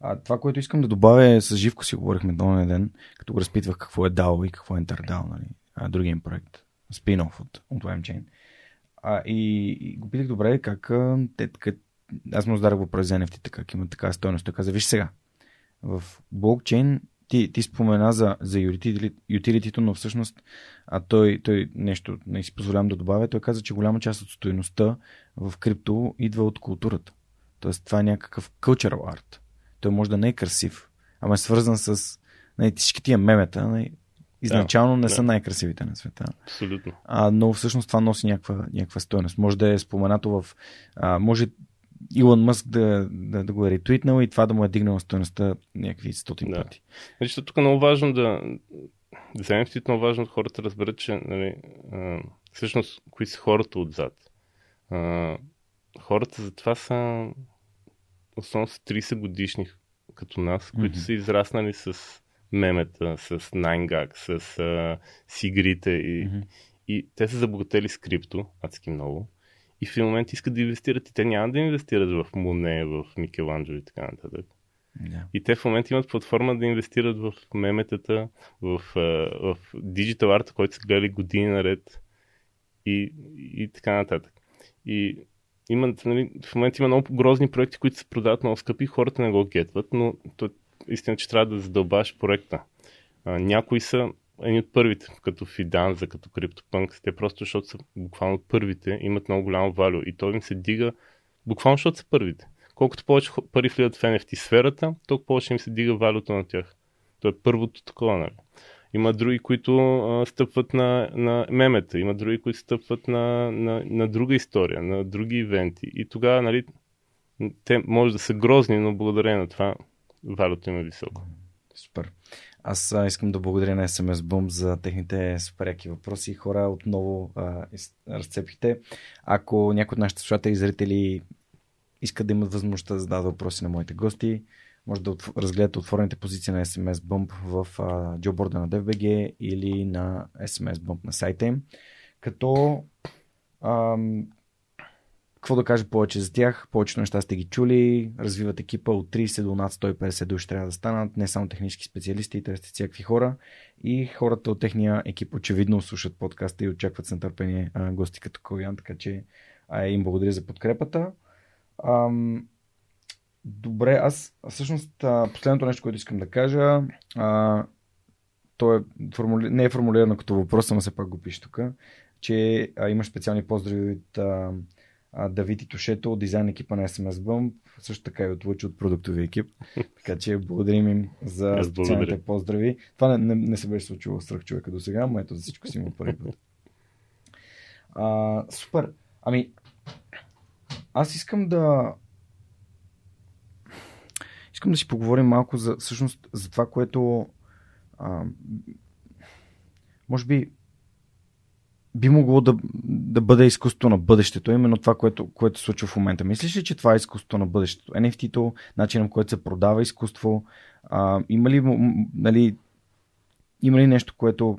А, това, което искам да добавя е с Живко си говорихме този ден, като го разпитвах какво е DAO и какво е InterDAO, нали? а, другия им проект, спин-оф от, от WebChain. А, и, и го питах добре, как те, аз му зададах въпрос за NFT, как има така стойност. Той каза, виж сега, в блокчейн ти, ти спомена за, за utility но всъщност а той, той нещо не си позволявам да добавя. Той каза, че голяма част от стоеността в крипто идва от културата. Тоест това е някакъв cultural art. Той може да не е красив, ама е свързан с нали, всички тия мемета. Нали, изначално не да. са най-красивите на света. абсолютно. А, но всъщност това носи някаква, някаква стоеност. Може да е споменато в... А, може Илон Мъск да, да, да го е ретвитнал и това да му е дигнало стоеността някакви стотин Да. пъти. Значи, тук е много важно да. NFT е много важно хората да разберат, че нали, а, всъщност кои са хората отзад. А, хората затова са основно са 30 годишни като нас, които Мгм. са израснали с мемета, с 9gag, с а, с игрите и, Мгм. и те са забогатели с крипто, адски много. И в един момент искат да инвестират и те няма да инвестират в Моне, в Микеланджело и така нататък. Да. И те в момента имат платформа да инвестират в меметата, в, в диджитал арта, който са гледали години наред и, и така нататък. И има, нали, в момента има много грозни проекти, които се продават много скъпи, хората не го гетват, но то, истина, че трябва да задълбаш проекта. А, някои са едни от първите, като Fidanza, като CryptoPunk, те просто защото са буквално първите, имат много голямо валю и то им се дига буквално защото са първите. Колкото повече пари влизат в NFT сферата, толкова повече им се дига валюта на тях. То е първото такова, нали? Има други, които а, стъпват на, на мемета, има други, които стъпват на, на, на друга история, на други ивенти. И тогава, нали, те може да са грозни, но благодарение на това валюта им е високо. Супер. Аз искам да благодаря на SMS Boom за техните суперяки въпроси. Хора, отново а, из- разцепихте. Ако някой от нашите слушатели и зрители искат да имат възможността да зададат въпроси на моите гости, може да разгледате отворените позиции на SMS Bump в а, джоборда на DFBG или на SMS Bump на сайта им. Като ам, какво да кажа повече за тях? Повечето неща сте ги чули, развиват екипа от 30 до над 150 души трябва да станат, не само технически специалисти, търсят всякакви хора и хората от техния екип очевидно слушат подкаста и очакват с нетърпение гости като Коян, така че а, им благодаря за подкрепата. Ам, добре, аз всъщност последното нещо, което искам да кажа, а, то е формули... не е формулирано като въпрос, но все пак го пише тук, че а, имаш специални поздрави от а, а, Давид и Тошето от дизайн екипа на SMS Bump, също така и от Лъч от продуктови екип. така че благодарим им за специалните поздрави. Това не, не, не се беше случило с човека до сега, но ето за всичко си има първи път. А, супер. Ами, аз искам да искам да си поговорим малко за, всъщност, за това, което а, може би би могло да, да бъде изкуство на бъдещето, именно това, което, което се случва в момента. Мислиш ли, че това е изкуство на бъдещето? NFT-то, начинът, който се продава изкуство, а, има, ли, нали, има ли нещо, което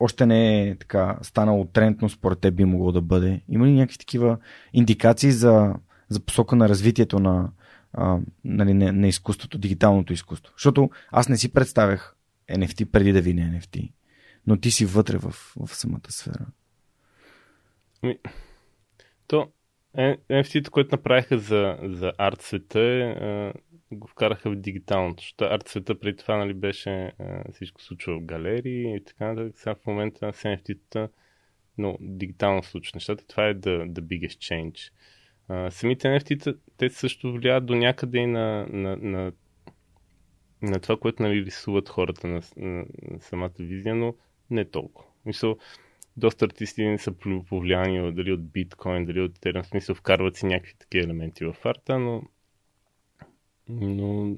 още не е така станало тренд, но според те би могло да бъде? Има ли някакви такива индикации за, за посока на развитието на, а, нали, на, на изкуството, дигиталното изкуство? Защото аз не си представях NFT преди да видя NFT но ти си вътре в, в самата сфера. Ми, то NFT-то, което направиха за, за арт света, е, го вкараха в дигиталното. Защото арт света преди това нали, беше е, всичко случва в галерии и така нататък. Сега в момента с NFT-та но дигитално случва нещата. Това е the, the biggest change. Самите NFT-та, те също влияят до някъде и на, на, на, на това, което нали, рисуват хората на, на, на самата визия, но не толкова. Мисъл, доста артисти са повлияни дали от биткоин, дали от Ethereum, смисъл вкарват си някакви такива елементи в арта, но, но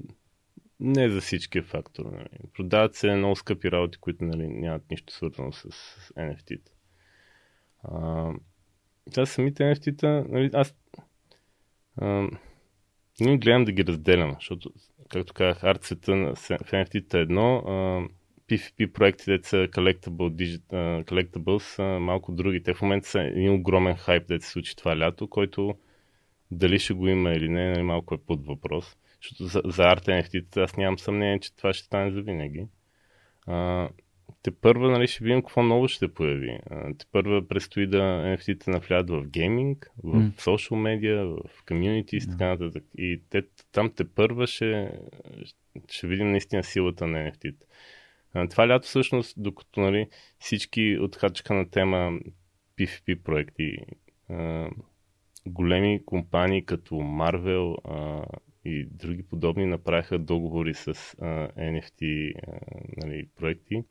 не за всички е фактор. Нали. Продават се много скъпи работи, които нали, нямат нищо свързано с, с NFT-та. А, самите NFT-та, нали, аз а, не гледам да ги разделям, защото, както казах, света в NFT-та едно, а, PFP проекти, деца са collectible, digital, collectibles, са малко други. Те в момента са един огромен хайп, да се случи това лято, който дали ще го има или не, нали, малко е под въпрос. Защото за, за арт NFT аз нямам съмнение, че това ще стане за винаги. А, те първа нали, ще видим какво ново ще се появи. Те първа предстои да NFT-те навлядат в гейминг, в mm. social медиа, в комьюнити и така нататък. И те, там те първа ще, ще видим наистина силата на NFT-те. Това лято всъщност, докато нали, всички отхачаха на тема PFP проекти, а, големи компании като Marvel а, и други подобни направиха договори с а, NFT а, нали, проекти.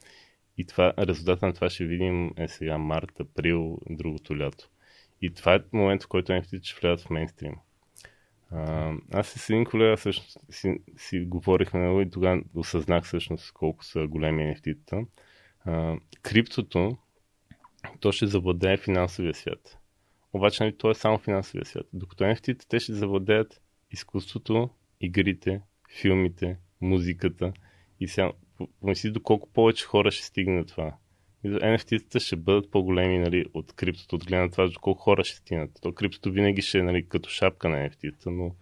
И това, резултата на това ще видим е сега март, април, другото лято. И това е момент, в който NFT ще влязат в мейнстрим. А, аз с един колега всъщност си, си говорихме много и тогава осъзнах всъщност колко са големи NFT-та. А, криптото, то ще завладее финансовия свят. Обаче нали, то е само финансовия свят. Докато NFT-та те ще завладеят изкуството, игрите, филмите, музиката и сега помисли доколко повече хора ще стигне това. NFT-тата ще бъдат по-големи нали, от криптото, от гледна това, колко хора ще стигнат. То криптото винаги ще е нали, като шапка на NFT-та, но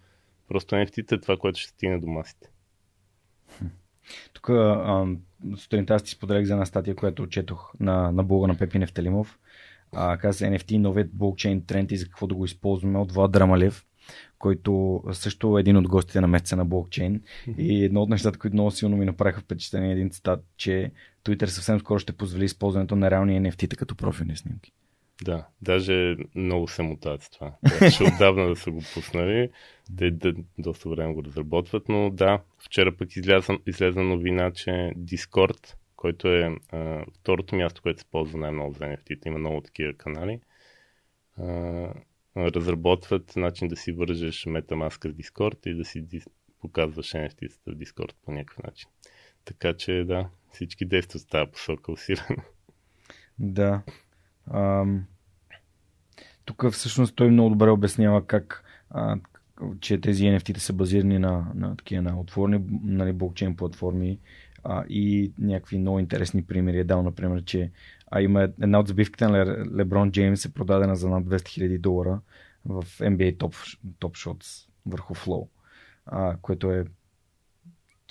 просто NFT-та е това, което ще стигне до масите. Тук сутринта аз ти споделях за една статия, която четох на, на блога на Пепи Нефталимов. А, каза NFT, новият блокчейн тренд и за какво да го използваме от Влад Драмалев който също е един от гостите на месеца на блокчейн. И едно от нещата, които много силно ми направиха впечатление, е един цитат, че Twitter съвсем скоро ще позволи използването на реални NFT-та като профилни снимки. Да, даже много се мутат с това. Ще отдавна да са го пуснали. Те да, доста време го разработват, но да, вчера пък изляза, излезна новина, че Discord, който е а, второто място, което се ползва най-много за NFT, има много такива канали, а, разработват начин да си вържеш MetaMask с Discord и да си показваш NFT в Discord по някакъв начин. Така че да, всички действат в тази посока усилено. Да. Ам... Тук всъщност той много добре обяснява как а, че тези NFT са базирани на, на такива на отворни нали, блокчейн платформи а, и някакви много интересни примери. Е дал, например, че а има една от забивките на Леброн Джеймс е продадена за над 200 000 долара в NBA Top, Top Shots върху Flow, а, което е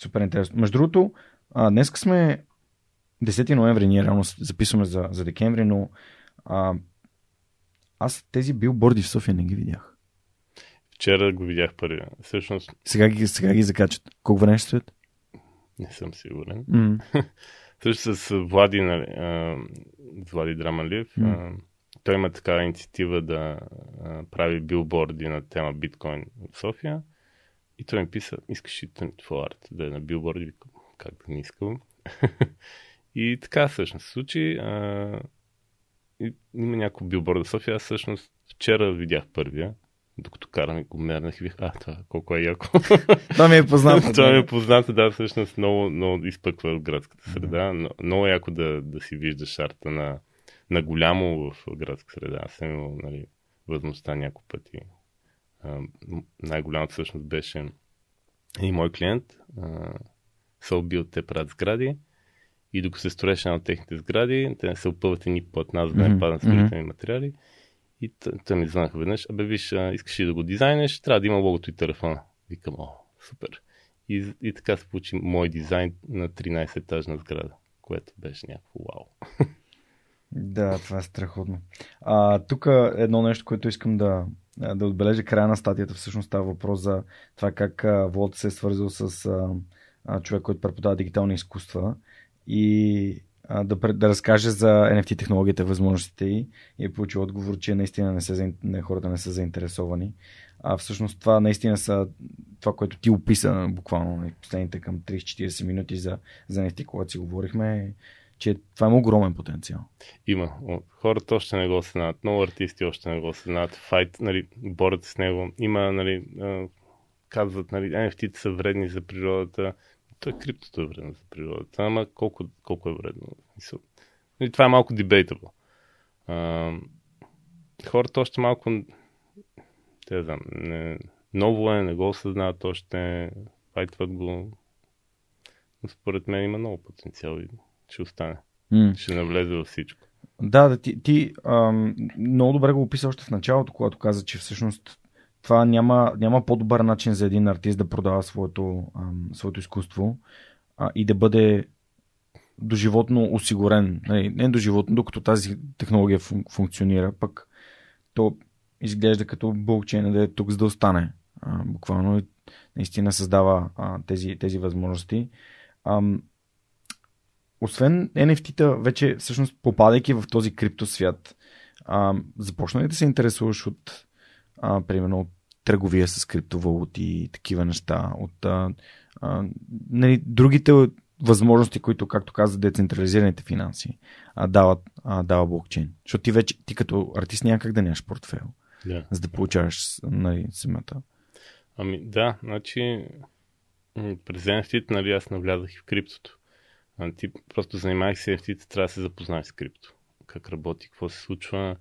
супер интересно. Между другото, а, днес сме 10 ноември, ние реално записваме за, за декември, но а, аз тези билборди в София не ги видях. Вчера го видях първи. Всъщност... Сега ги, сега ги закачат. Колко време ще стоят? Не съм сигурен. Mm. Също с Влади, нали, а, Влади Драмалиев. Mm. Той има такава инициатива да а, прави билборди на тема биткоин в София. И той ми писа, искаш ли твой арт да е на билборди? Викам, как да не искам. и така всъщност се случи. А, и, има няколко билборда в София. Аз всъщност вчера видях първия докато карам и го мернах и бих, а, това колко е яко. това ми е познато. това ми е познато, да, всъщност много, много изпъква в градската среда. Но, много яко да, да си виждаш арта на, на голямо в градска среда. Аз съм имал нали, възможността няколко пъти. А, най-голямото всъщност беше и мой клиент се убил те правят сгради и докато се строеше на техните сгради, те не се опъват ни платна, за да не паднат строителни материали. И те ми звънаха веднъж, абе виж, искаш ли да го дизайнеш, трябва да има логото и телефона. Викам, о, супер. И, и така се получи мой дизайн на 13-етажна сграда, което беше някакво вау. Да, това е страхотно. А, тук едно нещо, което искам да, да отбележа края на статията, всъщност става въпрос за това как Волт се е свързал с а, човек, който преподава дигитални изкуства и да, да разкаже за NFT технологията, възможностите и, и е получил отговор, че наистина не се, не, хората не са заинтересовани. А всъщност това наистина са това, което ти описа буквално нали, последните към 30-40 минути за, за NFT, когато си говорихме, че това е огромен потенциал. Има. Хората още не го осъзнават. Много артисти още не го осъзнават. Файт, нали, борят с него. Има, нали, казват, нали, NFT-те са вредни за природата той криптото е вредно за природата, ама колко, колко е вредно? И това е малко дебейтабъл. Хората още малко те да знам, не, ново е, не го осъзнават още, файтват го. Но според мен има много потенциал и ще остане. Mm. Ще навлезе във всичко. Да, да ти, ти ам, много добре го описа още в началото, когато каза, че всъщност това няма, няма по-добър начин за един артист да продава своето, ам, своето изкуство а, и да бъде доживотно осигурен. Не, нали, не доживотно, докато тази технология фун, функционира, пък то изглежда като блокчейн да е тук за да остане. А, буквално наистина създава а, тези, тези възможности. Ам, освен NFT-та, вече всъщност попадайки в този криптосвят, а, започна ли да се интересуваш от а, примерно от търговия с криптовалути и такива неща, от а, а, нали, другите възможности, които, както каза, децентрализираните финанси а, дават, а, дава блокчейн. Защото ти вече, ти като артист някак да нямаш портфел, yeah. за да получаваш нали, семата. Ами да, значи през NFT, нали, аз навлязах и в криптото. А, ти просто занимавах се NFT, трябва да се запознаеш с крипто. Как работи, какво се случва,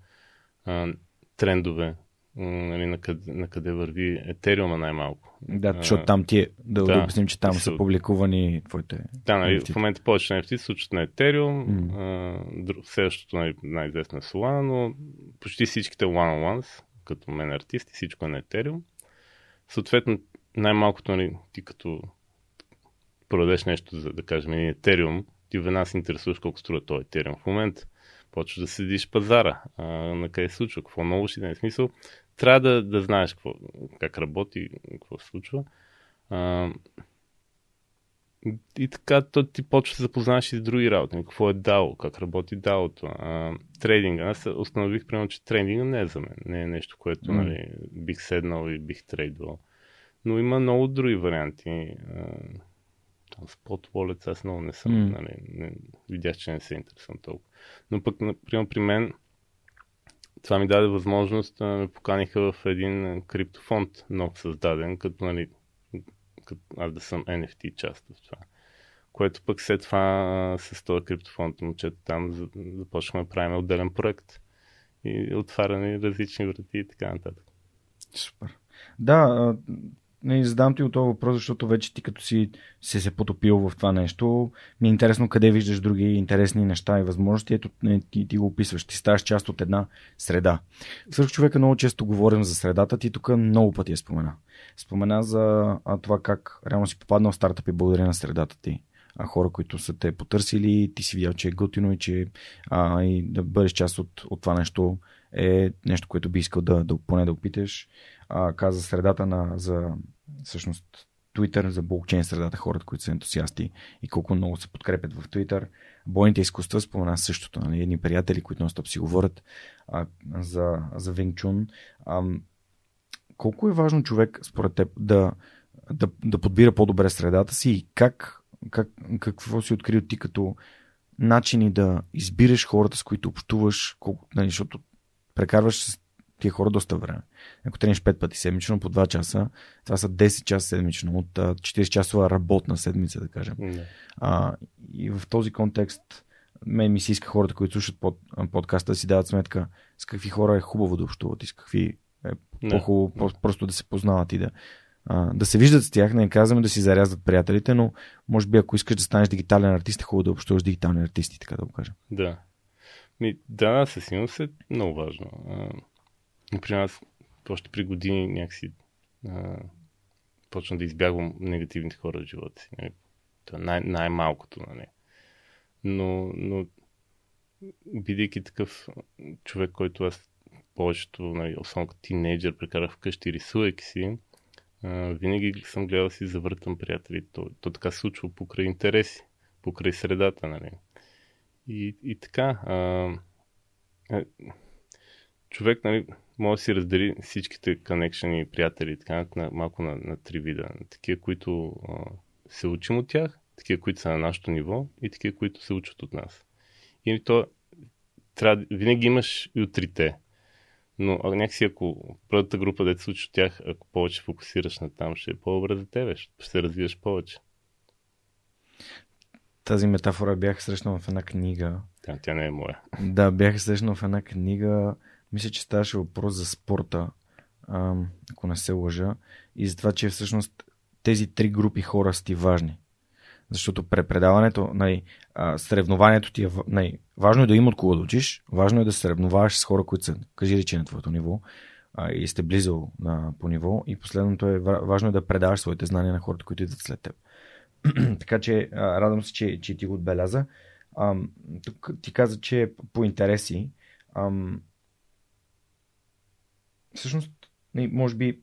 а, трендове, нали, на, къде, на къде върви Етериума най-малко. Да, защото там ти да, да обясним, че там са, публикувани твоите... Да, нали, в момента повече NFT се случват на Ethereum, mm. следващото най- най-известно е Solana, но почти всичките one-on-ones, като мен артисти, всичко е на Ethereum. Съответно, най-малкото, нали, ти като продадеш нещо, за да кажем, Ethereum, ти веднага се интересуваш колко струва този Ethereum. В момента почваш да седиш пазара, а, на къде се случва, какво ново ще да е смисъл трябва да, да знаеш какво, как работи, какво се случва. А, и така то ти почва да се запознаеш и с други работи. Какво е DAO, как работи DAO-то. трейдинга. Аз установих, примерно, че трейдинга не е за мен. Не е нещо, което mm. нали, бих седнал и бих трейдвал. Но има много други варианти. там спот Wallet, аз много не съм. Mm. Нали, не, видях, че не се интересувам толкова. Но пък, например, при мен това ми даде възможност да ме поканиха в един криптофонд, нов създаден, като, нали, като аз да съм NFT част в това. Което пък след това с този криптофонд момчета там започнахме да правим отделен проект и отваряне различни врати и така нататък. Супер. Да, не задам ти от този въпрос, защото вече ти като си се, се потопил в това нещо, ми е интересно къде виждаш други интересни неща и възможности. Ето, не, ти, ти го описваш. Ти ставаш част от една среда. Свърх човека много често говорим за средата. Ти тук много пъти я спомена. Спомена за а, това как реално си попаднал в стартъп и благодаря на средата ти а, хора, които са те потърсили, ти си видял, че е готино и че а, и да бъдеш част от, от това нещо е нещо, което би искал да, да поне да опиташ. А, каза средата на, за всъщност Twitter, за блокчейн средата, хората, които са ентусиасти и колко много се подкрепят в Twitter. Бойните изкуства спомена същото. Нали? Едни приятели, които нон си говорят а, за, за Chun. А, колко е важно човек, според теб, да, да, да подбира по-добре средата си и как, как, какво си открил ти като начини да избираш хората, с които общуваш, колко, нали, защото прекарваш с тия хора доста време. Ако трениш 5 пъти седмично по 2 часа, това са 10 часа седмично, от 40 часова работна седмица, да кажем. А, и в този контекст, мен ми се иска хората, които слушат под, подкаста, да си дават сметка с какви хора е хубаво да общуват и с какви е по-хубаво Да. просто да се познават и да, а, да се виждат с тях. Не казваме да си зарязват приятелите, но може би ако искаш да станеш дигитален артист, е хубаво да общуваш дигитални артисти, така да го кажем. Да. Ми, да, със сигурност е много важно. А, например, аз още при години някакси а, почна да избягвам негативните хора в живота си. Нали? Е най- най-малкото, нали? Но, но бидейки такъв човек, който аз повечето, нали, особено като тинейджър, прекарах вкъщи, рисувайки си, а, винаги съм гледал да си завъртам приятели. То, то така се случва покрай интереси, покрай средата, нали? И, и така, а, а, човек, нали, може да си раздели всичките коннекшени и приятели, така, на, малко на, на три вида. Такива, които а, се учим от тях, такива, които са на нашето ниво и такива, които се учат от нас. И то трябва, винаги имаш и от трите. Но а някакси ако първата група, се учи от тях, ако повече фокусираш на там, ще е по-добре за тебе, ще се развиеш повече. Тази метафора бях срещнал в една книга. Тя, тя не е моя. Да, бях срещнал в една книга. Мисля, че ставаше въпрос за спорта, ако не се лъжа. И за това, че всъщност тези три групи хора са ти важни. Защото препредаването, а, съревнованието ти е нали, важно е да има от кого да учиш, важно е да се съревноваваш с хора, които са, кажи речи на твоето ниво а, и сте близо на, по ниво. И последното е ва- важно е да предаваш своите знания на хората, които идват след теб. така че а, радвам се, че, че ти го отбеляза. Ам, тук ти каза, че по интереси. Ам, всъщност, може би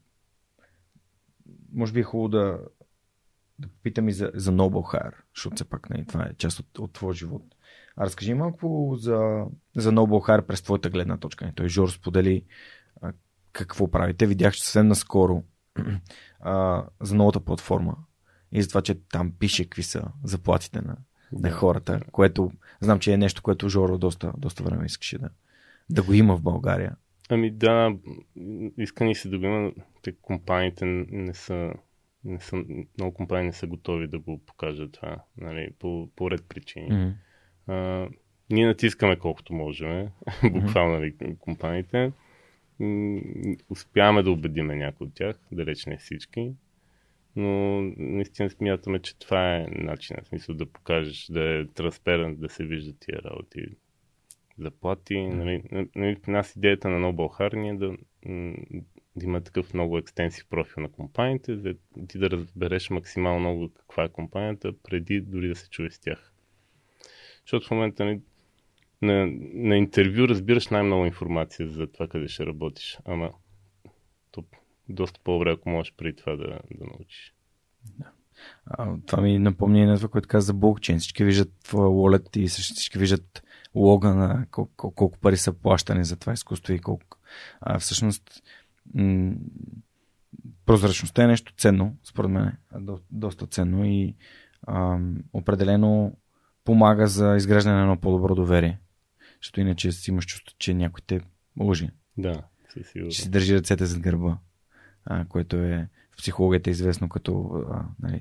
може би е хубаво да, да попитам и за, за Noble Hire, защото все пак не, това е част от, от твоя живот. А разкажи малко за, за Noble Hire през твоята гледна точка. Той Жор сподели а, какво правите. Видях, че съвсем наскоро а, за новата платформа и за това, че там пише какви са заплатите на, на хората, което знам, че е нещо, което Жоро доста, доста време искаше да, да го има в България. Ами да, иска ни се да го има, те компаниите не са, не са, много компании не са готови да го покажат това, нали, по, по ред причини. Mm-hmm. А, ние натискаме колкото можем, буквално нали, компаниите. Успяваме да убедиме някои от тях, далеч не всички. Но наистина смятаме, че това е начинът. Смисъл да покажеш, да е транспарент, да се виждат тия работи. Заплати. Нали, нали, в нас идеята на Noble Hard ни е да, да има такъв много екстенсив профил на компаниите, да ти да разбереш максимално много каква е компанията, преди дори да се чуеш с тях. Защото в момента нали, на, на интервю разбираш най-много информация за това къде ще работиш. Ама то, доста по-добре, ако можеш преди това да, да научиш. А, това ми напомня и това, което каза за блокчейн. Всички виждат твоя wallet и всички виждат лога на колко, колко пари са плащани за това изкуство и колко. А, всъщност, м- прозрачността е нещо ценно, според мен. До, доста ценно и а, определено помага за изграждане на едно по-добро доверие. Защото иначе си имаш чувство, че някой те лъжи. Да, със сигурност. Че си държи ръцете зад гърба, а, което е в психологията известно като а, нали,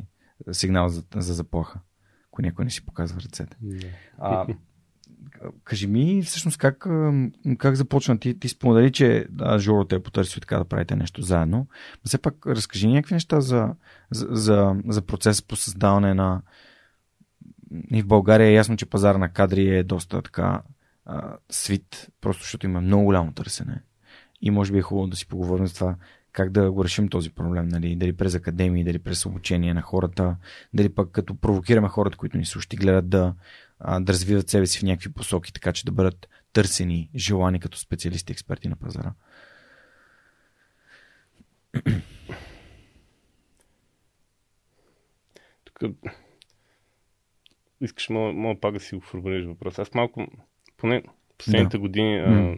сигнал за, за заплаха, ако някой не си показва ръцете. А, кажи ми всъщност как, как започна. Ти, ти сподели, че да, Жоро те е потърсил така да правите нещо заедно. Но все пак разкажи някакви неща за, за, за, за процеса по създаване на... И в България е ясно, че пазар на кадри е доста така а, свит, просто защото има много голямо търсене. И може би е хубаво да си поговорим за това как да го решим този проблем, нали? дали през академии, дали през обучение на хората, дали пък като провокираме хората, които ни слушат и гледат да, да развиват себе си в някакви посоки, така че да бъдат търсени, желани като специалисти, експерти на пазара. Тук искаш мога, пак да си го формулираш въпрос. Аз малко, поне последните да. години, а,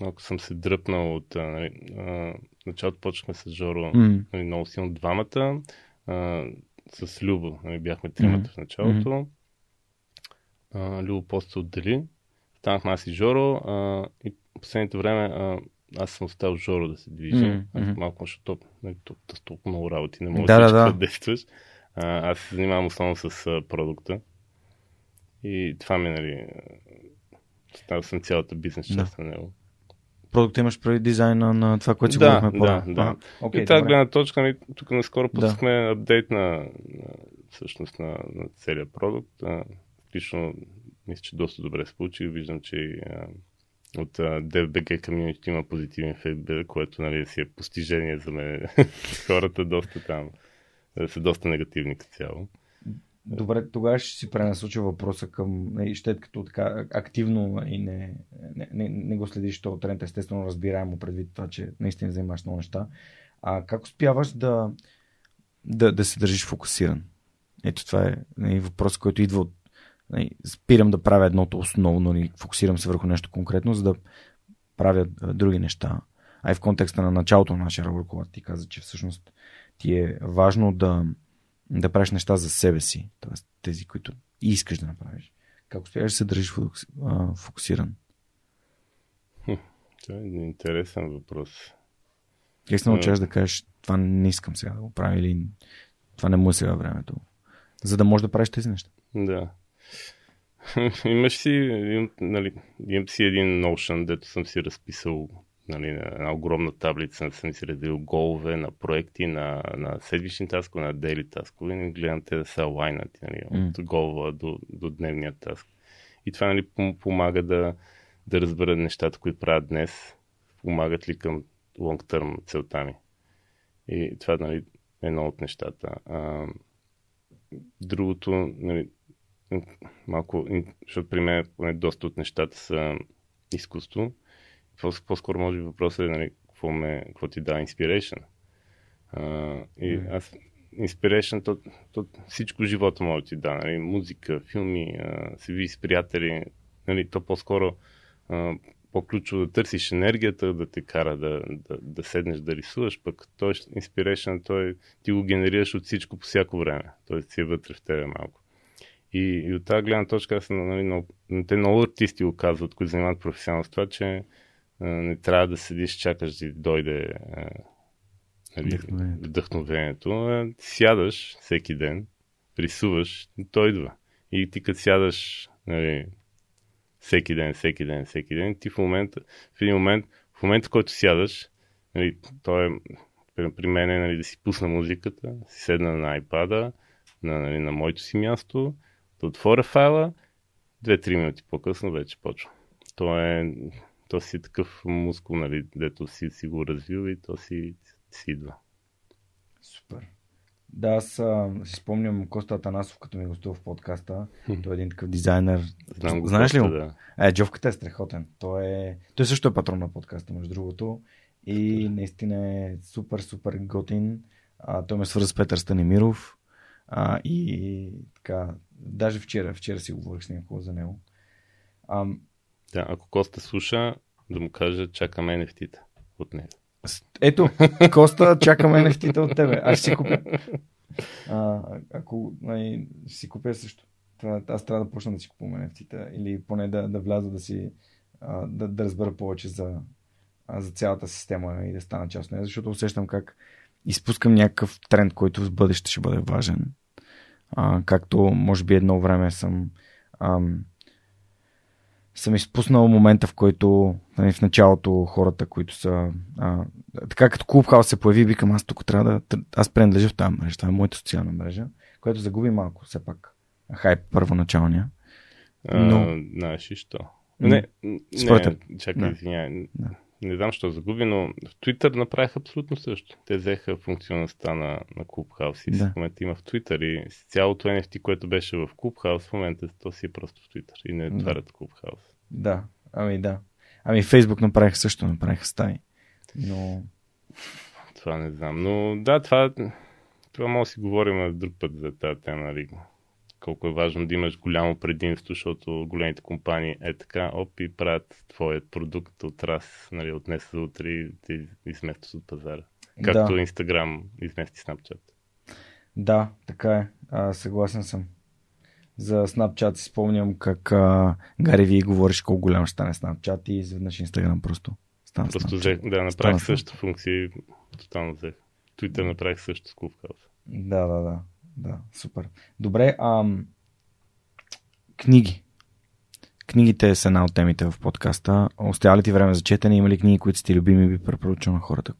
малко съм се дръпнал от а, нали, а, началото почнахме с Жоро mm. нали, много силно двамата, а, с Любо нали, бяхме тримата mm. в началото. Mm. А, Любо после се отдели, станахме аз и Жоро а, и последното време а, аз съм оставил Жоро да се движи. Mm-hmm. Аз малко, защото нали, толкова много работи, не мога да, да, да. да действаш. А, аз се занимавам основно с а, продукта. И това ми, нали, става съм цялата бизнес част да. на него продукт имаш преди дизайна на това, което си да, говорихме по Да, да. Okay, и тази гледна точка, нали, тук наскоро пускахме да. апдейт на, на, всъщност на, на целият продукт. Лично мисля, че доста добре се получи. Виждам, че а, от DFBG community има позитивен фейдбек, което нали, си е постижение за мен. Хората доста там са доста негативни като цяло. Добре, тогава ще си пренасоча въпроса към, нали, ще като така активно и не, не, не, не го следиш този тренд, естествено разбираемо предвид това, че наистина вземаш много неща. А как успяваш да, да, да се държиш фокусиран? Ето това е нали, въпрос, който идва от нали, спирам да правя едното основно, нали, фокусирам се върху нещо конкретно, за да правя други неща. А и в контекста на началото на нашия разговор, ти каза, че всъщност ти е важно да, да правиш неща за себе си, т.е. тези, които искаш да направиш. Как успяваш да се държиш фокусиран? Това е интересен въпрос. Как се научаваш да кажеш, това не искам сега да го правя или това не му е сега времето, за да можеш да правиш тези неща? Да. Имаш си, нали, имам си един Notion, дето съм си разписал нали, една огромна таблица, съм си редил голове на проекти, на, на седмични таскове, на дейли таскове и гледам те да са лайнати нали, mm. от голова до, до дневния таск. И това нали, помага да, да разбера нещата, които правят днес, помагат ли към long-term целта ми. И това нали, е едно от нещата. А, другото, нали, малко, защото при мен поне доста от нещата са изкуство по-скоро може би въпросът е нали, какво, ме, какво ти дава inspiration. А, и аз inspiration, то, то всичко живота може да ти да, нали, музика, филми, а, се види с приятели, нали, то по-скоро а, по-ключово да търсиш енергията, да те кара да, да, да седнеш да рисуваш, пък той inspiration, той ти го генерираш от всичко по всяко време. Той си е вътре в тебе малко. И, и от тази гледна точка, аз, нали, много, те много артисти го казват, които занимават професионално с това, че не трябва да седиш, чакаш да дойде нали, вдъхновението. вдъхновението. Сядаш всеки ден, рисуваш, той идва. И ти като сядаш нали, всеки ден, всеки ден, всеки ден, ти в момента, в един момент, в момента, в който сядаш, нали, той е при мен е нали, да си пусна музиката, си седна на iPad, на, нали, на моето си място, да отворя файла, 2-3 минути по-късно вече почва. То е то си такъв мускул, нали, дето си, си го развил и то си, си идва. Супер. Да, аз а, си спомням Коста Атанасов, като ми гостува в подкаста. Той е един такъв дизайнер. Знам го Знаеш ли? Да. Е, Джовката е страхотен. Той, е... Той също е патрон на подкаста, между другото. И наистина е супер, супер готин. А, той ме свърза с Петър Станимиров. А, и така, даже вчера, вчера си говорих с някого за него. А, да, ако Коста слуша, да му кажа, чакаме NFT-та от него. Ето, Коста, чакаме NFT-та от тебе. Аз си купя. А, ако ай, ще си купя също. Това, аз трябва да почна да си купувам NFT-та или поне да, да вляза да си а, да, да разбера повече за, а, за цялата система и да стана част от нея, защото усещам как изпускам някакъв тренд, който в бъдеще ще бъде важен. А, както може би едно време съм ам, съм изпуснал момента, в който нали, в началото хората, които са а, така като Clubhouse се появи, викам аз тук трябва да аз принадлежа в тази мрежа, това е моята социална мрежа, която загуби малко все пак хайп първоначалния. Но... А, знаеш и що? Не, не, чакай, да. извиняй. Да. Не знам, що загуби, но в Twitter направиха абсолютно също. Те взеха функционалността на, на Clubhouse и да. в момента има в Twitter и цялото NFT, което беше в Clubhouse, в момента то си е просто в Twitter и не отварят да. Clubhouse. Да, ами да. Ами Facebook направиха също, направиха стаи. Но... Това не знам. Но да, това, това може да си говорим друг път за тази тема. Нали? Колко е важно да имаш голямо предимство, защото големите компании е така, оп и правят твоят продукт от раз, нали, от днес за утре и ти изместваш от пазара. Както да. Instagram измести Snapchat. Да, така е. А, съгласен съм. За Snapchat си спомням как а, Гари ви говориш колко голям ще стане Snapchat и изведнъж Instagram просто стана Просто взех, да, направих същата функция и тотално взех. Twitter направих също с Clubhouse. Да, да, да да, супер. Добре, ам... книги. Книгите са една от темите в подкаста. Остава ли ти време за четене? Има ли книги, които сте любими и би препоръчал на хората?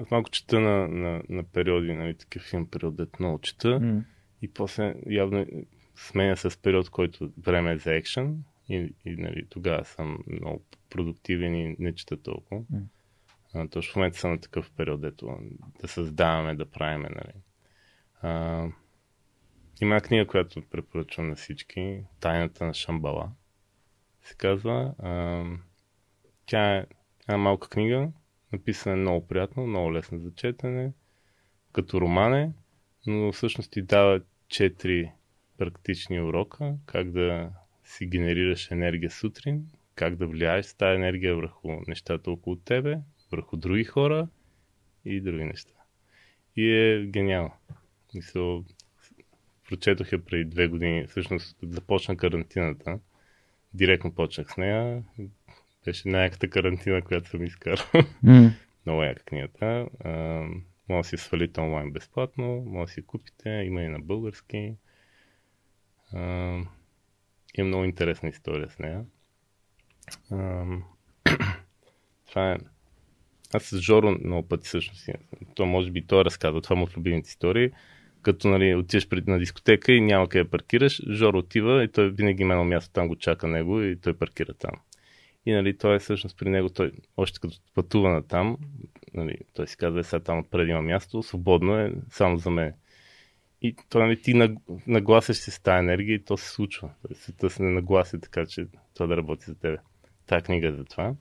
Аз малко чета на, на, на периоди, нали, такъв имам период, дето много чета. Mm. И после явно сменя с период, който време е за екшен. И, и нали, тогава съм много продуктивен и не чета толкова. Mm. Точно в момента съм на такъв период, дето да създаваме, да правиме. Нали. А, има книга, която препоръчвам на всички. Тайната на Шамбала се казва. А, тя е една малка книга, написана е много приятно, много лесна за четене, като романе, но всъщност ти дава четири практични урока, как да си генерираш енергия сутрин, как да влияеш с тази енергия върху нещата около тебе, върху други хора и други неща. И е гениално. Мисъл, прочетох я преди две години. Всъщност, започна карантината. Директно почнах с нея. Беше най-яката карантина, която съм изкарал. Mm. Много яка книгата. може да си свалите онлайн безплатно, може да си купите. Има и на български. А, има много интересна история с нея. А, това е аз с Жоро много пъти всъщност. То може би той разказва, това му в любимите истории. Като нали, отиваш пред на дискотека и няма къде паркираш, Жоро отива и той винаги има едно място там го чака него и той паркира там. И нали, той е всъщност при него, той още като пътува на там, нали, той си казва, е, сега там преди има място, свободно е, само за мен. И то, нали, ти нагласяш се с тази енергия и то се случва. Света се не наглася така, че това да работи за тебе. Тая книга е за това.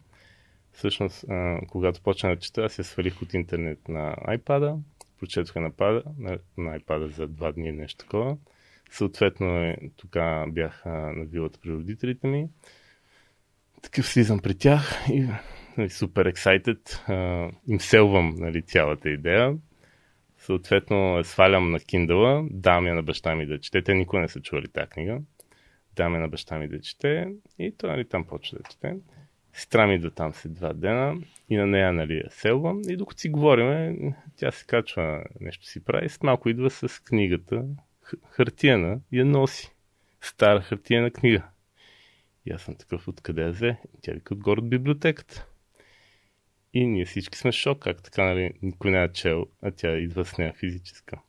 Всъщност, а, когато почна да чета, аз я свалих от интернет на iPad, прочетох на, на, на iPad за два дни нещо такова. Съответно, е, тогава бях а, на вилата при родителите ми. Такъв слизам при тях и нали, супер ексайтед. Им селвам нали, цялата идея. Съответно, свалям на Kindle, дам я на баща ми да чете. Те никога не са чували тази книга. Дам я на баща ми да чете и той нали, там почва да чете. Сестра ми идва там след два дена и на нея нали, я селвам и докато си говориме, тя се качва нещо си прави, след малко идва с книгата, хартияна и я носи. Стара хартияна книга. И аз съм такъв, откъде я взе? Тя вика отгоре от библиотеката. И ние всички сме шок, как така, нали, никой не е чел, а тя идва с нея физическа.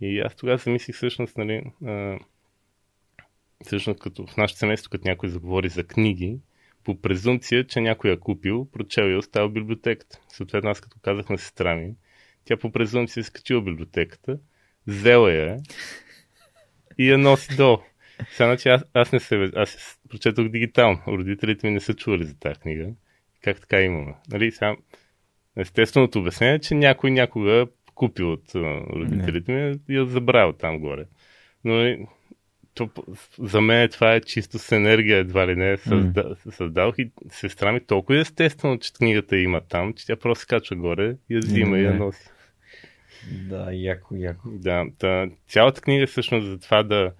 И аз тогава се мислих всъщност, нали, а, всъщност като в нашето семейство, като някой заговори за книги, по презумпция, че някой е купил, прочел е оставил библиотеката. Съответно, аз като казах на сестра ми, тя по презумпция е скачила библиотеката, взела я и я носи долу. Сега, значи, аз, аз не се, аз прочетох дигитално. Родителите ми не са чували за тази книга. Как така имаме? Нали, сега, естественото обяснение е, че някой някога купил от родителите ми и я забравил там горе. Но нали, то, за мен това е чисто с енергия, едва ли не създа, mm. създал и сестра ми толкова естествено, че книгата има там, че тя просто качва горе я взима mm, и я носи. Да, яко, яко. Да, та, цялата книга е всъщност за това да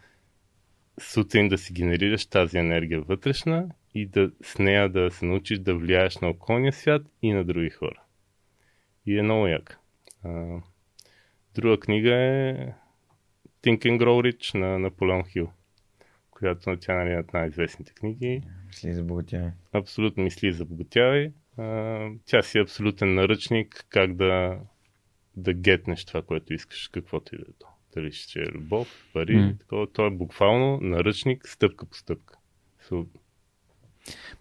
сутрин да си генерираш тази енергия вътрешна и да, с нея да се научиш да влияеш на околния свят и на други хора. И е много яка. друга книга е Think and Grow Rich на Наполеон Хил, която тя нали, е от най-известните книги. Мисли за богатяй. Абсолютно мисли за богатявай. Тя си е абсолютен наръчник как да, да гетнеш това, което искаш, каквото и да е то. Дали ще е любов, пари, mm. такова. Той е буквално наръчник, стъпка по стъпка. So,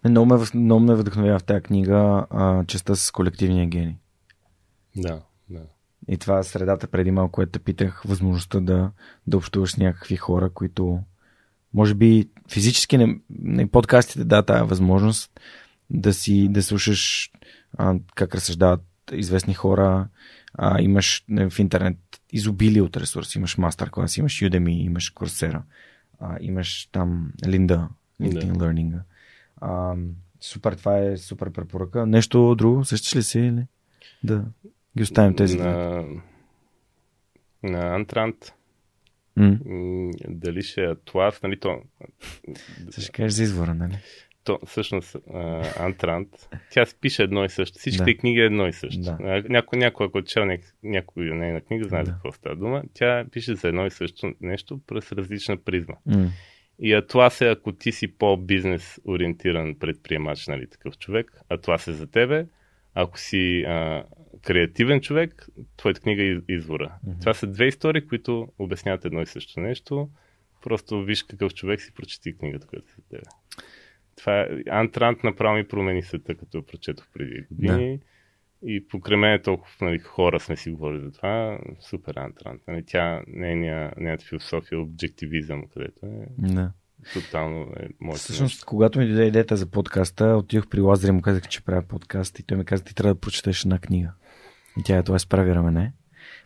Много ме, много ме вдъхновява в тази книга а, частта с колективния гений. да. И това средата преди малко, което те питах, възможността да, да общуваш с някакви хора, които може би физически не, не подкастите да тази възможност да си да слушаш а, как разсъждават известни хора, а, имаш в интернет изобилие от ресурси, имаш мастер-клас, имаш Udemy, имаш Coursera, а, имаш там Линда, LinkedIn Да. Learning. А, супер, това е супер препоръка. Нещо друго, същаш ли си или? Да ги оставим тези. На, на Антрант, м, дали ще е Атлас, нали то... Ще кажеш за извора, нали? то всъщност Антрант, тя си пише едно и също. Всичките Да. книги е едно и също. Да. Някой, някой ако е чел няк- някоя нейна книга, знае Да. за какво става дума. Тя пише за едно и също нещо през различна призма. М. И Атлас е, ако ти си по-бизнес ориентиран предприемач, нали, такъв човек, Атлас е за тебе. Ако си а, креативен човек, твоята книга е извора. Мгм. Това са две истории, които обясняват едно и също нещо. Просто виж какъв човек си прочети книгата, която е за тебе. Това е, Антрант направо ми промени света, като я прочетох преди години. И покрай мен толкова нали, хора сме си говорили за това. Супер Антрант. Нали, тя, нейния, нейната философия е обективизъм, където е Да. тотално е моето Всъщност, нещо. когато ми дойде идеята за подкаста, отидох при Лазар и му казах, че правя подкаст и той ми каза, ти трябва да прочетеш една книга. Тя е това справи рамене.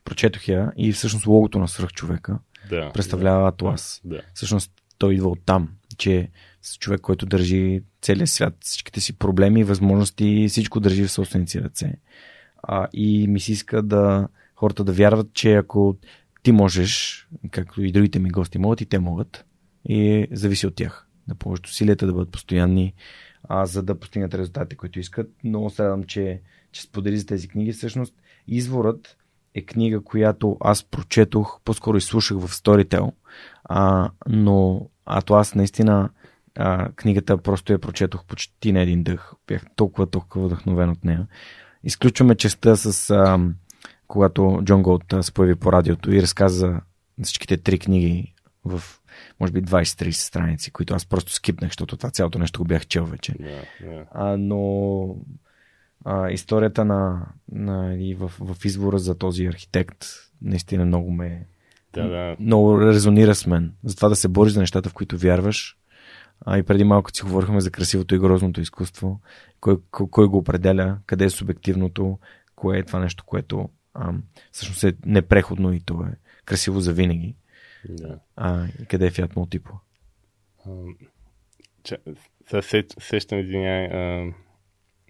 Прочетох я и всъщност логото на свръхчовека Да, представлява Атлас. Да, да. Всъщност той идва от там, че с човек, който държи целия свят, всичките си проблеми, възможности, всичко държи в собствените си ръце. А, и ми се иска да хората да вярват, че ако ти можеш, както и другите ми гости могат, и те могат. И зависи от тях. Да положат усилията да бъдат постоянни, а, за да постигнат резултатите, които искат. Много се радвам, че, че сподели за тези книги. Всъщност, Изворът е книга, която аз прочетох, по-скоро изслушах в Storytel, а, но Атлас наистина а, книгата просто я прочетох почти на един дъх. Бях толкова, толкова вдъхновен от нея. Изключваме частта с а, когато Джон Голд се появи по радиото и разказа за всичките три книги в може би 20-30 страници, които аз просто скипнах, защото това цялото нещо го бях чел вече. да, да. А, но а, историята на, на и в, в избора за този архитект наистина много ме Да, да. много резонира с мен. За това да се бориш за нещата, в които вярваш. А и преди малко си говорихме за красивото и грозното изкуство. Кой, кой, кой го определя, къде е субективното, кое е това нещо, което а, всъщност е непреходно и то е красиво за винаги. да. А, и къде е Fiat Ча, сега се, сещам, извиняй,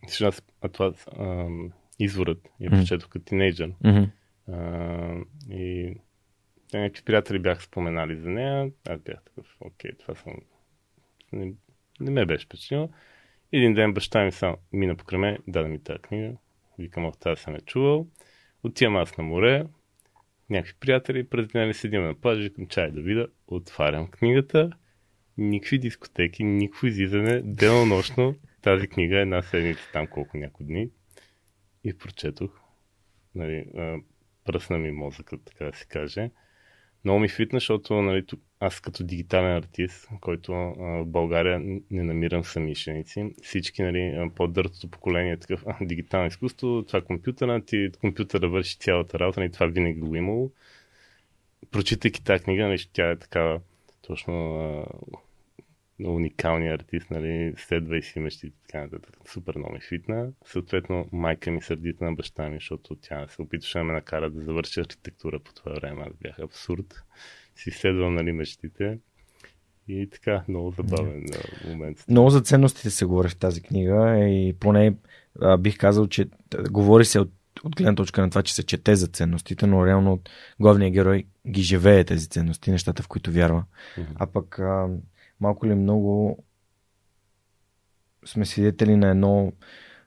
защото аз а това ам, изворът я Мгм. прочетох като тинейджър. Мгм. Ам, и някакви приятели бяха споменали за нея. Аз бях такъв, окей, това съм... Не, не ме беше впечатлило. Един ден баща ми сам мина покрай мен, даде ми тази книга. Викам, ох, тази съм е чувал. Отивам аз на море, някакви приятели, през деня седим на плажа, викам чай да видя, отварям книгата, никакви дискотеки, никакво излизане, денонощно, тази книга е една седмица, там колко няколко дни. И прочетох. Нали, пръсна ми мозъкът, така да се каже. Много ми фитна, защото нали, тук, аз като дигитален артист, който а, в България не намирам самишленици, всички нали, по-дъртото поколение е такъв а, дигитално изкуство, това е компютъра, ти компютъра върши цялата работа, нали, това винаги го имало. Прочитайки тази книга, нали, тя е такава точно а, уникалния артист, нали, следва и си мечтите, така нататък. Супер много ми фитна. Съответно, майка ми сърдита на баща ми, защото тя се опитваше да ме накара да завърша архитектура по това време. Аз бях абсурд. Си следвам, нали, мечтите. И така, много забавен yeah. момент. Много за ценностите се говори в тази книга и поне а, бих казал, че говори се от, от гледна точка на това, че се чете за ценностите, но реално главният герой ги живее тези ценности, нещата, в които вярва. Мгм. А пък а, малко ли много сме свидетели на едно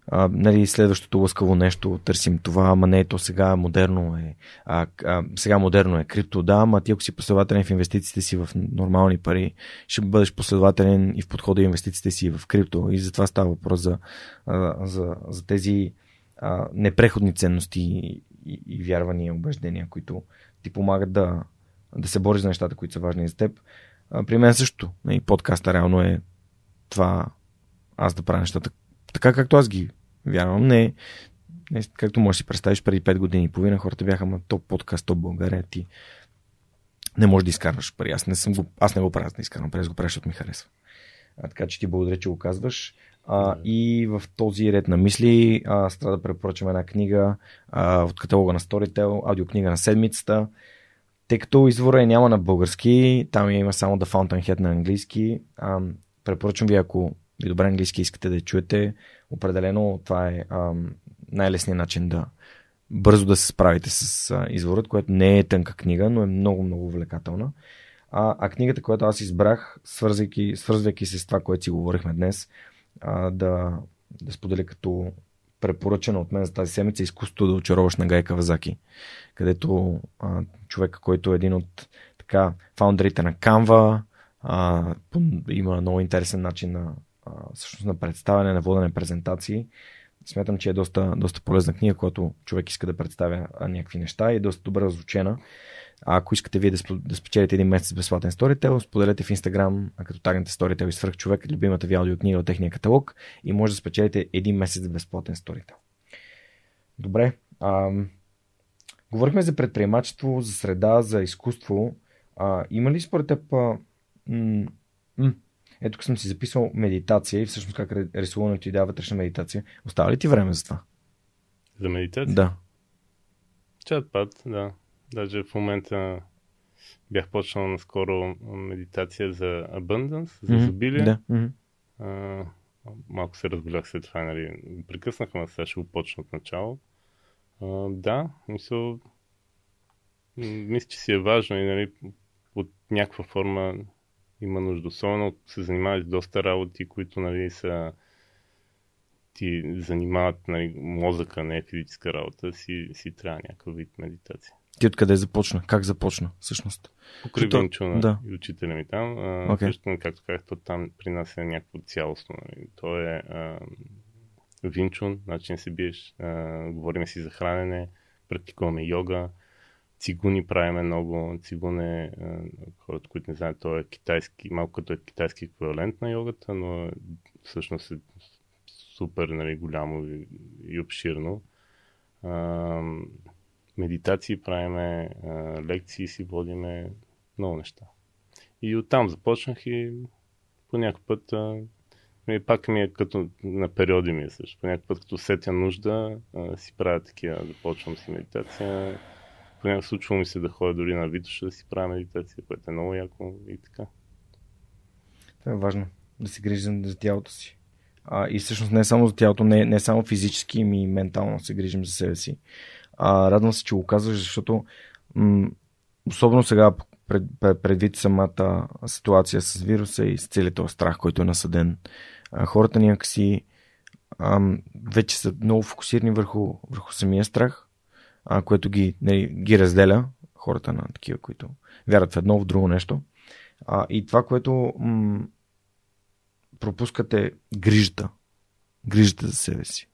а, нали, следващото лъскаво нещо, търсим това, ама не, то сега модерно е, а, а, сега модерно е крипто, да, ама ти ако си последователен в инвестициите си в нормални пари, ще бъдеш последователен и в подхода инвестициите си в крипто и затова става въпрос за, а, за, за тези а, непреходни ценности и, и, и вярвания, убеждения, които ти помагат да, да се бориш за нещата, които са важни за теб. А, при мен също. И нали, подкаста реално е това аз да правя нещата така, както аз ги вярвам. Не, не както можеш да си представиш, преди 5 години и половина хората бяха на топ подкаст, топ България. Ти не можеш да изкарваш пари. Аз не, съм го, аз не го правя да изкарвам пари, аз го правя, защото ми харесва. А, така че ти благодаря, че го казваш. А, и в този ред на мисли аз трябва да препоръчам една книга а, от каталога на Storytel, аудиокнига на седмицата. Тъй като извора е няма на български, там има само The Fountainhead на английски. А, препоръчвам ви, ако ви добре английски искате да чуете, определено това е най-лесният начин да бързо да се справите с а, изворът, което не е тънка книга, но е много, много увлекателна. А, а книгата, която аз избрах, свързвайки, свързвайки се с това, което си говорихме днес, а, да, да споделя като препоръчена от мен за тази седмица изкуството да очароваш на Гайка Вазаки, където а, човека, който е един от така фаундерите на Canva, а, има много интересен начин на, а, всъщност на представяне, на водене презентации. Смятам, че е доста, доста полезна книга, когато човек иска да представя някакви неща и е доста добре разучена. А ако искате вие да, да спечелите един месец безплатен Storytel, споделете в Instagram, а като тагнете Storytel и свърх човек, любимата ви аудиокнига от техния каталог и може да спечелите един месец безплатен Storytel. Добре. Ам, говорихме за предприемачество, за среда, за изкуство. А, има ли според теб м- м- ето тук съм си записал медитация и всъщност как рисуването ти дава вътрешна медитация. Остава ли ти време за това? За медитация? Да. Чатпад, да. Даже в момента бях почнал наскоро медитация за abundance, за изобилие. Mm-hmm. Да. Mm-hmm. малко се разболях след това, нали. Прекъснахме, сега ще го почна от начало. А, да, мисля, мисля, че си е важно и нали, от някаква форма има нужда. Особено се занимаваш с доста работи, които нали, са ти занимават нали, мозъка, не физическа работа, си, си трябва някакъв вид медитация. Ти откъде започна? Как започна всъщност? Покрай Винчуна да. и учителя ми там. Okay. Също, както казах, то там при нас е някакво цялостно. Нали. То е а, Винчун, начин се биеш, а, говорим си за хранене, практикуваме йога, цигуни правиме много. Цигун е, хората, които не знаят, то е китайски, малко като е китайски еквивалент на йогата, но всъщност е супер нали, голямо и, и обширно. А, медитации правиме, а, лекции си водиме, много неща. И оттам започнах и по някакъв път а, и пак ми е като на периоди ми е също. По път като сетя нужда, а, си правя такива, започвам си медитация, понякога случва ми се да ходя дори на Витоша да си правя медитация, което е много яко и така. Това е важно. Да се грижим за тялото си. А, и всъщност не само за тялото, не, не само физически, ми и ментално се грижим за себе си. А, радвам се, че го казваш, защото м- особено сега пред, пред, предвид самата ситуация с вируса и с целият страх, който е насъден, хората някакси а, вече са много фокусирани върху, върху самия страх а, което ги, нали, ги разделя хората на такива, които вярват в едно, в друго нещо. А, и това, което м- пропускате грижата. Грижата за себе си.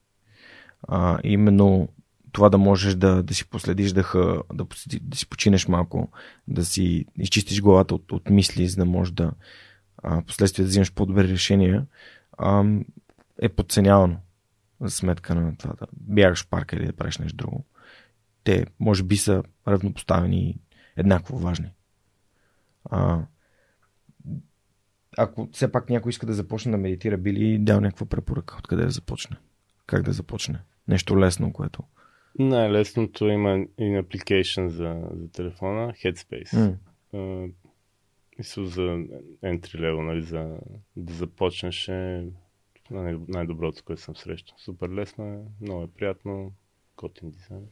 А, именно това да можеш да, да си последиш дъха, да, да си починеш малко, да си изчистиш главата от, от мисли, за да можеш да а, последствие да взимаш по-добри решения, е подценявано за сметка на това да бягаш в парка или да правиш нещо друго те може би са равнопоставени и еднакво важни. А, ако все пак някой иска да започне да медитира, би ли дал някаква препоръка? Откъде да започне? Как да започне? Нещо лесно, което... Най-лесното има и application за, за телефона, Headspace. Mm. Мисля за entry level, нали, за да започнеш е най-доброто, което съм срещал. Супер лесно е, много е приятно, готин дизайн.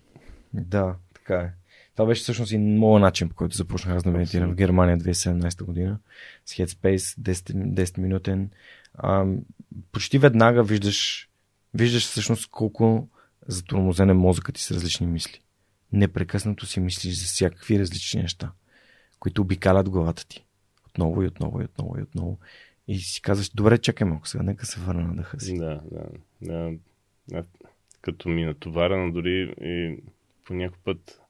Да, така е. Това беше всъщност и моят начин, по който започнах аз да медитирам в Германия 2017 година с Headspace, 10, 10 минутен. А, почти веднага виждаш виждаш всъщност колко затормозен е мозъкът ти с различни мисли. Непрекъснато си мислиш за всякакви различни неща, които обикалят главата ти. Отново и отново и отново и отново. И си казваш, добре, чакай малко сега, нека се върна на дъха си. Да, да. да. А, като ми натоварено дори и по някой път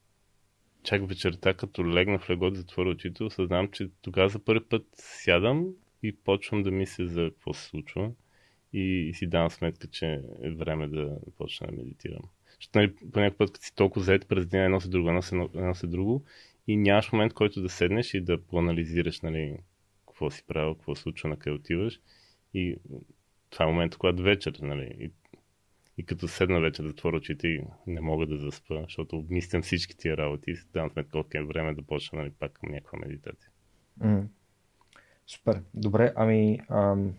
чак вечерта, като легна в легото, затворя очите, осъзнавам, че тогава за първи път сядам и почвам да мисля за какво се случва и, и си давам сметка, че е време да почна да медитирам. Защото нали, по някой път, като си толкова заед през деня, едно се друго, едно се друго и нямаш момент, който да седнеш и да поанализираш нали, какво си правил, какво случва, на къде отиваш. И това е момента, когато вечер, нали, и, и като седна вечер да отворя очите и не мога да заспа, защото обмислям всички тия работи и си давам сметка колко е време да почна нали, пак към някаква медитация. Mm. Супер. Добре, ами ам,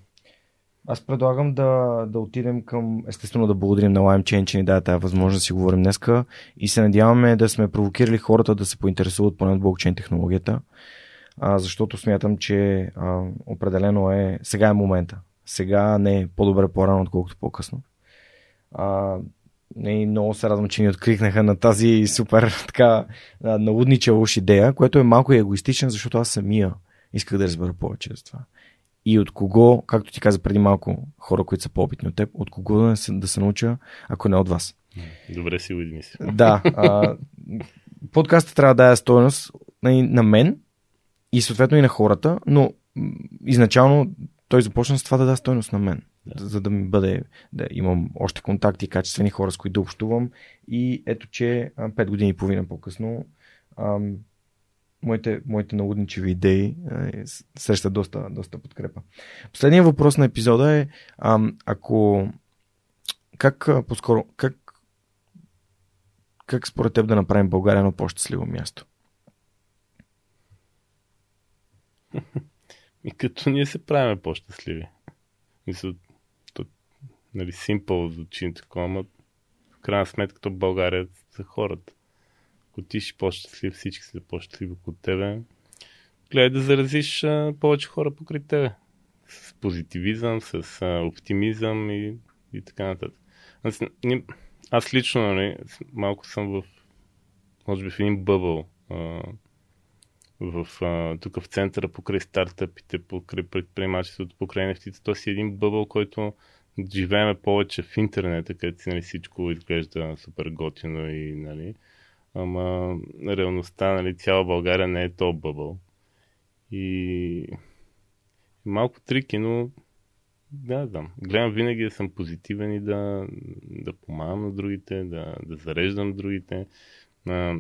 аз предлагам да, да отидем към, естествено да благодарим на LimeChain, че ни даде тази възможност да си говорим днеска и се надяваме да сме провокирали хората да се поинтересуват поне от блокчейн технологията, а, защото смятам, че а, определено е, сега е момента. Сега не е по-добре по-рано, отколкото по-късно. А, и много се радвам, че ни откликнаха на тази супер така налуднича уж идея, което е малко егоистичен, защото аз самия исках да разбера повече за това и от кого, както ти каза преди малко, хора, които са по-опитни от теб, от кого да се, да се науча, ако не от вас. Добре си го измисля. Да. А, подкастът трябва да даде стоеност на, на мен и съответно и на хората, но изначално той започна с това да даде стоеност на мен. Да. За да ми бъде, да имам още контакти, качествени хора, с които да общувам. И ето, че 5 години и половина по-късно ам, моите, моите налудничеви идеи е, срещат доста, доста подкрепа. Последният въпрос на епизода е а, ако как по-скоро как, как според теб да направим България едно по-щастливо място? И като ние се правим по-щастливи. Мисля, то, нали, симпъл звучи такова, но в крайна сметка то България са хората ако ти си по-щастлив, всички са по-щастливи около тебе, гледай да заразиш а, повече хора покрай тебе. С позитивизъм, с а, оптимизъм и, и така нататък. Аз, не, аз лично нали, малко съм в, може би в един бъбъл. В, а, тук в центъра, покрай стартъпите, покрай предприемачеството, покрай нефтите. То си един бъбъл, който живееме повече в интернета, където нали, всичко изглежда супер готино и нали, Ама реалността, нали, цяла България не е то бъбъл. И малко трики, но да, да. Гледам винаги да съм позитивен и да, да помагам на другите, да, да зареждам другите. А,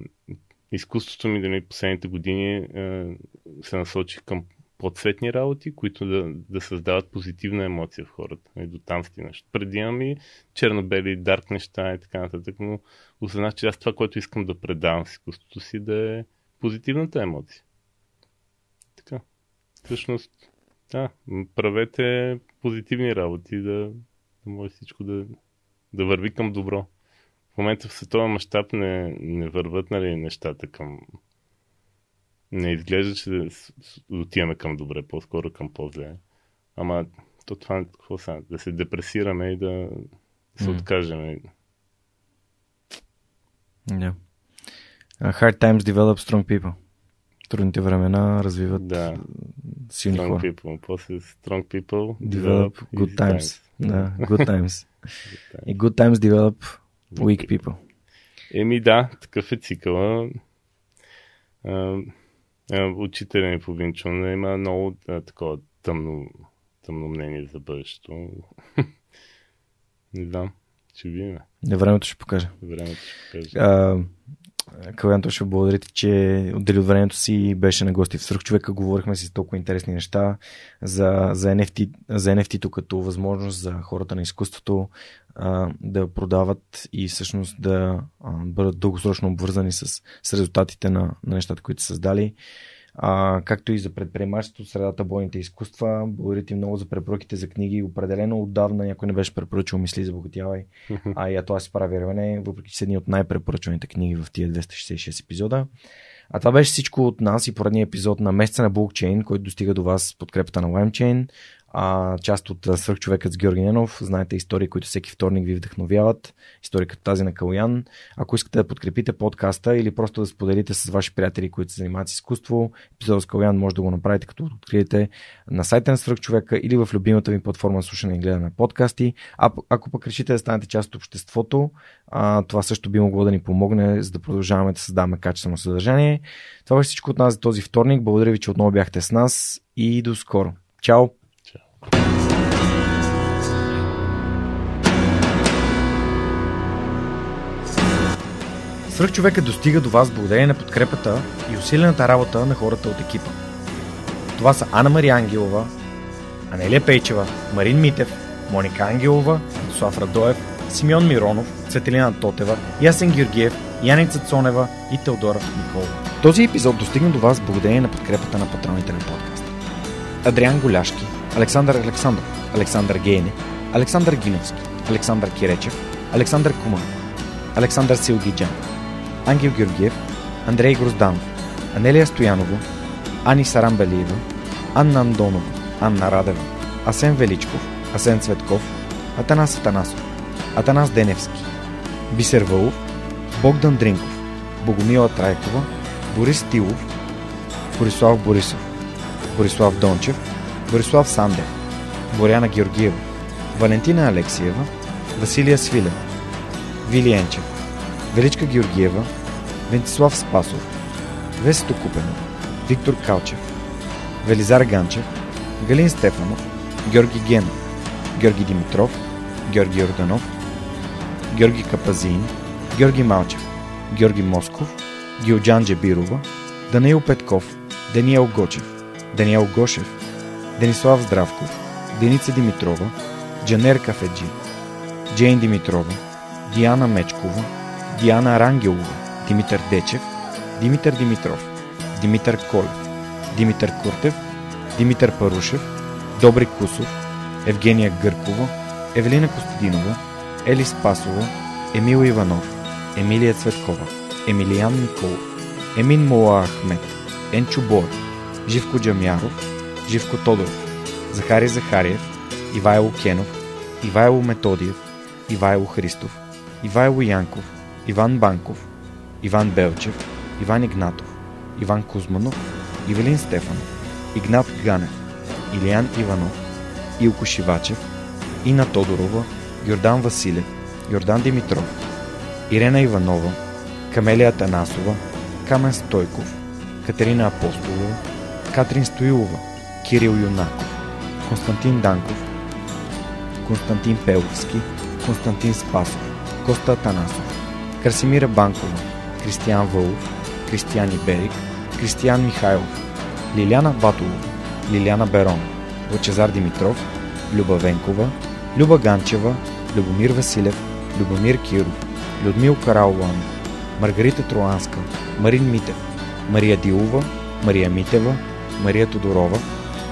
изкуството ми да ми последните години а, се насочи към по-цветни работи, които да, да създават позитивна емоция в хората. И до там стигнаш. Преди имам и черно-бели, дарк неща и така нататък, но осъзнах, че аз това, което искам да предавам с изкуството си, да е позитивната емоция. Така. Всъщност, да, правете позитивни работи, да, да може всичко да, да върви към добро. В момента в световен мащаб не, не върват нали, нещата към не изглежда, че да отиваме към добре, по-скоро към по-зле. Ама то това какво са? Да се депресираме и да се откажем. Yeah. Uh, hard times develop strong people. Трудните времена развиват да. силни strong хора. People. После strong people Develop, develop good times. times. Да, good times. Good times. И good times develop weak people. Еми да, такъв е цикъла. А, учителя ми по Винчун има много а, такова тъмно, тъмно мнение за бъдещето. Не знам. Ще видим. Не, времето ще покаже. Времето ще покаже. А, Калян, ще благодарите, че отдели от времето си и беше на гости в Сръх човека. Говорихме си толкова интересни неща за, за, NFT, за NFT-то като възможност за хората на изкуството а, да продават и всъщност да а, бъдат дългосрочно обвързани с, с резултатите на, на нещата, които са създали а, както и за предприемачеството, средата бойните изкуства. Благодаря ти много за препоръките за книги. Определено отдавна някой не беше препоръчал Мисли за богатявай, а и а това се прави ревене, въпреки че са едни от най-препоръчваните книги в тия 266 епизода. А това беше всичко от нас и поредния епизод на месеца на блокчейн, който достига до вас с подкрепата на LimeChain. А, част от Свърхчовекът с Георги Ненов. Знаете истории, които всеки вторник ви вдъхновяват. Истории като тази на Калуян. Ако искате да подкрепите подкаста или просто да споделите с ваши приятели, които се занимават с изкуство, епизод с Калуян може да го направите като откриете на сайта на Свърхчовека или в любимата ви платформа слушане и гледане на подкасти. А ако пък решите да станете част от обществото, а, това също би могло да ни помогне, за да продължаваме да създаваме качествено съдържание. Това беше всичко от нас за този вторник. Благодаря ви, че отново бяхте с нас и до скоро. Чао! Свърхчовекът достига до вас благодарение на подкрепата и усилената работа на хората от екипа. Това са Анна Мария Ангелова, Анелия Пейчева, Марин Митев, Моника Ангелова, Слав Радоев, Симеон Миронов, Цветелина Тотева, Ясен Георгиев, Яница Цонева и Теодора Николова. Този епизод достигна до вас благодарение на подкрепата на патроните на подкаста. Адриан Голяшки, Александър Александров, Александър Гейне, Александър Гиновски, Александър Киречев, Александър Куман, Александър Силгиджан, Ангел Георгиев, Андрей Грозданов, Анелия Стоянова, Ани Сарамбелиева, Анна Андонова, Анна Радева, Асен Величков, Асен Цветков, Атанас Атанасов, Атанас Деневски, Бисер Вълов, Богдан Дринков, Богомила Трайкова, Борис Тилов, Борислав Борисов, Борислав Дончев, Борислав Сандев, Боряна Георгиева, Валентина Алексиева, Василия Свилев, Вили Енчев, Величка Георгиева, Вентислав Спасов, Весето Купенов, Виктор Калчев, Велизар Ганчев, Галин Стефанов, Георги Генов, Георги Димитров, Георги Орданов, Георги Капазин, Георги Малчев, Георги Москов, Гилджан Джебирова, Даниил Петков, Даниел Гочев, Даниел Гошев, Денислав Здравков, Деница Димитрова, Джанер Кафеджи, Джейн Димитрова, Диана Мечкова, Диана Рангелова, Димитър Дечев, Димитър Димитров, Димитър Колев, Димитър Куртев, Димитър Парушев, Добри Кусов, Евгения Гъркова, Евелина Костадинова, Ели Спасова, Емил Иванов, Емилия Цветкова, Емилиян Николов, Емин Мола Ахмет, Енчо Боев, Живко Джамяров, Живко Тодоров, Захари Захариев, Ивайло Кенов, Ивайло Методиев, Ивайло Христов, Ивайло Янков, Иван Банков, Иван Белчев, Иван Игнатов, Иван Кузманов, Ивелин Стефанов, Игнат Ганев, Илиян Иванов, Илко Шивачев, Ина Тодорова, Йордан Василев, Йордан Димитров, Ирена Иванова, Камелия Танасова, Камен Стойков, Катерина Апостолова, Катрин Стоилова, Кирил Юнаков, Константин Данков, Константин Пеловски, Константин Спасов, Коста Танасов, Красимира Банкова, Кристиян Вълов, Кристиян Иберик, Кристиян Михайлов, Лиляна Батолова, Лиляна Берон, Лъчезар Димитров, Люба Венкова, Люба Ганчева, Любомир Василев, Любомир Киров, Людмил Караулан, Маргарита Троанска, Марин Митев, Мария Дилова, Мария Митева, Мария Тодорова,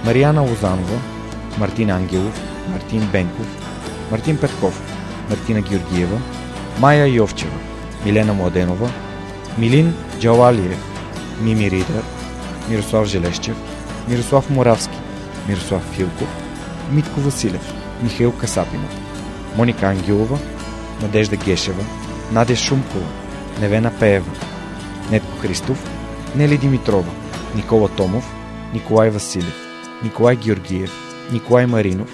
Марияна Лозанова, Мартин Ангелов, Мартин Бенков, Мартин Петков, Мартина Георгиева, Майя Йовчева, Милена Младенова, Милин Джалалиев, Мими Ридер, Мирослав Желещев, Мирослав Моравски, Мирослав Филков, Митко Василев, Михаил Касапинов, Моника Ангелова, Надежда Гешева, Надя Шумкова, Невена Пеева, Нетко Христов, Нели Димитрова, Никола Томов, Николай Василев, Николай Георгиев, Николай Маринов,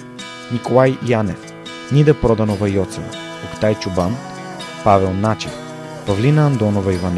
Николай Янев, Нида Проданова Йоцева, Октай Чубан, Павел Начев, Павлина Андонова Иванова,